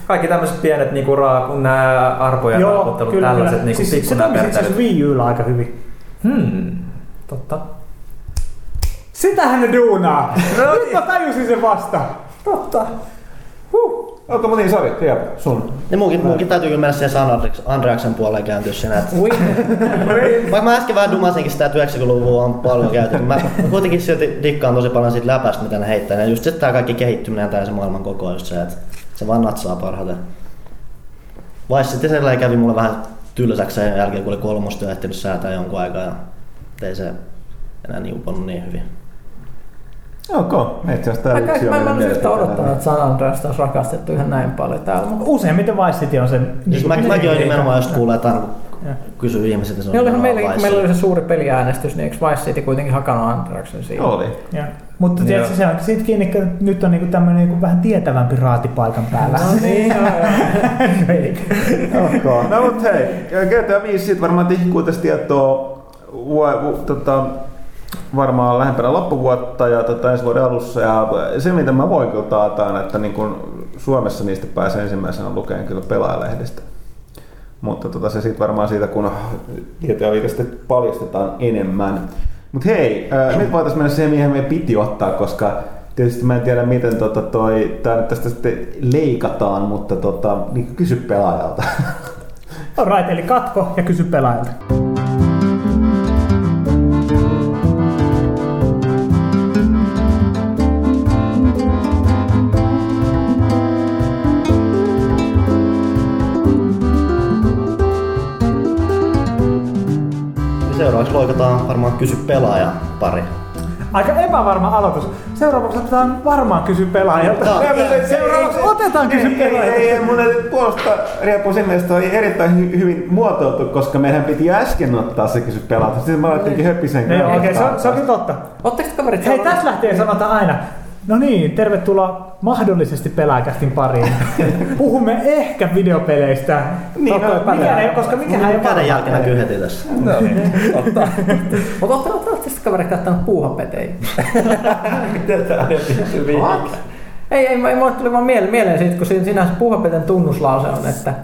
Kaikki tämmöiset pienet niinku raa, kun nämä arpojen raaputtelut, tällaiset niinku
siis, se
pikku
toimisi itse asiassa. Wii Ulla aika hyvin.
Hmm.
Totta. Sitähän ne duunaa! Nyt mä tajusin sen vasta. Totta. Huh.
Onko mä niin, sori, Riepu, sun.
Niin munkin, munkin täytyy kyllä mennä siihen Andreaksen, Andreaksen puoleen kääntyä siinä. Että Vaikka mä äsken vähän dumasinkin sitä, että 90-luvua on paljon käyty, niin mä, mä kuitenkin silti dikkaan tosi paljon siitä läpästä, mitä ne heittää. Ja just se, että tää kaikki kehittyminen ja se maailman koko just se, että se vaan natsaa parhaiten. Vai sitten se kävi mulle vähän tylsäksi sen jälkeen, kun oli kolmosta ehtinyt säätää jonkun aikaa ja ei se enää niin uponnut niin hyvin.
Ok, itse asiassa tää
mä,
yksi
mä,
on
mä en olisi yhtä odottanut, että San Andreasta olisi rakastettu ihan näin paljon täällä. Mutta
Useimmiten Vice City on sen...
Siis mä, mäkin olin nimenomaan just kuulee, että kun kysyy ihmisiltä, se on
Niin olihan meillä, kun meillä oli se suuri peliäänestys, niin eikö Vice City kuitenkin hakannut Andraksen siihen?
Oli.
Joo. Mutta tiedätkö, se on siitä kiinni, että nyt on niinku tämmöinen niinku vähän tietävämpi raati paikan päällä.
No niin, joo, joo.
Ei.
Ok, no mut hei, GTA 5 sit varmaan tihkuu tästä tietoa tota, varmaan lähempänä loppuvuotta ja tota, ensi vuoden alussa. Ja se, mitä mä voin kyllä taata, on, että niin kun Suomessa niistä pääsee ensimmäisenä lukemaan kyllä pelaajalehdestä. Mutta tota, se sitten varmaan siitä, kun 5 sitten paljastetaan enemmän. Mutta hei, ää, nyt voitaisiin mennä siihen, mihin meidän piti ottaa, koska tietysti mä en tiedä, miten tota toi, tää nyt tästä sitten leikataan, mutta tota, niin kysy pelaajalta.
Alright, eli katko ja kysy pelaajalta.
Seuraavaksi loikataan varmaan kysy pelaaja pari.
Aika epävarma aloitus. Seuraavaksi otetaan varmaan kysy pelaajalta.
Joo.
Seuraavaksi otetaan kysy
Ei, ei,
pelaajalta.
ei, mun täytyy puolustaa Riepu sinne, että oli erittäin hy- hyvin muotoiltu, koska meidän piti äsken ottaa se kysy pelata. Sitten mä laitinkin höppisen
Niin, Okei, okay, se, on, se on kyllä totta.
Ootteko te kaverit
Hei, tässä lähtien sanotaan aina. No niin, tervetuloa mahdollisesti pelaajakästin pariin. Puhumme ehkä videopeleistä.
Niin, no,
mikään ei, koska mikään ei ole
Käden jälki näkyy heti tässä.
No niin, totta.
Mutta ootte- ootte- ootte sitten kaverit kattanut puuhapetejä? Ei, ei, ei mulle tuli vaan mieleen, mieleen siitä, kun siinä, siinä puuhapeten tunnuslause on, että,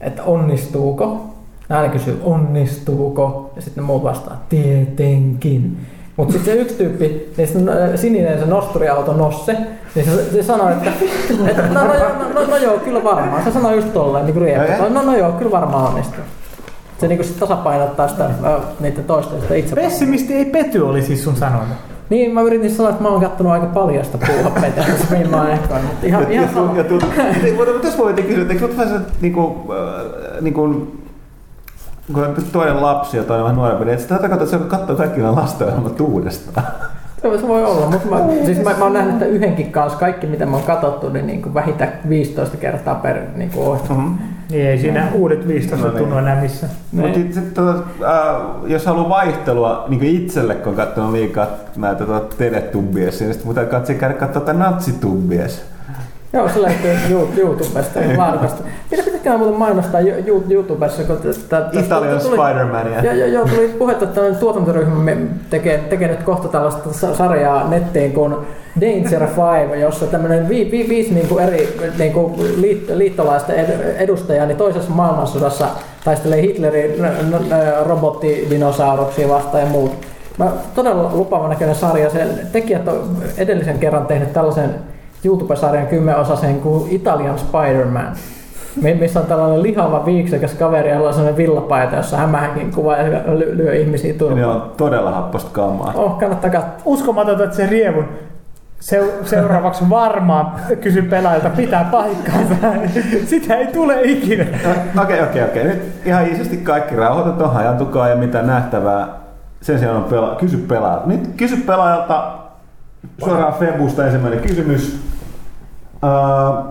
että onnistuuko. Aina kysyy, onnistuuko, ja sitten muut vastaa, tietenkin. Mutta sitten se yksi tyyppi, niin se äh, sininen se nosturiauto Nosse, niin se, se sanoi, että, että no, no, no, no, no, joo, kyllä varmaan. Se sanoi just tolleen, niin kuin Rieppu. No, no joo, kyllä varmaan onnistuu. Se niin sit tasapainottaa sitä, äh, niiden toisten sitä itse.
Pessimisti ei pety, oli siis sun sanonut.
Niin, mä yritin sanoa, että mä oon kattonut aika paljasta puuhapeitä, mihin mä oon ehkä, mutta ihan, ihan sama.
Ja Ei, mutta tässä voitiin kysyä, että eikö sut vähän se, niinku, äh, niinku, kun on toinen lapsi ja toinen vähän nuorempi, niin sitä että se katsoo kaikki nämä lastenohjelmat uudestaan.
Se voi olla, mutta mä, siis mä, mä oon nähnyt että yhdenkin kanssa kaikki mitä mä oon katsottu, niin, niin kuin vähintään 15 kertaa per niin kuin ohjelma.
Mm-hmm.
Niin ei siinä uudet 15
No niin.
tunnu enää missään.
Mutta sit, tota, äh, jos haluaa vaihtelua niin itselle, kun on katsonut liikaa näitä tota, Teletubbies, niin sitten täytyy katsoa käydä katsoa tätä Natsitubbies.
Joo, se You- YouTubesta ja laadukasta. Mitä pitäkään muuten mainostaa Yo- Yo- YouTubessa, kun
Italian Spider-Mania.
Joo, joo, tuli puhetta, että tällainen tuotantoryhmä tekee, tekee nyt kohta tällaista sa- sarjaa nettiin kuin Danger Five, jossa tämmöinen vi, vi, viisi niin kuin eri niin kuin liit, liittolaista ed- edustajaa niin toisessa maailmansodassa taistelee Hitlerin robottidinosauruksia vastaan ja muut. Mä, todella lupaava näköinen sarja. Sen tekijät on edellisen kerran tehnyt tällaisen YouTube-sarjan kymmenosaisen kuin Italian Spider-Man. Mi- missä on tällainen lihava viiksekäs kaveri, jolla on sellainen villapaita, jossa hämähänkin kuva ja ly- lyö ihmisiä
Ne
turpaan.
on todella happosta kamaa.
Oh, kannattaa katsoa.
Uskomatonta, että se rievun seu- seuraavaksi varmaan kysy pelaajilta pitää paikkaansa. Sitä ei tule ikinä.
No, Okei, okei, okei. Nyt ihan isosti kaikki rauhoitetaan, hajantukaa ja mitä nähtävää. Sen sijaan on pela- kysy pelaajalta. Nyt kysy pelaajalta suoraan Febusta ensimmäinen kysymys. Uh,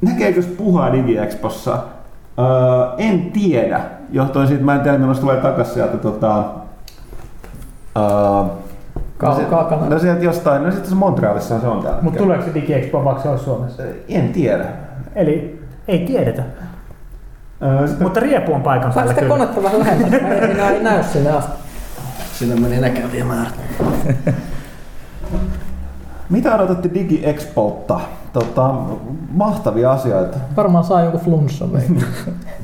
näkeekö puhaa DigiExpossa? Uh, en tiedä. Johtuen siitä, mä en tiedä milloin se tulee takaisin sieltä tota, uh,
Kaukaa
no,
kannattaa.
se, no sieltä jostain, no sitten se Montrealissa se on täällä.
Mutta tuleeko se DigiExpo vaikka se olisi Suomessa?
En tiedä.
Eli ei tiedetä.
Uh, sitten,
Mutta riepu on paikan päällä
sitä konetta vähän lähemmäs? Mä en enää ei näy sinne asti.
Sinne meni näkeviä määrät.
Mitä odotatte DigiExpolta? Tota, mahtavia asioita.
Varmaan saa joku flunssan. vai?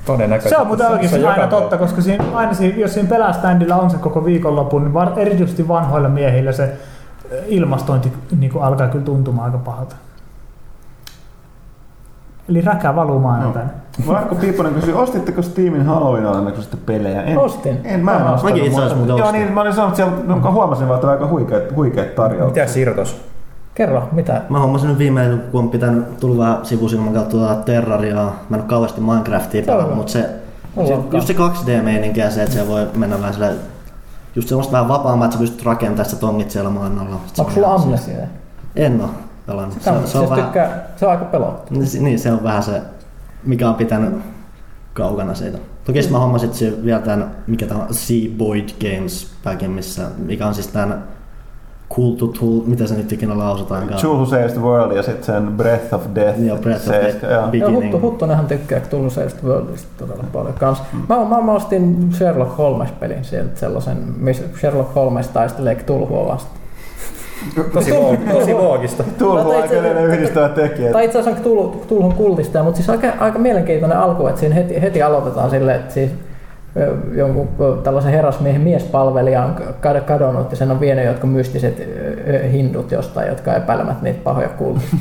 Todennäköisesti.
Se on muuten oikeasti aina
päivä.
totta, koska siinä, aina siinä, jos siinä peläständillä on se koko viikonloppu, niin var, erityisesti vanhoilla miehillä se eh, ilmastointi niin kuin alkaa kyllä tuntumaan aika pahalta. Eli räkä valuu maanantaina.
Markku Piiponen kysyi, ostitteko Steamin Halloween-alennuksesta pelejä? En,
Ostin.
En, mä en
Mä
ostanut.
Mäkin itse asiassa muuten
Joo, niin mä olin sanonut siellä, no, huomasin vaan, että on aika huikeat, huikeat tarjoukset.
Mitä Sirtos?
Kerro, mitä?
Mä hommasin nyt viimein, kun on pitänyt tullut vähän sivusilman kautta tuota Terrariaa. Mä en oo kauheasti Minecraftia
on
pelannut, mutta se,
On
se, just se 2D-meininki ja se, että se voi mennä vähän sille just semmoista vähän vapaammaa, että sä pystyt rakentamaan sitä tongit siellä maan alla. Sit se
Onko
on
sulla amnesia?
En oo pelannut. Se,
Se,
on- se, on
siis
vähän,
tykkää, se on aika pelottava.
niin, niin, se on vähän se, mikä on pitänyt kaukana siitä. Toki mm. mä hommasin vielä tämän, mikä tämä on, Sea Boyd Games packin, missä, mikä on siis tämän Cool to Tool, mitä se nyt ikinä lausutaankaan.
Tool Who Saves the World ja sitten sen Breath of Death.
Joo, Breath of Death. Beginning.
Huttu, Huttunenhan tykkää Tullu Saved Worldista todella paljon kans. Mä, mä, mä ostin Sherlock Holmes-pelin sieltä sellaisen, missä Sherlock Holmes taistelee Cthulhua vastaan.
Tosi, tosi loogista.
Tool
tai
on
itse-
aika yhdistävä tekijä.
Tai itse asiassa on Cthulhun kultista, mutta siis aika, aika mielenkiintoinen alku, että siinä heti, heti aloitetaan silleen, että siis jonkun tällaisen herrasmiehen miespalvelija on kad- kadonnut ja sen on vienyt jotkut mystiset hindut jostain, jotka epäilemät niitä pahoja kultista.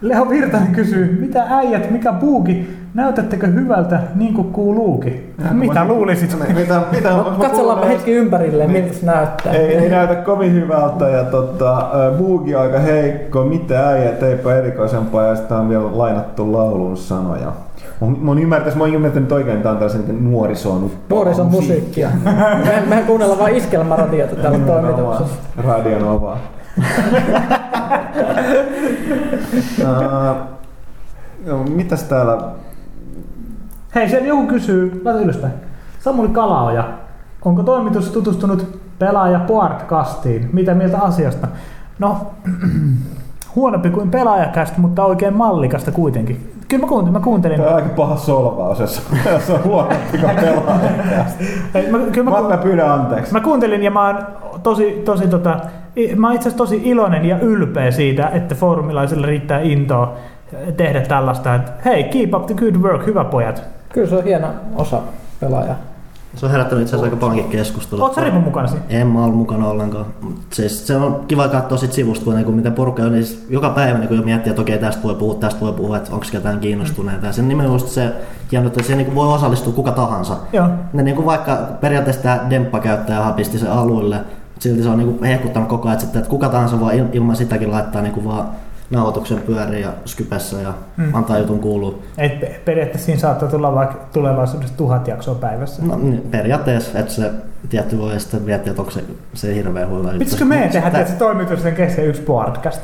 Leo Virtanen kysyy, mitä äijät, mikä buuki, näytättekö hyvältä niin kuin kuuluukin? Mitä luulisit?
Mitä, mitä, mä
Katsollaanpa
kuullut-
hetki ympärilleen, miltä se näyttää.
Ei, ei näytä kovin hyvältä ja tota, buugi aika heikko, mitä äijät, eipä erikoisempaa ja sitä on vielä lainattu laulun sanoja. Mä, mä oon ymmärtänyt, mä oon ymmärtänyt oikein, että tää on tällaisen niin nuorison
Nuorison musiikkia. Mehän, mehän kuunnellaan vain iskelmaradiota täällä toimituksessa.
Radio Nova. uh, no, mitäs täällä?
Hei, siellä joku kysyy, laita ylöspäin. Samuli Kalaoja, onko toimitus tutustunut pelaaja podcastiin? Mitä mieltä asiasta? No, huonompi kuin pelaajakästä, mutta oikein mallikasta kuitenkin. Kyllä mä kuuntelin. Mä, kuuntelin.
Tää on aika paha solvaus, jos, jos on huonompi kuin pelaaja.
Ei, mä, kyllä mä,
Mä, mä pyydän anteeksi.
Mä kuuntelin ja mä oon tosi, tosi tota, mä oon itse asiassa tosi iloinen ja ylpeä siitä, että foorumilaisilla riittää intoa tehdä tällaista, että hei, keep up the good work, hyvä pojat.
Kyllä se on hieno osa pelaajaa.
Se on herättänyt itse asiassa aika paljonkin keskustelua.
Sä Ripu mukana siinä?
En mä ollut mukana ollenkaan. Siis se on kiva katsoa sit sivusta, kun niinku, miten porukka on, niin siis joka päivä niin jo miettii, että okei tästä voi puhua, tästä voi puhua, että onko ketään kiinnostuneita. Ja sen nimenomaan se hieno, että siihen niinku voi osallistua kuka tahansa.
Joo.
Ne niinku vaikka periaatteessa tämä demppa-käyttäjä pisti sen aluille, mutta silti se on niinku hehkuttanut koko ajan, että, kuka tahansa voi il- ilman sitäkin laittaa niinku vaan nauhoituksen pyöriin ja skypessä ja
Mm.
antaa jutun kuulua.
Et pe- periaatteessa siinä saattaa tulla vaikka tulevaisuudessa tuhat jaksoa päivässä.
No niin, periaatteessa, että se tietty voi sitten miettiä, että onko se, se hirveän hyvä.
Pitäisikö meidän tehdä tietysti toimituksen kesken yksi podcast?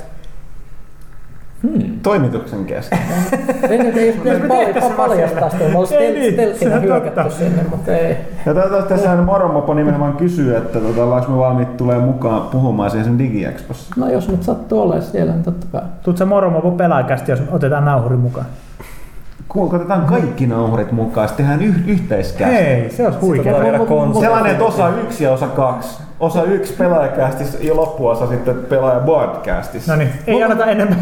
Toimituksen kesken.
Ei nyt ei
me
pal- paljastaa sitä, me
niin,
telkkinä
on
hyökätty sinne, mutta ei.
Ja tätä tässä Moromopo nimenomaan kysyy, että tota, ollaanko me valmiit tulee mukaan puhumaan siihen sen DigiExpossa.
No jos nyt sattuu olemaan siellä, niin totta kai.
Tuut sä moromopo pelaajakästi, jos otetaan nauhuri mukaan?
Kun otetaan kaikki nauhurit mukaan, sitten tehdään yh- yhteiskästi.
Hei, se olisi huikea.
Sellainen, että osa yksi ja osa kaksi. Osa yksi pelaajakästis ja loppuosa sitten pelaaja broadcastissa.
No niin, ei anneta enemmän.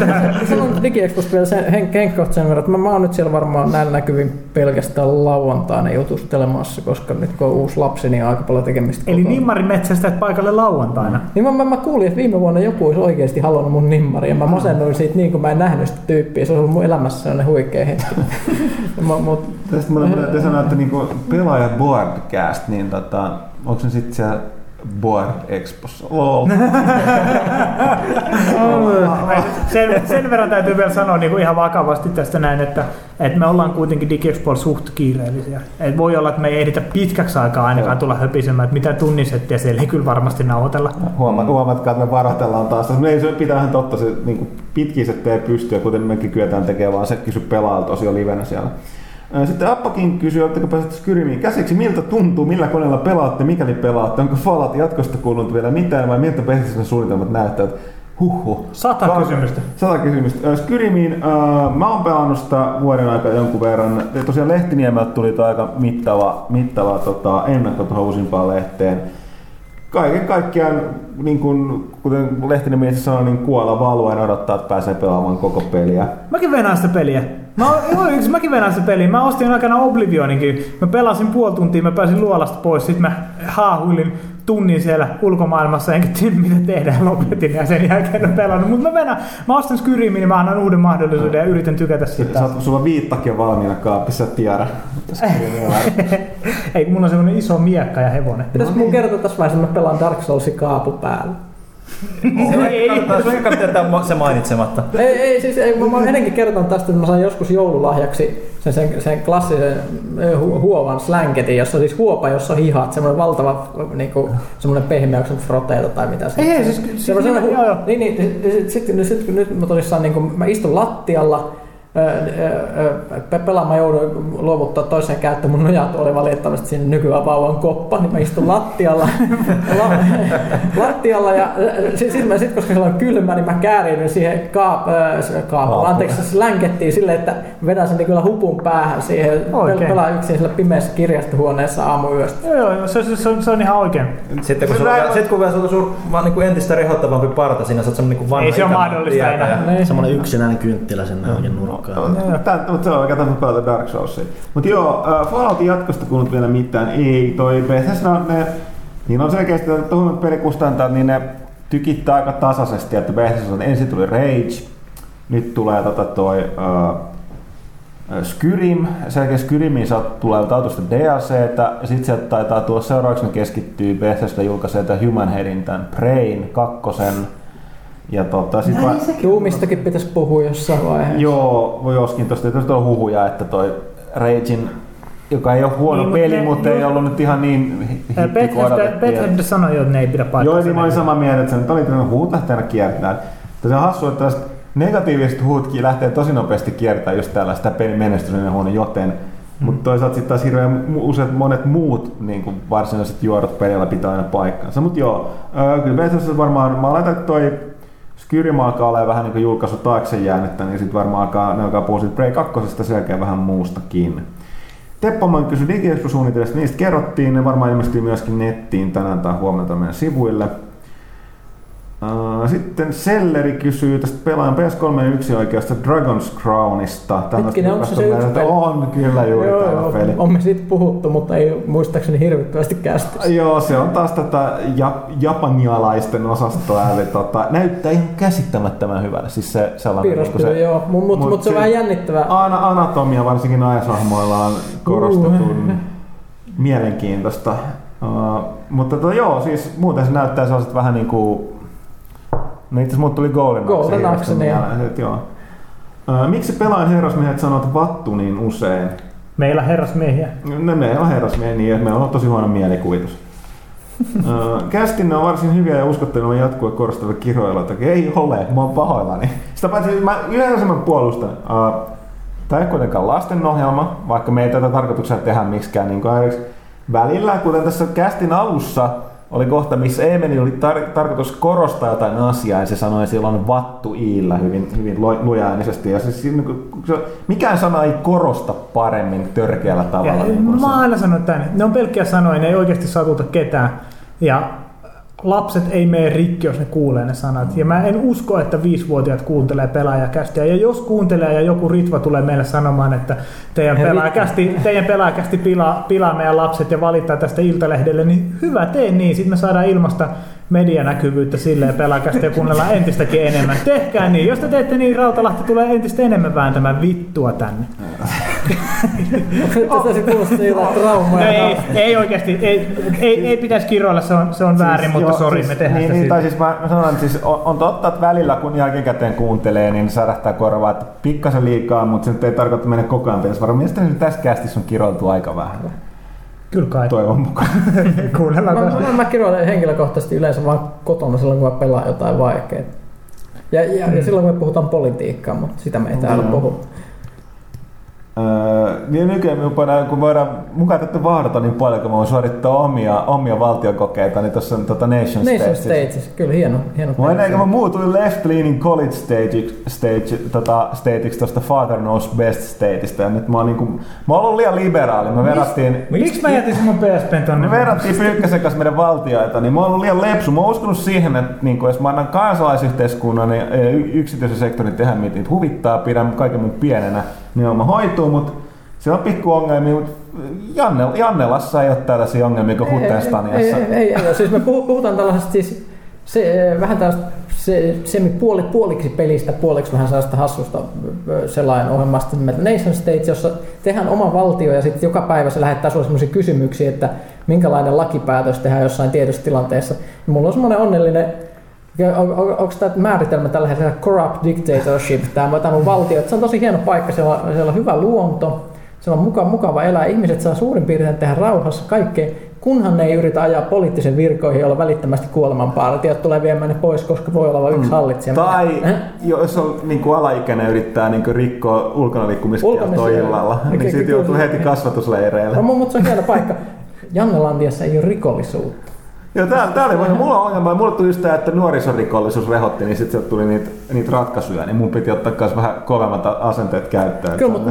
Sanon DigiExposta vielä sen, Henk, Henkkoht sen verran, että mä, mä oon nyt siellä varmaan näillä näkyvin pelkästään lauantaina jutustelemassa, koska nyt kun on uusi lapsi, niin on aika paljon tekemistä.
Eli
kotona.
nimmari metsästät paikalle lauantaina.
Niin mä, mä, mä, kuulin, että viime vuonna joku olisi oikeasti halunnut mun nimmari ja mä masennuin siitä niin kuin mä en nähnyt sitä tyyppiä. Se on ollut mun elämässä sellainen huikea hetki. mä, mut,
Tästä mulle te sanoa, että niinku pelaaja broadcast, niin tota, onko se sitten siellä Board Expossa? Lol.
sen, sen verran täytyy vielä sanoa niin kuin ihan vakavasti tästä näin, että, että me ollaan kuitenkin DigiExpoilla suht kiireellisiä. Et voi olla, että me ei ehditä pitkäksi aikaa ainakaan tulla höpisemään, että mitä tunnisettiä siellä ei kyllä varmasti nauhoitella.
Huomaat, huomatkaa, että me varoitellaan taas. Me ei se pitää ihan totta, se niin pitkin se tee pystyä, kuten mekin kyetään tekemään, vaan se kysy pelaajalta tosiaan livenä siellä. Sitten Appakin kysyy, oletteko pääsette Skyrimiin käsiksi, miltä tuntuu, millä koneella pelaatte, mikäli pelaatte, onko Fallout jatkosta kuulunut vielä mitään vai miltä Bethesdan suunnitelmat näyttävät? Huhhuh.
Sata
Ka-
kysymystä.
Sata kysymystä. Skyrimiin, äh, mä oon pelannut sitä vuoden aikaa jonkun verran. Tosiaan Lehtiniemeltä tuli aika mittava, mittava tota, ennakko tuohon uusimpaan lehteen kaiken kaikkiaan, niin kuin, kuten Lehtinen mies sanoi, niin kuolla valuen odottaa, että pääsee pelaamaan koko peliä.
Mäkin venaan sitä peliä. Mä, joo, yksi, mäkin venaan sitä peliä. Mä ostin aikana Oblivioninkin. Mä pelasin puoli tuntia, mä pääsin luolasta pois. Sitten mä haahuilin tunnin siellä ulkomaailmassa, enkä tiedä mitä tehdään, lopetin ja sen jälkeen en pelannut. Mutta mä venän, mä ostan Skyrimin, niin mä annan uuden mahdollisuuden ja yritän tykätä sitä.
Sä, sulla viittakin on valmiina kaapissa, tiedä.
Ei, mulla on semmonen iso miekka ja hevonen.
Pitäis mun kertoa tässä vaiheessa, että mä pelaan Dark Soulsin kaapu päällä.
Ei, ei,
Kannattaa jättää se mainitsematta.
Ei, ei siis ei, mä, mä oon ennenkin kertonut tästä, että mä sain joskus joululahjaksi sen, sen, sen klassisen hu, huovan slänketin, jossa on siis huopa, jossa on hihat, semmoinen valtava niinku, semmoinen pehmeyksen froteeta tai mitä se
Ei, ei, siis-
se,
siis
se,
nimen- joo, joo.
Niin, niin, sitten sit, sit, sit, sit, nyt mä tosissaan niin mä istun lattialla, ö, ö, ö, pe- pelaamaan joudun luovuttaa toiseen käyttöön mun nojatuoli valitettavasti sinne nykyään vauvan koppa, niin mä istun lattialla, la, lattialla ja sitten sit, mä- sit, koska siellä on kylmä, niin mä käärin siihen kaap, se kaap, anteeksi, se länkettiin silleen, että vedän sen niin kyllä hupun päähän siihen,
Oikein.
pel- pelaan yksin siellä pimeässä kirjastohuoneessa aamuyöstä.
Joo, joo, se, se, se, on, se on ihan oikein.
Sitten kun, sulla, sit kun vielä sulla on sur, vaan niin kuin entistä rehottavampi parta siinä, sä oot semmonen niin vanha
Ei se ole mahdollista enää.
Niin.
Semmoinen yksinäinen kynttilä sinne nurkkaan.
Tää, mutta se on tämmöinen pelata Dark Soulsia. Mutta joo, Falloutin jatkosta kuullut vielä mitään. Ei, toi Bethesda, ne, niin on selkeästi että tuohon pelikustantajat, niin ne tykittää aika tasaisesti, että Bethesda ensin tuli Rage, nyt tulee tota toi äh, Skyrim, selkeästi Skyrimiin saat, tulee tautusta DLCtä, ja sitten sieltä taitaa tuossa seuraavaksi ne keskittyy Bethesda julkaisee tämän Human Headin, tämän Prain kakkosen, ja tota, sit vaan,
Doomistakin pitäisi puhua jossain vaiheessa.
Joo, voi joskin tuosta tuosta on huhuja, että toi Ragein, joka ei ole huono
Niin,
niin,
mut
peli,
ne-
mutta ei
ju-
ollut nyt ihan niin hitti kuin
Bethesda, sanoi jo, että ne ei pidä paikkaa.
Joo, niin mä olin samaa mieltä, että se nyt oli tämmöinen huut lähtee aina kiertämään. Mutta se on hassua, että negatiiviset huutkin lähtee tosi nopeasti kiertämään just tällaista pelin menestyminen huono joten. Mm. Mutta toisaalta sitten taas hirveän useat monet muut niin kuin varsinaiset juorot pelillä pitää aina paikkansa. Mutta joo, öö, kyllä Bethesda varmaan, mä että toi Skyrim alkaa olla vähän niin kuin julkaisu taakse jäänyttä, niin sitten varmaan alkaa, ne alkaa puhua siitä Prey 2 selkeä vähän muustakin. Teppoman kysyi digiexpo-suunnitelmista, niistä kerrottiin, ne varmaan ilmestyy myöskin nettiin tänään tai huomenna meidän sivuille. Uh, Sitten Selleri kysyy tästä pelaajan PS3 oikeasta Dragon's Crownista.
Hetkinen, onko se se yksi peli?
On kyllä juuri
Joo,
tämä
joo,
peli.
on me siitä puhuttu, mutta ei muistaakseni hirvittävästi kästissä.
Joo, se on taas tätä ja, japanialaisten osastoa, eli tota, näyttää ihan käsittämättömän hyvälle. Siis se sellainen, niinku
Piirrostyö, joo, mutta mut,
mut
mut se on
se-
vähän jännittävää.
Ana, anatomia varsinkin ajasahmoilla on korostetun mielenkiintoista. Uh, mutta tota, joo, siis muuten se näyttää sellaiset vähän niin kuin... No itse asiassa tuli Golden Axe
Golden Axe, niin.
joo. Miksi pelaajan herrasmiehet sanovat vattu niin usein?
Meillä herrasmiehiä.
No meillä on herrasmiehiä niin, että meillä on tosi huono mielikuvitus. Uh, Kästin on varsin hyviä ja uskottavia jatkua korostavia kirjoiluita. Ei ole, mä oon pahoillani. Sitä paitsi mä yleensä mä puolustan. Uh, Tämä ei kuitenkaan lastenohjelma, vaikka me ei tätä tarkoituksella tehdä miksikään niin kuin välillä, kuten tässä kästin alussa oli kohta, missä Eemeli oli tar- tarkoitus korostaa jotain asiaa ja se sanoi silloin vattu iillä hyvin, hyvin lujaäänisesti. Ja siis, siinä, kun se, mikään sana ei korosta paremmin törkeällä
Ja,
tavalla. niin kuin
mä
se.
aina sanonut tämän. Ne on pelkkiä sanoja, ne ei oikeasti satuta ketään. Ja lapset ei mene rikki, jos ne kuulee ne sanat. Ja mä en usko, että viisivuotiaat kuuntelee pelaajakästiä. Ja jos kuuntelee ja joku Ritva tulee meille sanomaan, että teidän pelaajakästi, teidän pelaajakästi pilaa, pilaa meidän lapset ja valittaa tästä iltalehdelle, niin hyvä, tee niin. Sitten me saadaan ilmasta medianäkyvyyttä silleen pelaajakästiä ja kuunnellaan entistäkin enemmän. Tehkää niin. Jos te teette niin, Rautalahti tulee entistä enemmän vääntämään vittua tänne.
Tästä se kuulostaa jotain traumaa.
No ei, ei oikeasti, ei, ei, ei pitäisi kiroilla, se on, se on väärin, mutta
joo,
sori,
siis,
me tehdään
niin,
sitä
niin, tai siis mä, mä sanon, että siis on, on, totta, että välillä kun jälkikäteen kuuntelee, niin särähtää korvaa, että pikkasen liikaa, mutta se nyt ei tarkoita mennä koko ajan pitäisi varmaan. Mielestäni tässä kästissä on kiroiltu aika vähän,
Kyllä kai.
toivon mukaan.
Kuunnellaan
Mä, mä, mä kirjoitan henkilökohtaisesti yleensä vaan kotona silloin, kun mä pelaan jotain vaikeaa. Ja, ja, ja silloin kun me puhutaan politiikkaa, mutta sitä me ei täällä
Mm.
puhu.
Öö, niin nykyään voidaan, kun voidaan mukaan tätä vahdata niin paljon, kun mä voin suorittaa omia, omia valtiokokeita, niin tuossa on tota Nation,
Nation
States.
States, kyllä hieno. hieno
Mä ennen kuin mä muutuin left leaning college stage, stage tota, stateiksi tuosta Father Knows Best stateista ja nyt mä oon niinku, mä oon ollut liian liberaali. Me verrattiin,
Miksi mä jätin mun PSPn tonne?
me verrattiin Pyykkäsen kanssa meidän valtioita, niin mä oon ollut liian lepsu. Mä oon uskonut siihen, että niin jos mä annan kansalaisyhteiskunnan ja yksityisen sektorin tehdä mitä niitä huvittaa, pidän kaiken mun pienenä, niin mä hoituu, mutta Siellä on pikku ongelmia, mutta Janne, Jannelassa ei ole tällaisia ongelmia kuin Huttenstaniassa.
Ei, ei, ei, ei, siis me puhu- puhutaan tällaisesta siis se, vähän tällaista se, semi puoli, puoliksi pelistä, puoliksi vähän sellaista hassusta sellainen ohjelmasta nimeltä Nation States, jossa tehdään oma valtio ja sitten joka päivä se lähettää sinulle sellaisia kysymyksiä, että minkälainen lakipäätös tehdään jossain tietyssä tilanteessa. Ja mulla on semmoinen onnellinen on, on, onko tämä määritelmä tällä hetkellä corrupt dictatorship, tämä, tämä mun valtio, että se on tosi hieno paikka, siellä on, siellä on hyvä luonto, siellä on mukava, mukava elää, ihmiset saa suurin piirtein tehdä rauhassa kaikkea, kunhan ne ei yritä ajaa poliittisen virkoihin, jolla välittömästi kuolemanpartiot tulee viemään ne pois, koska voi olla vain yksi hallitsija.
Tai
Eh?
jos on niin kuin alaikäinen yrittää niin kuin rikkoa ulkonaliikkumiskieltoa illalla,
Ky-
niin sitten joutuu heti kasvatusleireille.
No, mutta se on hieno paikka. Jannelandiassa ei ole rikollisuutta.
Joo, tää, tää oli, mulla on ongelma, mulla tuli just tää, että nuorisorikollisuus rehotti, niin sitten tuli niitä, niitä ratkaisuja, niin mun piti ottaa myös vähän kovemmat asenteet käyttöön.
Kyllä, mutta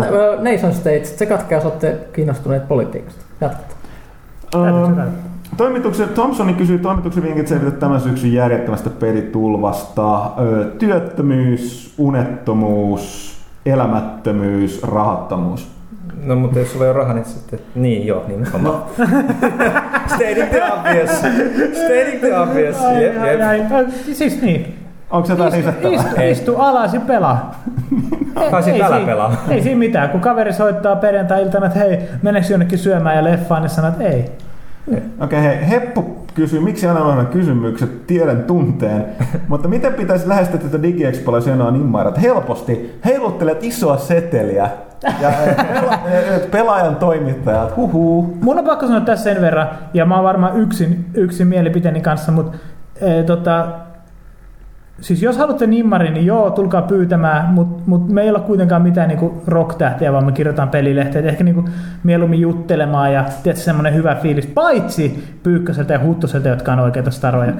Nation States, se katkaa, jos olette kiinnostuneet politiikasta. Jatketaan.
Toimituksen, Thompsoni kysyy toimituksen vinkit selvitä tämän syksyn järjettömästä pelitulvasta. Työttömyys, unettomuus, elämättömyys, rahattomuus.
No mutta jos sulla ei ole rahaa, niin sitten... Niin joo, niin on. Stating the obvious. Stating the obvious.
Ai,
Jep,
ai,
jep.
ai, ai, Siis niin.
Onko se jotain
Istu,
lisättävää?
istu,
Ei.
istu alas ja pelaa.
Tai sit
Ei
älä
siinä-
pelaa.
Ei siinä mitään. Kun kaveri soittaa perjantai-iltana, että hei, meneekö jonnekin syömään ja leffaan, niin sanoo, että ei.
Okei, okay, hei, Heppu kysyy, miksi aina on kysymykset, tiedän tunteen, mutta miten pitäisi lähestyä tätä DigiExpolla, jos on immairat? Helposti, heiluttelet isoa seteliä ja eh, pela- eh, pelaajan toimittajat, huhuu.
Mun on pakko sanoa tässä sen verran, ja mä oon varmaan yksin, yksin mielipiteeni kanssa, mutta e, tota, siis jos haluatte nimmarin, niin joo, tulkaa pyytämään, mutta mut me ei olla kuitenkaan mitään niinku rock-tähtiä, vaan me kirjoitetaan pelilehtiä, ehkä niinku mieluummin juttelemaan ja tietysti semmoinen hyvä fiilis, paitsi Pyykköseltä ja Huttoselta, jotka on oikeita staroja.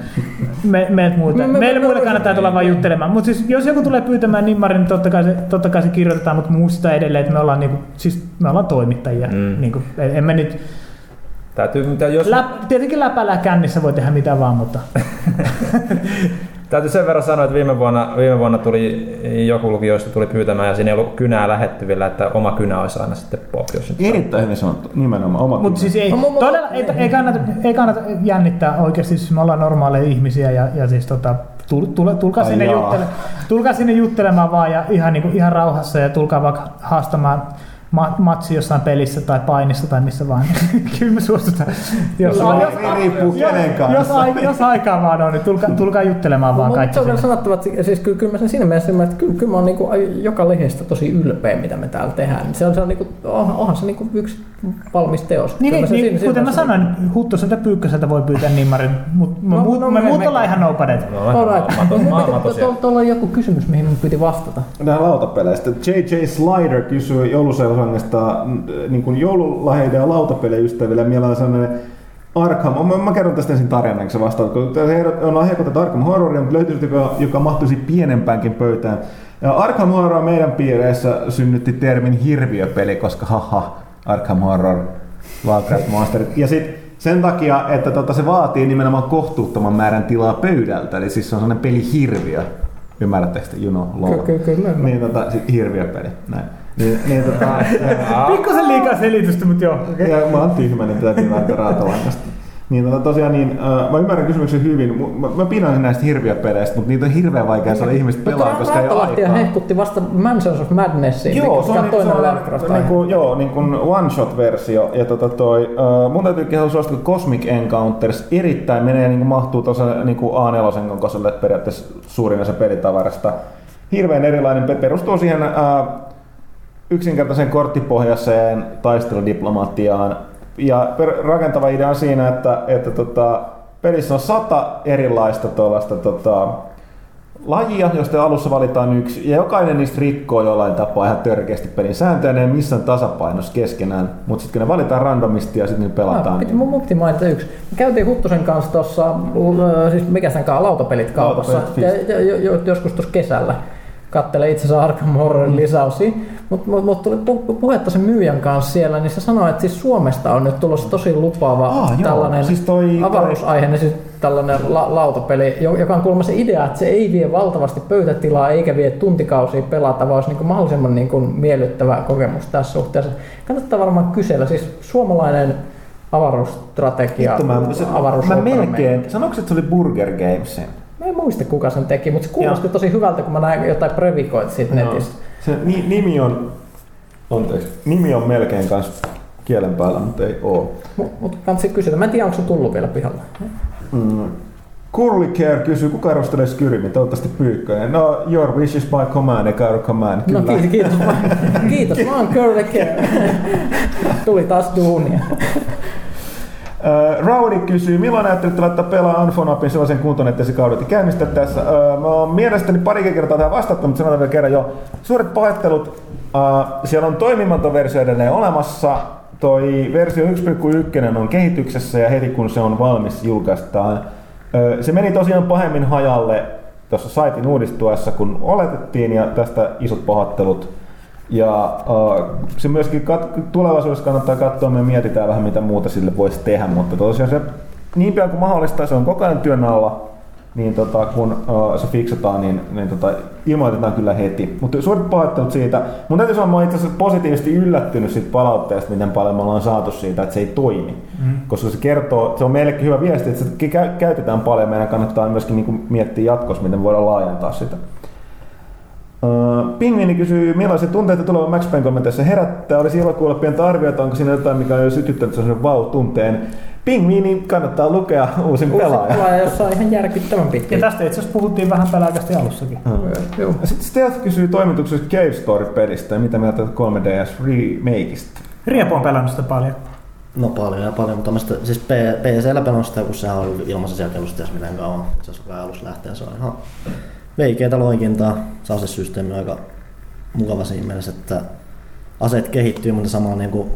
Me, meiltä muita,
Me- me-
meille
me-
muille
me-
kannattaa tulla vain juttelemaan, mutta siis jos joku tulee pyytämään nimmarin, niin totta kai se, totta kai se kirjoitetaan, mutta muista edelleen, että me ollaan, niinku, siis me ollaan toimittajia.
Mm.
Niinku, en en me nyt,
Täytyy, mitä- jos,
Läp, tietenkin läpällä kännissä voi tehdä mitä vaan, mutta
täytyy sen verran sanoa, että viime vuonna, viime vuonna tuli joku lukioista tuli pyytämään ja siinä ei ollut kynää lähettyvillä, että oma kynä olisi aina sitten pop. Jos
Erittäin hyvin sanottu, nimenomaan oma
Mutta siis ei,
No,
todella, ei, ei, kannata, ei kannata jännittää oikeasti, siis me ollaan normaaleja ihmisiä ja, ja siis tota, tul, tul, tulkaa, sinne juttele, tulkaa sinne juttelemaan vaan ja ihan, niin kuin, ihan rauhassa ja tulkaa vaikka haastamaan ma- matsi jossain pelissä tai painissa tai missä vaan. Kyllä me suostutaan. Jos,
Kyllä,
jos,
niin riippuu kenen
jos,
kanssa.
jos, ai- jos aikaa vaan on, niin tulkaa, tulkaa juttelemaan vaan
Mutta
kaikki.
se on sanottava, että siis kyllä, kyllä mä sen siinä mielessä ymmärrän, että kyllä, kyllä mä oon niinku joka lehdestä tosi ylpeä, mitä me täällä tehdään. Se on, se on niinku, onhan, onhan se niinku yksi valmis teos.
Niin,
Kyllä
niin, niin
siinä- siinä
kuten mä sanoin, Huttoselta Pyykköseltä voi pyytää nimmarin, mutta
No,
no,
no,
me
me-
muut
me-
ollaan ihan.
No,
to- Tuolla on joku kysymys, mihin mun piti vastata.
Nämä lautapeleistä. JJ Slider kysyy jouluseilosangasta niin kuin joululahjeiden ja lautapelien ystäville. Meillä on sellainen Arkham, mä, mä kerron tästä ensin tarinan, kun se vastaat. Kun on lahjakotettu Arkham Horroria, mutta löytyisi joka, joka mahtuisi pienempäänkin pöytään. Ja Arkham Horror meidän piireissä synnytti termin hirviöpeli, koska haha, Arkham Horror, Lovecraft Monsterit. Ja sitten sen takia, että tota, se vaatii nimenomaan kohtuuttoman määrän tilaa pöydältä, eli siis se on sellainen pelihirviö. Ymmärrättekö te? You know, lore.
Ky- ky- kyllä.
Niin, tota, hirviöpeli. Näin. Niin, niin, tota,
Pikkusen liikaa selitystä, mutta joo.
ja mä oon tyhmä, niin täytyy laittaa rautalangasta. Niin tota, tosiaan niin, äh, mä ymmärrän kysymyksen hyvin. Mä, mä pidän näistä hirviöpeleistä, mutta niitä on hirveän vaikea saada ihmiset pelaa, koska ei ole aikaa.
hehkutti vasta Mansions of Madnessiin,
Joo, se on,
toinen
se on niin kuin, joo, niin kuin one-shot-versio. Ja tota toi, uh, mun täytyy kehua suositella Cosmic Encounters. Erittäin menee, niin kuin mahtuu tuossa niin kuin A4 kokoiselle periaatteessa suurin osa pelitavarasta. Hirveän erilainen, pe- perustuu siihen uh, yksinkertaiseen korttipohjaiseen taisteludiplomatiaan. Ja per, rakentava idea on siinä, että, että tota, pelissä on sata erilaista tuollaista tota, lajia, joista alussa valitaan yksi, ja jokainen niistä rikkoo jollain tapaa ihan törkeästi pelin sääntöjä, ne ei missään tasapainossa keskenään, mutta sitten kun ne valitaan randomisti ja sitten ne pelataan.
Ah, piti,
niin-
mun, piti mainita yksi. Me käytiin Huttusen kanssa tuossa, siis mikä sen kanssa, lautapelit kaupassa,
Lautapelit,
ja, ja, jo, joskus tuossa kesällä. Kattelee itse asiassa Arkham Horrorin lisäosia. Mutta mut, mut tuli pu- puhetta sen myyjän kanssa siellä, niin se sanoi, että siis Suomesta on nyt tulossa tosi lupaava
Aa, joo.
tällainen
Siis toi-
avaruusaihe. Niin siis tällainen la- lautapeli, jo- joka on kuulemma se idea, että se ei vie valtavasti pöytätilaa eikä vie tuntikausia pelata, vaan olisi niin kuin mahdollisimman niin kuin miellyttävä kokemus tässä suhteessa. Kannattaa varmaan kysellä, siis suomalainen avaruusstrategia,
Vittu, mä, se, mä
avaruusopera
melkein, sanoiko että se oli Burger Gamesin?
Mä en muista kuka sen teki, mutta se kuulosti
Joo.
tosi hyvältä, kun mä näin jotain previkoita siitä netissä.
Se ni, nimi on, anteeksi, nimi on melkein kans kielen päällä, mutta ei oo.
Mutta mut kannattaa kysyä. Mä en tiedä, onko se tullut vielä pihalle.
Mm. Curly Care kysyy, kuka arvostelee Skyrimin? Toivottavasti Pyykkönen. No, your wish is my command, eikä our command.
No
Kyllä.
kiitos, kiitos. Mä, kiitos, mä oon Curly Care. Tuli taas duunia.
Uh, Rowdy kysyy, milloin ajattelette laittaa pelaa Unfonapin sellaisen kuntoon, että se kaudetti käynnistä tässä? Mä oon mielestäni pari kertaa tähän vastattu, mutta sanotaan vielä kerran jo. Suuret pahoittelut. Siellä on toimimaton versio edelleen olemassa. Toi versio 1.1 on kehityksessä ja heti kun se on valmis julkaistaan. Se meni tosiaan pahemmin hajalle tuossa saitin uudistuessa, kun oletettiin ja tästä isot pahoittelut. Ja uh, se myöskin kat- tulevaisuudessa kannattaa katsoa, me mietitään vähän mitä muuta sille voisi tehdä, mutta tosiaan se niin pian kuin mahdollista, se on koko ajan työn alla, niin tota, kun uh, se fiksataan, niin, niin tota, ilmoitetaan kyllä heti. Mutta suuret pahoittelut siitä. Mun täytyy sanoa, mä itse asiassa positiivisesti yllättynyt siitä palautteesta, miten paljon me ollaan saatu siitä, että se ei toimi. Mm. Koska se kertoo, se on meillekin hyvä viesti, että kä- käytetään paljon, meidän kannattaa myöskin niin miettiä jatkossa, miten voidaan laajentaa sitä. Pingviini kysyy, millaiset tunteita tulevan Max Payne kommenteissa herättää. Olisi ilo kuulla pientä arviota, onko siinä jotain, mikä on jo sytyttänyt sellaisen vau-tunteen. Pingviini kannattaa lukea uusin pelaaja.
Pelaaja, jossa on ihan järkyttävän pitkä.
Ja tästä itse asiassa puhuttiin vähän pelaajakästi alussakin.
Joo.
Ja Sitten Stealth kysyy toimituksessa Cave Story-pelistä ja mitä mieltä olet 3DS Remakeista.
Riepo on pelannut sitä paljon.
No paljon ja paljon, mutta mä sitä, siis PCllä pelannut sitä, kun sehän on ilmaisessa jakelussa ties miten kauan. Se on kai alussa lähtien, se on ihan veikeitä loikintaa. Se asesysteemi on aika mukava siinä mielessä, että aseet kehittyy, mutta samalla niin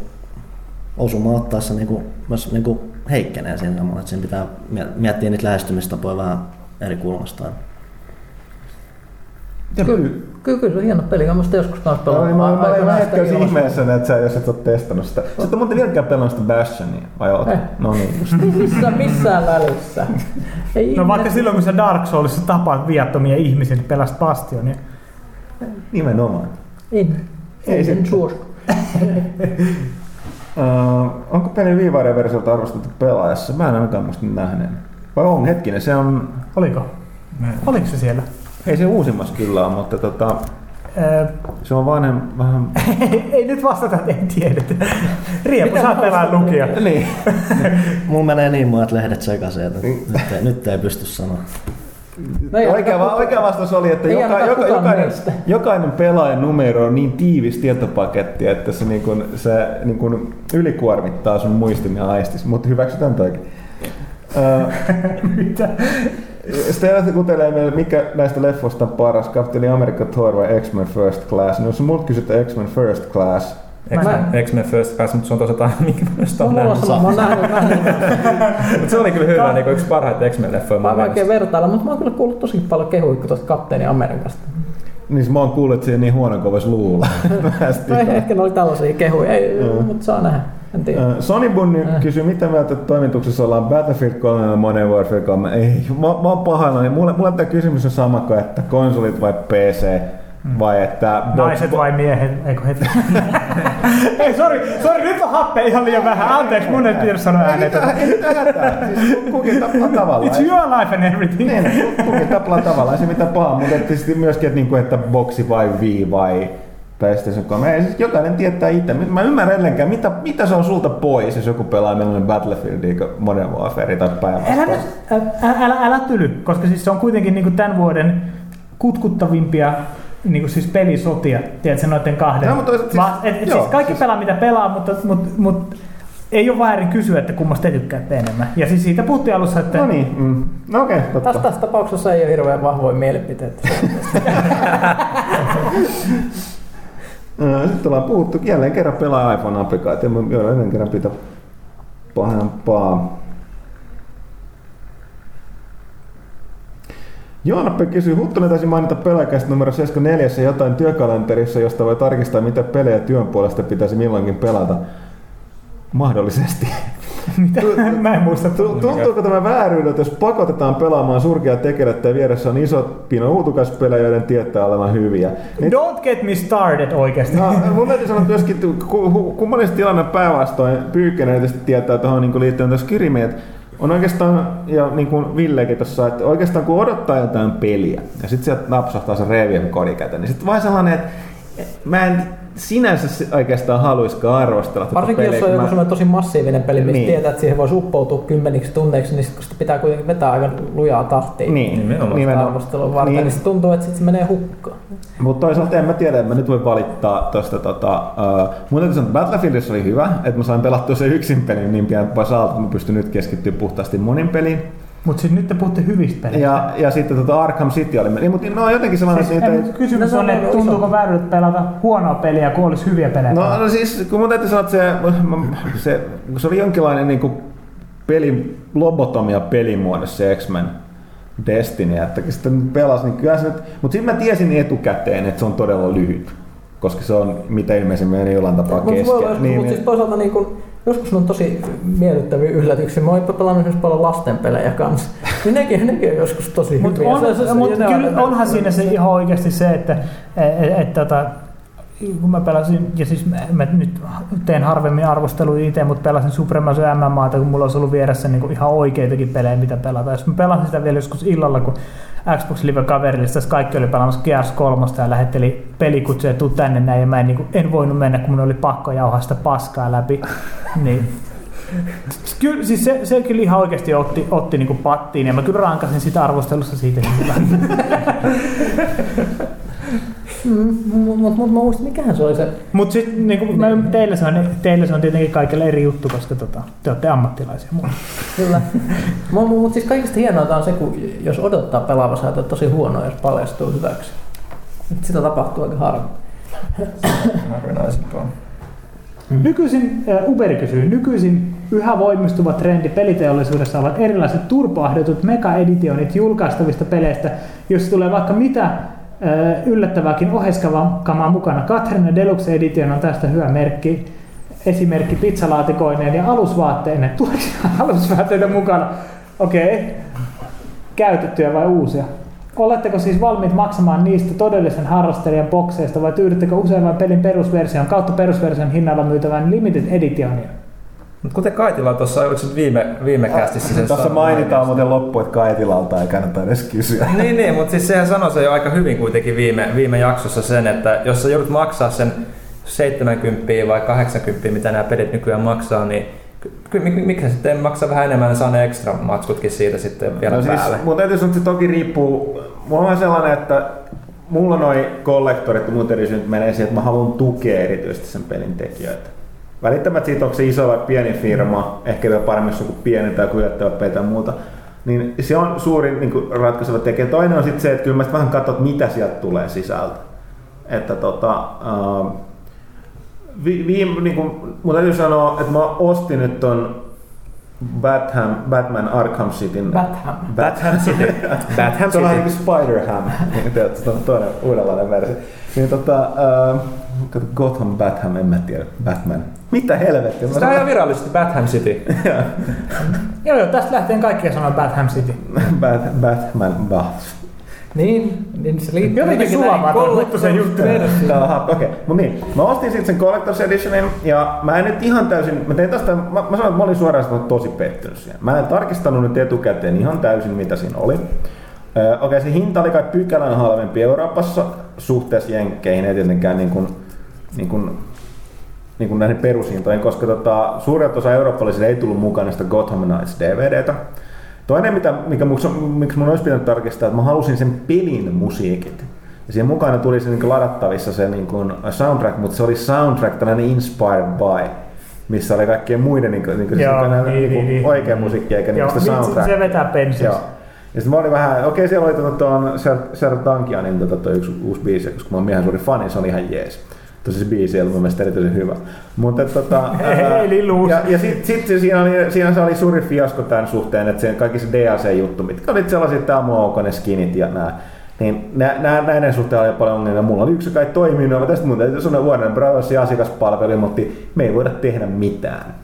osuma ottaessa niin kuin, myös niin kuin heikkenee siinä samalla, että siinä pitää mie- miettiä niitä lähestymistapoja vähän eri kulmastaan.
Kyllä, kyllä, kyllä se on hieno peli. Mä musta joskus kanssa pelannut.
Mä olen
ilmasta.
ihmeessä, että sä jos et ole testannut sitä. Sä et ole muuten vieläkään pelannut sitä Bastionia, vai oot?
Eh.
No niin, just.
Ei missään, missään välissä. Ei
No vaikka silloin, kun sä Dark Soulsissa tapaat viattomia ihmisiä, niin pelasit Bastionia.
Nimenomaan.
En,
Ei
en suostu.
Uh, onko pelin viivaariversiolta arvostettu pelaajassa? Mä en ainakaan muista nähneen. Vai on hetkinen, se on...
Oliko? Oliko se siellä?
Ei se uusimmassa kyllä ole, mutta tota,
Öö,
se on vanhem, vähän...
ei, ei nyt vastata, että ei tiedetä. Riepu
Mitä
saa
mä
pelaa lukia.
niin.
Mulla menee niin monet lehdet sekaisin, että nyt, ei, nyt ei pysty sanoa.
No ei
oikea,
ainakaan
va- oikea vastaus oli, että joka, joka, jokainen, jokainen pelaajan numero on niin tiivis tietopaketti, että se, niin kun, se niin kun ylikuormittaa sun muistin ja aistis, mutta hyväksytään toikin.
Mitä?
Sitten kutelee meille, mikä näistä leffoista on paras, Kapteeni Amerikka Thor vai X-Men First Class. No jos multa kysytään X-Men First Class,
Mä-
X-Men First Class, mutta se on minkä mä
Se
on nähnyt.
sama, mä oon nähnyt.
Mutta se oli kyllä hyvä, niin yksi parhaita X-Men-leffoja.
Mä
mun
en oikein
mielestä.
vertailla, mutta mä oon kyllä kuullut tosi paljon kehuja tuosta Kapteeni Amerikasta.
Niin mä oon kuullut, että se ei niin huono kuin voisi luulla.
No ehkä ne oli tällaisia kehuja, ei, mutta saa nähdä. En tiedä.
Sony Bunny
Äh.
kysyy, mitä mieltä toimituksessa ollaan Battlefield 3 ja Modern Warfare 3. Ei, mä, mä oon pahoillani. Mulle, mulle tämä kysymys on sama kuin, että konsolit vai PC vai että...
Naiset vai miehet? Eikö heti? Ei, sori, sori, nyt on happe ihan liian vähän. Anteeksi, mun ei pitänyt sanoa ääneen.
Ei mitään, hätää. Siis kukin tapaa tavallaan.
It's your life and everything.
Niin, kukin taplaa tavallaan, se mitään pahaa, mutta tietysti myöskin, että, niinku, että boksi vai Wii vai PlayStation 3. Ei, siis jokainen tietää itse. Mä ymmärrän edelleenkään, mitä, mitä se on sulta pois, jos joku pelaa mieluummin Battlefieldia kuin Modern Warfare tai
Älä,
päinvastoin.
nyt- älä, älä, älä tyly, koska siis se on kuitenkin niinku tämän vuoden kutkuttavimpia niinku siis pelisotia, tiedätkö, noiden kahden.
No, mutta siis-
Va, et, et
joo,
siis kaikki
siis-
pelaa mitä pelaa, mutta, mutta, mutta ei ole väärin kysyä, että kummasta te tykkäätte enemmän. Ja siis siitä puhuttiin alussa, että
No niin, mm. no okei, okay,
Tässä,
totta.
tässä tapauksessa ei ole hirveän vahvoja mielipiteitä.
Ö, Sitten ollaan puhuttu jälleen kerran pelaa iPhone-applikaatio, mä ennen kerran pitää pahempaa. Joonappe kysyy, Huttunen taisi mainita pelaajakästä numero 74 jotain työkalenterissa, josta voi tarkistaa, mitä pelejä työn puolesta pitäisi milloinkin pelata. Mahdollisesti.
Mitä? Mä en muista.
Tu- Tuntuuko tämä vääryydeltä, jos pakotetaan pelaamaan surkea tekelettä ja vieressä on isot pino uutukaspelejä, joiden tietää olevan hyviä? Niin,
Don't get me started oikeasti.
no, mun täytyy sanoa myöskin, kummallisesti tilanne päinvastoin, tietysti tietää tuohon niin liittyen tuossa kirmiin, että on oikeastaan, ja niin kuin Villekin tuossa, että oikeastaan kun odottaa jotain peliä, ja sitten sieltä napsahtaa se Revian kodi käteen, niin sitten vaan sellainen, että mä en sinänsä oikeastaan haluaisikaan arvostella tätä
Varsinkin jos
peliä,
on
kun
joku
mä-
tosi massiivinen peli, mistä
Niin.
tietää, että siihen voisi uppoutua kymmeniksi tunneiksi, niin sit kun sitä pitää kuitenkin vetää aika lujaa tahtia
Niin,
Nimenomaan.
nimenomaan.
arvostelun varten, niin.
Niin.
se tuntuu, että sit se menee hukkaan.
Mutta toisaalta en mä tiedä, en mä nyt voi valittaa tosta tota, uh, mun täytyy sanoa, että Battlefieldissa oli hyvä, että mä sain pelattua se yksin pelin niin pian pois alta, että mä pystyn nyt keskittyä puhtaasti monin peliin.
Mutta siis nyt te puhutte hyvistä peleistä.
Ja, ja sitten tota Arkham City oli, niin, mutta no on jotenkin sellainen,
Siis,
niitä ei,
kysymys
No, se
on, että tuntuuko vääryydeltä pelata huonoa peliä, kun olisi hyviä pelejä.
no, no siis kun mun täytyy sanoa, että se, se, se oli jonkinlainen niin kuin peli, lobotomia pelimuodossa se X-Men Destiny, että nyt pelasi, niin kyllä se nyt, mutta sitten mä tiesin etukäteen, että se on todella lyhyt, koska se on mitä ilmeisimmin jollain tapaa
Mutta
kesken.
niin, mutta siis toisaalta niin kun, joskus on tosi miellyttäviä yllätyksiä. Mä oon pelannut esimerkiksi paljon lasten pelejä kanssa. Niin nekin, nekin on joskus tosi
Mutta
hyviä.
on,
Se- se- se-
mut
on-
onhan siinä se ihan oikeasti se, että et, et, tota, kun mä pelasin, ja siis mä, mä nyt teen harvemmin arvosteluja itse, mutta pelasin Supremacy MMAta, kun mulla olisi ollut vieressä niin ihan oikeitakin pelejä, mitä pelata. Jos mä pelasin sitä vielä joskus illalla, kun Xbox Live kaverilista, kaikki oli pelaamassa Gears 3 ja lähetteli pelikutsuja, tuu tänne näin, ja mä en, niin kuin, en voinut mennä, kun mun oli pakko jauhaa sitä paskaa läpi. niin. Kyllä, siis se, se kyllä ihan oikeasti otti, otti niin pattiin, ja mä kyllä rankasin sitä arvostelussa siitä. niin
Mutta mut, mut mä muistan, mikähän se oli se
Mutta sitten niin mä, teille, se on, teille se on tietenkin kaikille eri juttu, koska tota, te olette ammattilaisia. Mua.
Kyllä. Mutta siis kaikista hienointa on se, kun jos odottaa pelaavansa, että on tosi huono, jos paljastuu hyväksi. Et Sitä tapahtuu aika harvoin.
Harvinaisempaa.
Nykyisin, äh, Uberi kysyy, nykyisin yhä voimistuva trendi peliteollisuudessa ovat erilaiset turpaahdetut mega-editionit julkaistavista peleistä, jos tulee vaikka mitä yllättävääkin oheiskavamaa mukana. Katrina Deluxe Edition on tästä hyvä merkki. Esimerkki pizzalaatikoineen ja alusvaatteineen. Tuleeko alusvaatteita mukana? Okei. Okay. Käytettyjä vai uusia? Oletteko siis valmiit maksamaan niistä todellisen harrastelijan bokseista vai tyydyttekö usein vain pelin perusversion kautta perusversion hinnalla myytävän limited editionia?
Mut kuten Kaitila tuossa, oliko se viime, viime kästissä sen sanoi-
mainitaan muuten loppu, että Kaitilalta ei kannata edes kysyä.
niin, niin, mutta siis sehän sanoi se jo aika hyvin kuitenkin viime, viime jaksossa sen, että jos sä joudut maksaa sen 70 vai 80, mitä nämä pelit nykyään maksaa, niin ky- mik- miksi sitten maksaa vähän enemmän saa ne ekstra matskutkin siitä sitten vielä
No siis,
päälle?
mun täytyy sanoa, että se toki riippuu. Mulla on sellainen, että mulla noi kollektorit ja muut erityisesti menee siihen, että mä haluan tukea erityisesti sen pelin tekijöitä. Välittämättä siitä, onko se iso vai pieni firma, ehkä vielä paremmin jos on joku pieni tai joku yllättävä peli tai muuta, niin se on suurin niin kuin ratkaiseva tekijä. Toinen on sitten se, että kyllä mä sit vähän katson, että mitä sieltä tulee sisältä. Että tota, uh, vi, viime, niin kuin, mun täytyy sanoa, että mä ostin nyt ton Batham, Batman Arkham Cityn
Batham.
Batham City. Batham
se on vähän
City.
niin kuin Spider-Ham, niin tiedät, se on toinen uudenlainen versio. Niin tota, äh, kato, Gotham, Batham, en mä tiedä, Batman. Mitä helvettiä? Mä
Tämä on ihan virallisesti Batham City.
Joo, joo, tästä lähtien kaikkia sanoo Batham City.
Bat, Batman, Bath.
Niin, niin se liittyy
Jotenkin sulamaton juttu se juttu.
Aha, okei. Okay. Mut niin, mä ostin sitten sen Collector's Editionin ja mä en nyt ihan täysin, mä tein tästä, mä, mä sanoin, että mä olin suoraan sanottuna tosi pettynyt siihen. Mä en tarkistanut nyt etukäteen ihan täysin mitä siinä oli. Öö, Okei, okay, se hinta oli kai pykälän halvempi Euroopassa suhteessa jenkkeihin, ei tietenkään niin kuin, niin kuin, niin kuin näihin perushintoihin, koska tota, suuret osa eurooppalaisille ei tullut mukaan näistä Gotham Knights DVDtä. Toinen, mitä, mikä, miksi miksi mun olisi pitänyt tarkistaa, että mä halusin sen pelin musiikit. Ja siihen mukana tuli se niin ladattavissa se niin kuin soundtrack, mutta se oli soundtrack tällainen inspired by, missä oli kaikkien muiden niin kuin, niin kuin,
Joo,
niin,
niin,
niin,
niin, niin.
oikea musiikki eikä niin sitä
vitsi,
soundtrack.
se vetää pensis.
Joo. Ja sitten mä olin vähän, okei siellä oli tuon, tuon Ser- Sertankianin tota, toi yksi uusi biisi, koska mä oon miehen suuri fani, se on ihan jees. Tosi se biisi oli mun mielestä erityisen hyvä. Mutta tota, ää, ja, ja sitten sit, se siinä, oli, siinä se oli suuri fiasko tämän suhteen, että se kaikki se DLC-juttu, mitkä oli sellaisia, että tämä on ne skinit ja nämä. Niin nä, nä, näiden suhteen oli paljon ongelmia. Mulla oli yksi, joka ei toiminut, ja tästä mun täytyy sanoa Warner ja asiakaspalvelu ilmoitti, me ei voida tehdä mitään.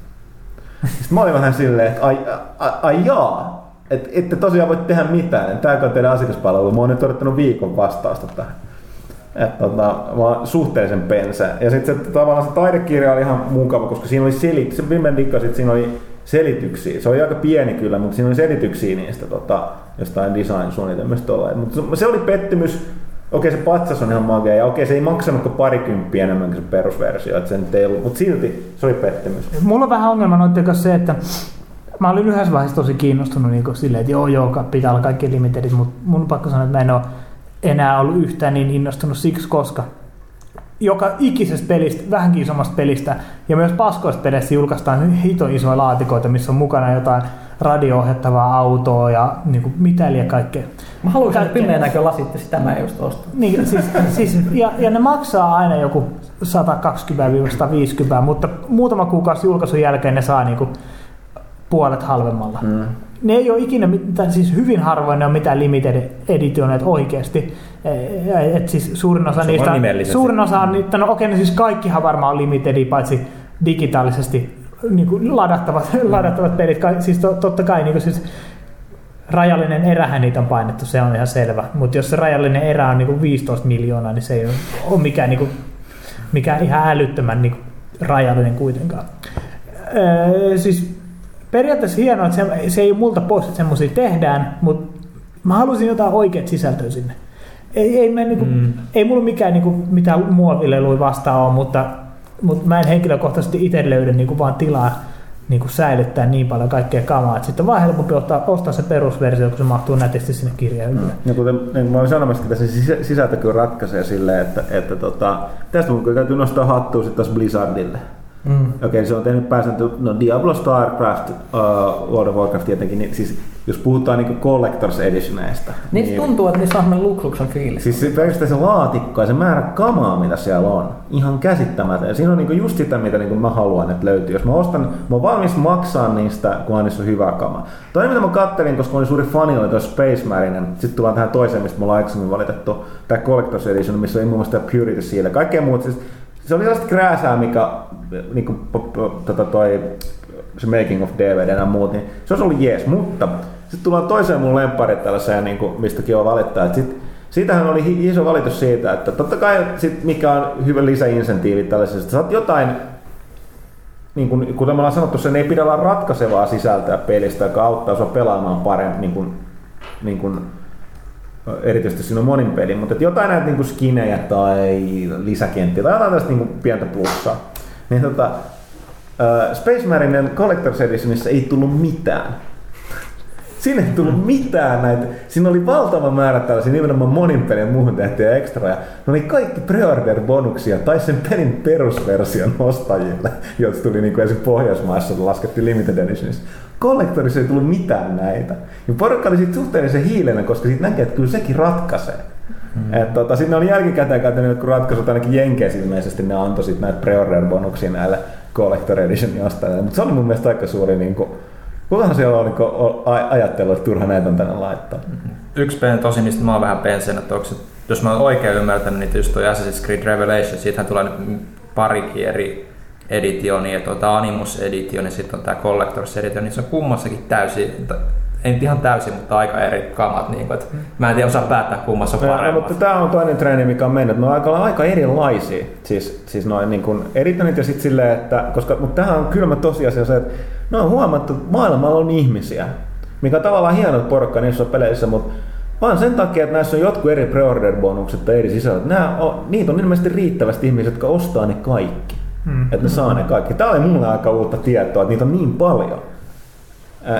Sitten mä olin vähän silleen, että ai, ai, ai jaa, että ette tosiaan voi tehdä mitään. Tämä on teidän asiakaspalvelu. Mä oon nyt odottanut viikon vastausta tähän. Että tota, mä oon suhteellisen pensä. Ja sitten se, tavallaan se taidekirja oli ihan mukava, koska siinä oli selit, se viime dikkasit, että siinä oli selityksiä. Se oli aika pieni kyllä, mutta siinä oli selityksiä niistä tota, jostain design-suunnitelmista. Mutta se oli pettymys. Okei, se patsas on ihan magea, ja okei, se ei maksanut kuin parikymppiä enemmän kuin se perusversio, että se nyt ei ollut, mutta silti se oli pettymys.
Mulla on vähän ongelma noiden kanssa se, että mä olin yhdessä vaiheessa tosi kiinnostunut niin silleen, että joo joo, pitää olla kaikki limitedit, mutta mun pakko sanoa, että mä en ole enää ollut yhtään niin innostunut siksi, koska joka ikisestä pelistä, vähänkin isommasta pelistä ja myös paskoista peleissä julkaistaan hito isoja laatikoita, missä on mukana jotain radio-ohjattavaa autoa ja niin kuin mitä ja kaikkea.
Mä haluaisin pimeän näkölasit ja sitä mä just ostan.
Niin, siis, siis, ja, ja, ne maksaa aina joku 120-150, mutta muutama kuukausi julkaisun jälkeen ne saa niin kuin puolet halvemmalla. Mm ne ei ole ikinä, siis hyvin harvoin ne on mitään limited editioneet oikeasti. Et siis suurin osa niistä, suurin osa on niitä, no okei, no siis kaikkihan varmaan on limited, paitsi digitaalisesti niin kuin ladattavat, mm. ladattavat pelit. Siis to, totta kai niin kuin siis rajallinen erähän niitä on painettu, se on ihan selvä. Mutta jos se rajallinen erä on niin kuin 15 miljoonaa, niin se ei ole mikään, niin kuin, mikään ihan älyttömän niin kuin rajallinen kuitenkaan. Öö, siis periaatteessa hienoa, että se, se ei multa pois, että semmoisia tehdään, mutta mä halusin jotain oikeat sisältöä sinne. Ei, ei, me, niinku, mm. ei mulla mikään niinku, mitään muovileluja vastaan ole, mutta, mutta mä en henkilökohtaisesti itse löydä niinku, vaan tilaa niinku, säilyttää niin paljon kaikkea kamaa, että sitten on vaan helpompi ottaa, ostaa se perusversio, kun se mahtuu nätisti sinne kirjaan. Mm.
Ja kuten niin mä olin sanomassa, että se sisältö kyllä ratkaisee silleen, että, että tota, tästä mun täytyy nostaa hattua sitten taas Blizzardille. Mm. Okei, okay, se on tehnyt pääsääntö, no Diablo, Starcraft, uh, World of Warcraft tietenkin, niin siis jos puhutaan niin Collectors Editioneista.
Niin, niin tuntuu, että niissä on semmoinen lukluksen fiilis.
Siis se pelkästään se laatikko ja se määrä kamaa, mitä siellä on, ihan käsittämätön. Ja siinä on niin just sitä, mitä niin mä haluan, että löytyy. Jos mä ostan, mä oon valmis maksaa niistä, kun niissä on hyvä kama. Toinen, mitä mä kattelin, koska mä olin suuri fani, oli tuossa Space Marine. Sitten tullaan tähän toiseen, mistä me ollaan aikaisemmin valitettu. Tämä Collectors Edition, missä oli muun muassa Purity siellä. Kaikkea muuta. Siis se oli sellaista krääsää, mikä niin kuin, tota toi, se making of DVD ja muut, niin se olisi ollut jees, mutta sitten tullaan toiseen mun lempparit tällaiseen, niin kuin, mistäkin on valittaa, sit, siitähän oli iso valitus siitä, että totta kai sit mikä on hyvä lisäinsentiivi tällaisesta, saat jotain niin kuin, kuten me ollaan sanottu, sen ei pidä olla ratkaisevaa sisältöä pelistä, joka auttaa sinua pelaamaan paremmin, niin kuin, niin kuin erityisesti siinä on monin peli, mutta jotain näitä niin skinejä tai lisäkenttiä tai jotain tästä niin pientä plussaa. Niin tota, Space Marinen Collector's Editionissa ei tullut mitään. Siinä ei tullut mitään näitä. Siinä oli valtava määrä tällaisia nimenomaan monin pelin muuhun tehtyjä ekstraja. Ne oli kaikki preorder-bonuksia tai sen pelin perusversion ostajille, jotka tuli niin kuin esimerkiksi Pohjoismaissa, laskettiin Limited Editionissa. Kollektorissa ei tullut mitään näitä. Ja porukka oli sitten suhteellisen hiilenä, koska siitä näkee, että kyllä sekin ratkaisee. Mm. Et, tota, sitten oli jälkikäteen käytänyt kun ratkaisut ainakin Jenkeissä ilmeisesti ne antoi sitten näitä pre-order-bonuksia näille Collector Edition ostajille. Mutta se oli mun mielestä aika suuri niin kuin, Kukahan siellä on niin ajatellut, että turha näitä on tänne laittaa?
Yksi peli tosi, mistä mä oon vähän pensen, että onko se, jos mä oon oikein ymmärtänyt, niin just toi Assassin's Creed Revelation, siitähän tulee nyt parikin eri editioni ja tuota Animus editioni, sitten on tämä Collectors edition, niin se on kummassakin täysin, ei ihan täysin, mutta aika eri kamat. Niin kuin, että mä en tiedä osaa päättää kummassa on paremmat.
mutta tämä on toinen treeni, mikä on mennyt. Ne on aika, aika erilaisia. Siis, siis noin niin kuin editonit ja sitten silleen, että, koska, mutta tähän on kylmä tosiasia se, että ne on huomattu, että maailmalla on ihmisiä, mikä on tavallaan hieno porukka niissä peleissä, mutta vaan sen takia, että näissä on jotkut eri preorder-bonukset tai eri sisällöt. Nämä on, niitä on ilmeisesti riittävästi ihmisiä, jotka ostaa ne kaikki. Hmm. Että ne saa ne kaikki. Tämä oli mulle aika uutta tietoa, että niitä on niin paljon.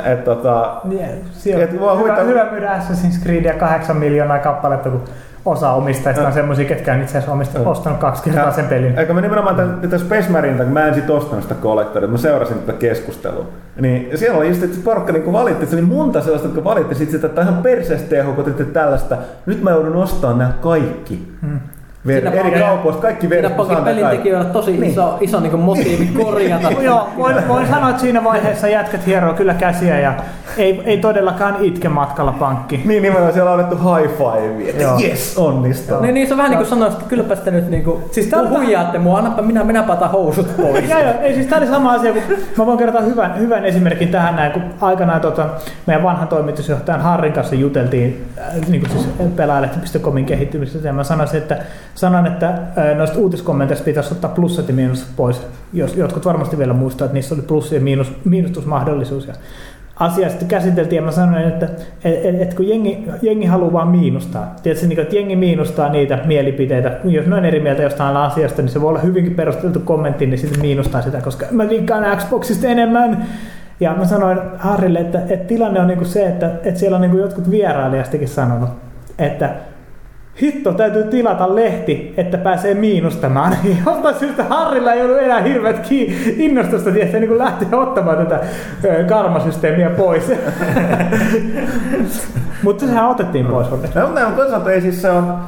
Et, tota,
yeah, et, hyvä, hyvä myydä Assassin's Creedia 8 miljoonaa kappaletta, kun osa omistajista on semmoisia, ketkä on itse asiassa ostanut kaksi kertaa ja, sen pelin.
Eikö mä nimenomaan tämän, tämän Space Marine, kun mä en sit ostanut sitä Collectoria, mä seurasin tätä keskustelua. Niin siellä oli just, että se porukka niin valitti, se oli monta sellaista, jotka valitti sit sitä, että ihan perseestä kun tällaista, nyt mä joudun ostamaan nämä kaikki. Hmm. Ver-
Siinä
eri kaupoista, kaikki
Siinä
verkot
pankin pelintekijöillä tosi
Niin.
iso, iso niin motiivi korjata.
Joo, voin, voin sanoa, että siinä vaiheessa jätkät hieroo kyllä käsiä ja ei, ei todellakaan itke matkalla pankki.
Niin nimenomaan siellä on annettu high five, että
Joo.
yes, onnistuu.
Niin, niin se on vähän niin kuin sanoisi, että kylläpä te nyt niin kuin,
Siis tää on-
huijaatte mua, annapa minä, minä patan housut pois.
Joo, joo, ei siis tämä oli sama asia, kun mä voin kertoa hyvän, hyvän esimerkin tähän näin, kun aikanaan tota, meidän vanhan toimitusjohtajan Harrin kanssa juteltiin äh, niin kuin siis pelaajalehti.comin kehittymisestä ja mä sanoisin, että, sanon, että noista uutiskommenteista pitäisi ottaa plussat ja miinusat pois. Jos, jotkut varmasti vielä muistaa, että niissä oli plussi- ja miinus, miinustusmahdollisuus. Ja asiaa sitten käsiteltiin ja mä sanoin, että et, et, kun jengi, jengi haluaa vaan miinustaa, tiedätkö, niin, että jengi miinustaa niitä mielipiteitä, jos ne on eri mieltä jostain asiasta, niin se voi olla hyvinkin perusteltu kommentti, niin sitten miinustaa sitä, koska mä liikkaan Xboxista enemmän. Ja mä sanoin Harrille, että, että tilanne on niinku se, että, että siellä on niinku jotkut vierailijastakin sanonut, että hitto, täytyy tilata lehti, että pääsee miinustamaan. Jostain syystä Harrilla ei ollut enää hirveät innostusta, että niin lähteä ottamaan tätä karmasysteemiä pois. Mutta sehän otettiin pois.
No, mutta toisaalta ei siis se on,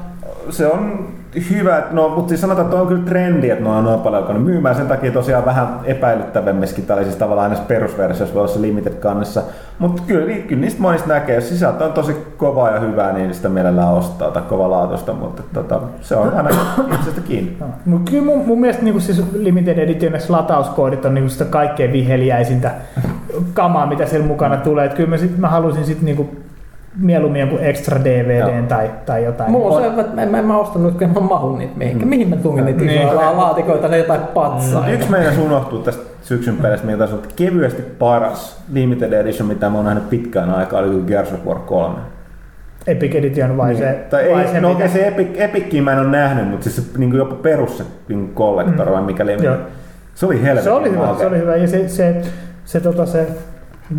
se on hyvä, että no, mutta siis sanotaan, että on kyllä trendi, että ne on noin paljon alkanut myymään. Sen takia tosiaan vähän epäilyttävämmissäkin tällaisissa tavallaan näissä perusversioissa voi olla se limited kannessa. Mutta kyllä, ni- kyllä niistä monista näkee, jos sisältö on tosi kovaa ja hyvää, niin sitä mielellään ostaa tai kovalaatuista, mutta tota, se on aina itsestä kiinni.
Mutta kyllä mun, mun mielestä niin siis Limited Editionissa latauskoodit on niin sitä kaikkein viheliäisintä kamaa, mitä siellä mukana tulee. Et kyllä mä, sit, mä halusin sitten niin mieluummin jonkun extra DVDn
Joo.
tai, tai jotain.
Mulla on se, että en, en mä ostanut, kun mä mahun niitä mihinkä. Mihin mä tungin niitä
Niin.
isoja la- laatikoita, ne jotain patsaa.
Mut Yksi meidän unohtuu tästä syksyn pelistä, mikä taisi olla kevyesti paras limited edition, mitä mä oon nähnyt pitkään aikaa, oli kyllä Gears of War 3.
Epic Edition vai
Niin.
se?
tai
vai
ei,
se,
no
mikä-
se Epic, Epickiä mä en ole nähnyt, mutta siis se niin jopa perus se niin collector vai mikä.
Joo.
Se oli helvetin
Se oli hyvä, se oli hyvä. Ja se, se, se, tota, se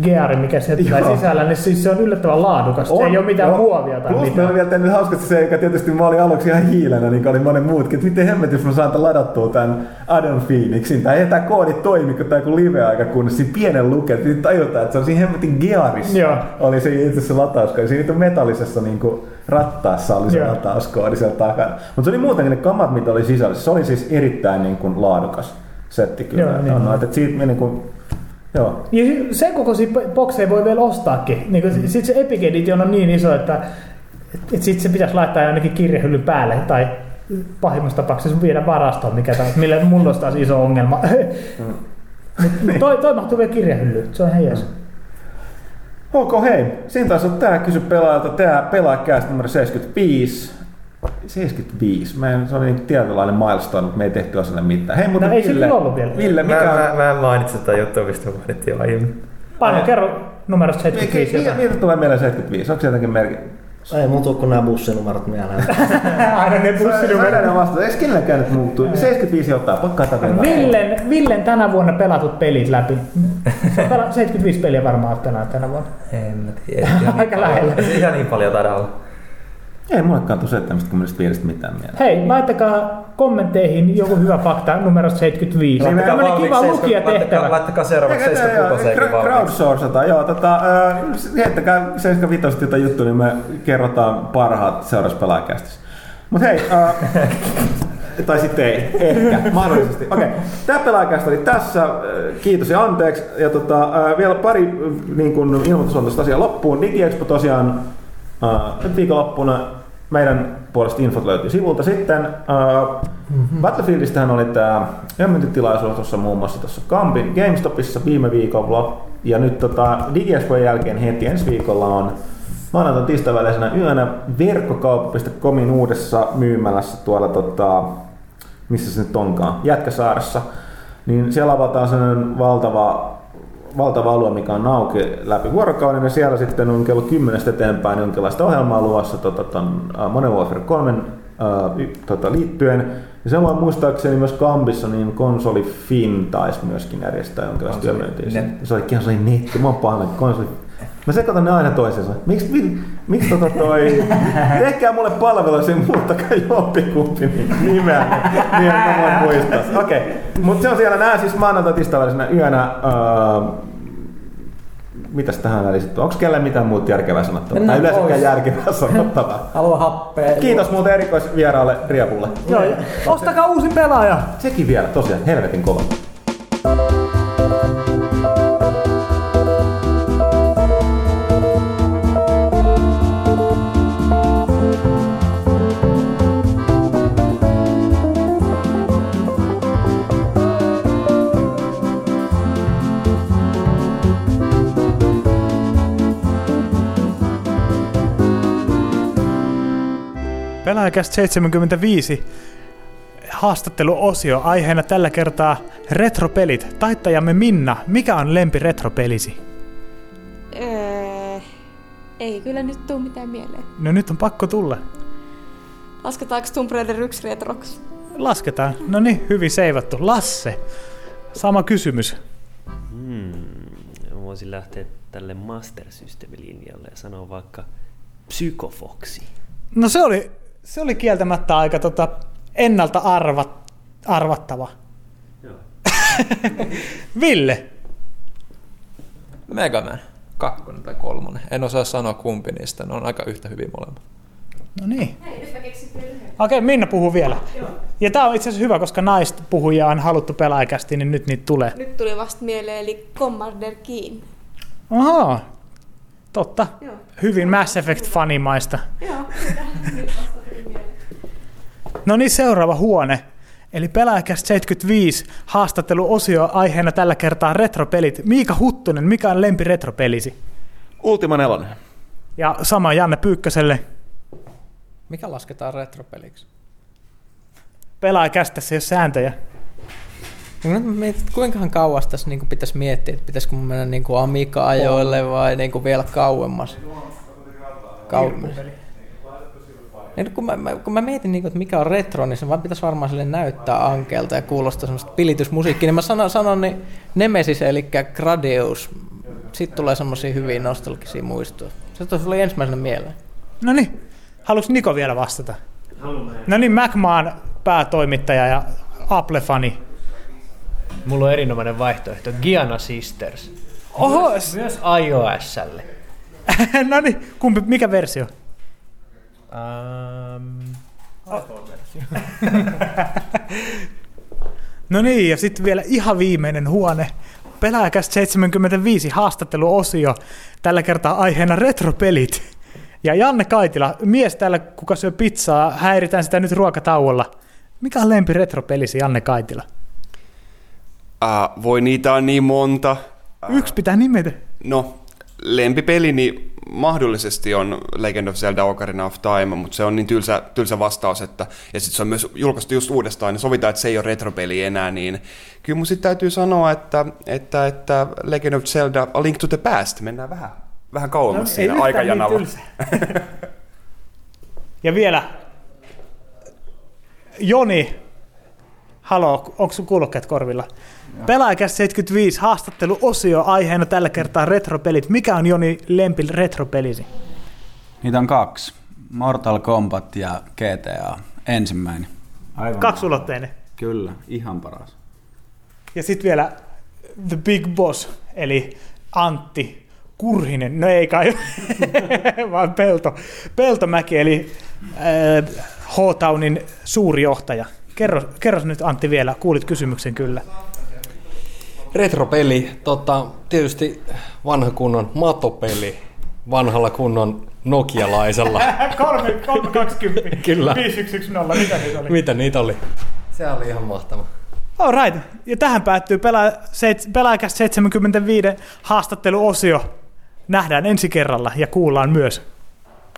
geari, mikä se tulee sisällä, niin siis se on yllättävän laadukas. Se
On,
ei ole mitään
joo.
muovia tai
Plus
mitään.
oli vielä tehnyt hauskasti se, joka tietysti mä olin aluksi ihan hiilenä, niin kuin oli monen muutkin, että miten hemmet, jos mä saan tämän ladattua tämän Adam Phoenixin, tai ei tämä koodi toimi, kun tämä joku live-aika, kunnes siinä pienen luke, että tajutaan, että se on siinä hemmetin gearissa.
Joo.
Oli se itse se latauskoodi. Siinä niitä metallisessa niin kuin, rattaassa oli se
Joo.
latauskoodi siellä takana. Mutta se oli muutenkin ne kamat, mitä oli sisällä. Se oli siis erittäin niin kuin, laadukas setti kyllä.
Joo, niin.
on, no, että siitä niin kuin, joo.
Ja sen kokoisia bokseja voi vielä ostaakin. Niin
Mm.
Sitten se Epic Edition on niin iso, että et sit se pitäisi laittaa jonnekin kirjahyllyn päälle tai pahimmassa tapauksessa viedä varastoon, mikä taas, millä mulla olisi taas iso ongelma.
Mm.
Mut toi, toi mahtuu vielä kirjahyllyyn, se on ihan jees.
Ok, hei. Siinä taisi olla tää kysy pelaajalta. Tää pelaajakästä numero 75. 75. Mä en, se oli niin tietynlainen milestone, mutta me ei tehty asialle mitään. Hei, mutta
No ei se
Ville,
ollut vielä.
Ville,
Mä,
mikä on...
mä, mä en mainitse tätä juttua, mistä mainittiin jo aiemmin.
Pano, kerro numerosta 75
Miltä
jotain.
tulee mieleen 75? Onko se jotenkin merkki?
Ei mun tuu kun nämä bussinumerot mieleen.
Aina ne bussinumerot.
Mä vasta. Eikö kenelläkään nyt muuttuu? 75 ottaa, pakkaa takana.
Villen, Villen tänä vuonna pelatut pelit läpi. Se on pela- 75 peliä varmaan oot pelannut tänä vuonna.
En mä tiedä. Ihan
Aika
niin
lähellä.
paljon- Ihan niin paljon taida olla.
Ei mullekaan tuu 75 mitään mieleen.
Hei, laittakaa kommentteihin joku hyvä fakta numerosta 75.
Niin,
Laittakaa
kiva
valmiiksi
lukijatehtävä.
Laittakaa, laittakaa seuraavaksi 76
Cra-
valmiiksi.
Crowdsourcata, joo. Tota, äh, heittäkää 75 jotain juttu, niin me kerrotaan parhaat seuraavassa pelaajakästissä. Mut hei, äh, tai sitten ei, ehkä, mahdollisesti. Okei, okay. tämä pelaajakästä oli tässä. Kiitos ja anteeksi. Ja tota, äh, vielä pari niin kun ilmoitusluontoista asiaa loppuun. DigiExpo tosiaan äh, nyt viikonloppuna meidän puolesta infot löytyy sivulta. Sitten mm-hmm. Battlefieldistähän oli tämä myyntilaisuus tuossa muun muassa tuossa Kampin GameStopissa viime viikolla. Ja nyt tota, DigiExpojen jälkeen heti ensi viikolla on maanantai tiistain välisenä yönä verkkokauppa.comin uudessa myymälässä tuolla tota, missä se nyt onkaan, Jätkäsaaressa. Niin siellä avataan sellainen valtava valtava alue, mikä on auki läpi vuorokauden, ja siellä sitten on kello 10 eteenpäin jonkinlaista ohjelmaa luvassa tota, ton, uh, Modern Warfare 3 uh, tota, liittyen. Ja samoin muistaakseni myös Kampissa, niin konsoli Fin taisi myöskin järjestää jonkinlaista työmyyntiä.
Net.
Se oli konsoli netti, mä oon pahoillani, konsoli Mä sekoitan ne aina toisensa. Miksi, miksi, miksi tota toi... Tehkää mulle palvelu, sen muuttakaa jompikumpi ni- nimeä, niin mä voin muistaa. Okei, okay. mutta se on siellä nää siis maanantai tiistai välisenä yönä. Uh, mitäs tähän väliin sitten? Onko kelle mitään muuta järkevää sanottavaa? Tai
Mennään
yleensäkään
pois.
järkevää sanottavaa.
Haluan happea.
Kiitos muuten erikoisvieraalle Riapulle.
Joo, ja ostakaa uusi pelaaja.
Sekin vielä, tosiaan, helvetin kova.
Pelaajakäst 75 haastatteluosio aiheena tällä kertaa retropelit. Taittajamme Minna, mikä on lempi retropelisi?
Öö, ei kyllä nyt tuu mitään mieleen.
No nyt on pakko tulla.
Lasketaanko Tomb Raider 1 retroksi?
Lasketaan. No niin, hyvin seivattu. Lasse, sama kysymys.
Hmm, voisin lähteä tälle Master System-linjalle ja sanoa vaikka Psykofoksi.
No se oli, se oli kieltämättä aika tota, ennalta arvat, arvattava.
Joo.
Ville,
Megaman. Kakkonen tai kolmonen. En osaa sanoa kumpi niistä. Ne on aika yhtä hyvin molemmat.
no niin. Okei, Minna puhuu vielä. Ja tämä on itse asiassa hyvä, koska naista puhujia on haluttu pelaajakästi, niin nyt niitä tulee.
Nyt tuli vasta mieleen, eli Commander Keen.
Ahaa, totta.
Joo.
Hyvin Mass Effect-fanimaista.
Joo,
No niin, seuraava huone. Eli Pelaajakäst 75 haastatteluosio aiheena tällä kertaa retropelit. Miika Huttunen, mikä on lempi retropelisi?
Ultima nelonen.
Ja sama Janne Pyykköselle.
Mikä lasketaan retropeliksi?
Pelaajakäst tässä ei ole sääntöjä.
No nyt mä mietin, että kuinkahan kauas tässä niin pitäisi miettiä, että pitäisikö mun mennä niin Amiga-ajoille vai niin vielä kauemmas. Kauemmas. Niin, kun, mä, mä, kun mä mietin, niin kuin, että mikä on retro, niin se vaan pitäisi varmaan sille näyttää ankelta ja kuulostaa semmoista pilitysmusiikkia. Niin mä sanon, sanon niin Nemesis, eli Gradius. Sitten tulee semmoisia hyviä nostalgisia muistoja. Se tuli ensimmäisenä mieleen.
No niin, haluaisi Niko vielä vastata? No niin, MacMaan päätoimittaja ja Apple-fani.
Mulla on erinomainen vaihtoehto. Giana Sisters.
Oho,
Myös iOSlle.
no niin, kumpi, mikä versio?
Um,
No niin, ja sitten vielä ihan viimeinen huone. Pelaajakäst 75 haastatteluosio. Tällä kertaa aiheena retropelit. Ja Janne Kaitila, mies täällä, kuka syö pizzaa, häiritään sitä nyt ruokatauolla. Mikä on lempi retropelisi Janne Kaitila?
Uh, voi niitä on niin monta.
Yksi pitää nimetä.
No, lempipelini mahdollisesti on Legend of Zelda Ocarina of Time, mutta se on niin tylsä, tylsä vastaus, että, ja sitten se on myös julkaistu just uudestaan, niin sovitaan, että se ei ole retropeli enää, niin kyllä mun sitten täytyy sanoa, että, että, että Legend of Zelda A Link to the Past, mennään vähän, vähän kauemmas no, siinä
yhtään
aikajanalla.
Niin ja vielä Joni, halo, onko sun kuulokkeet korvilla? Pelaajakäs 75 haastatteluosio aiheena tällä kertaa retropelit. Mikä on Joni lempi retropelisi?
Niitä on kaksi. Mortal Kombat ja GTA. Ensimmäinen. Aivan
Kaksulotteinen.
Kyllä, ihan paras.
Ja sitten vielä The Big Boss, eli Antti Kurhinen. No ei kai, vaan Pelto. Peltomäki, eli äh, H-Townin suuri johtaja. Kerro, kerros nyt Antti vielä, kuulit kysymyksen kyllä.
Retropeli, tota, tietysti vanha kunnon matopeli, vanhalla kunnon nokialaisella.
320,
Kyllä.
5110, mitä niitä oli?
Mitä niitä oli? Se oli ihan mahtava.
All right. Ja tähän päättyy pelaa, seit, Pelaajakäs 75 haastatteluosio. Nähdään ensi kerralla ja kuullaan myös.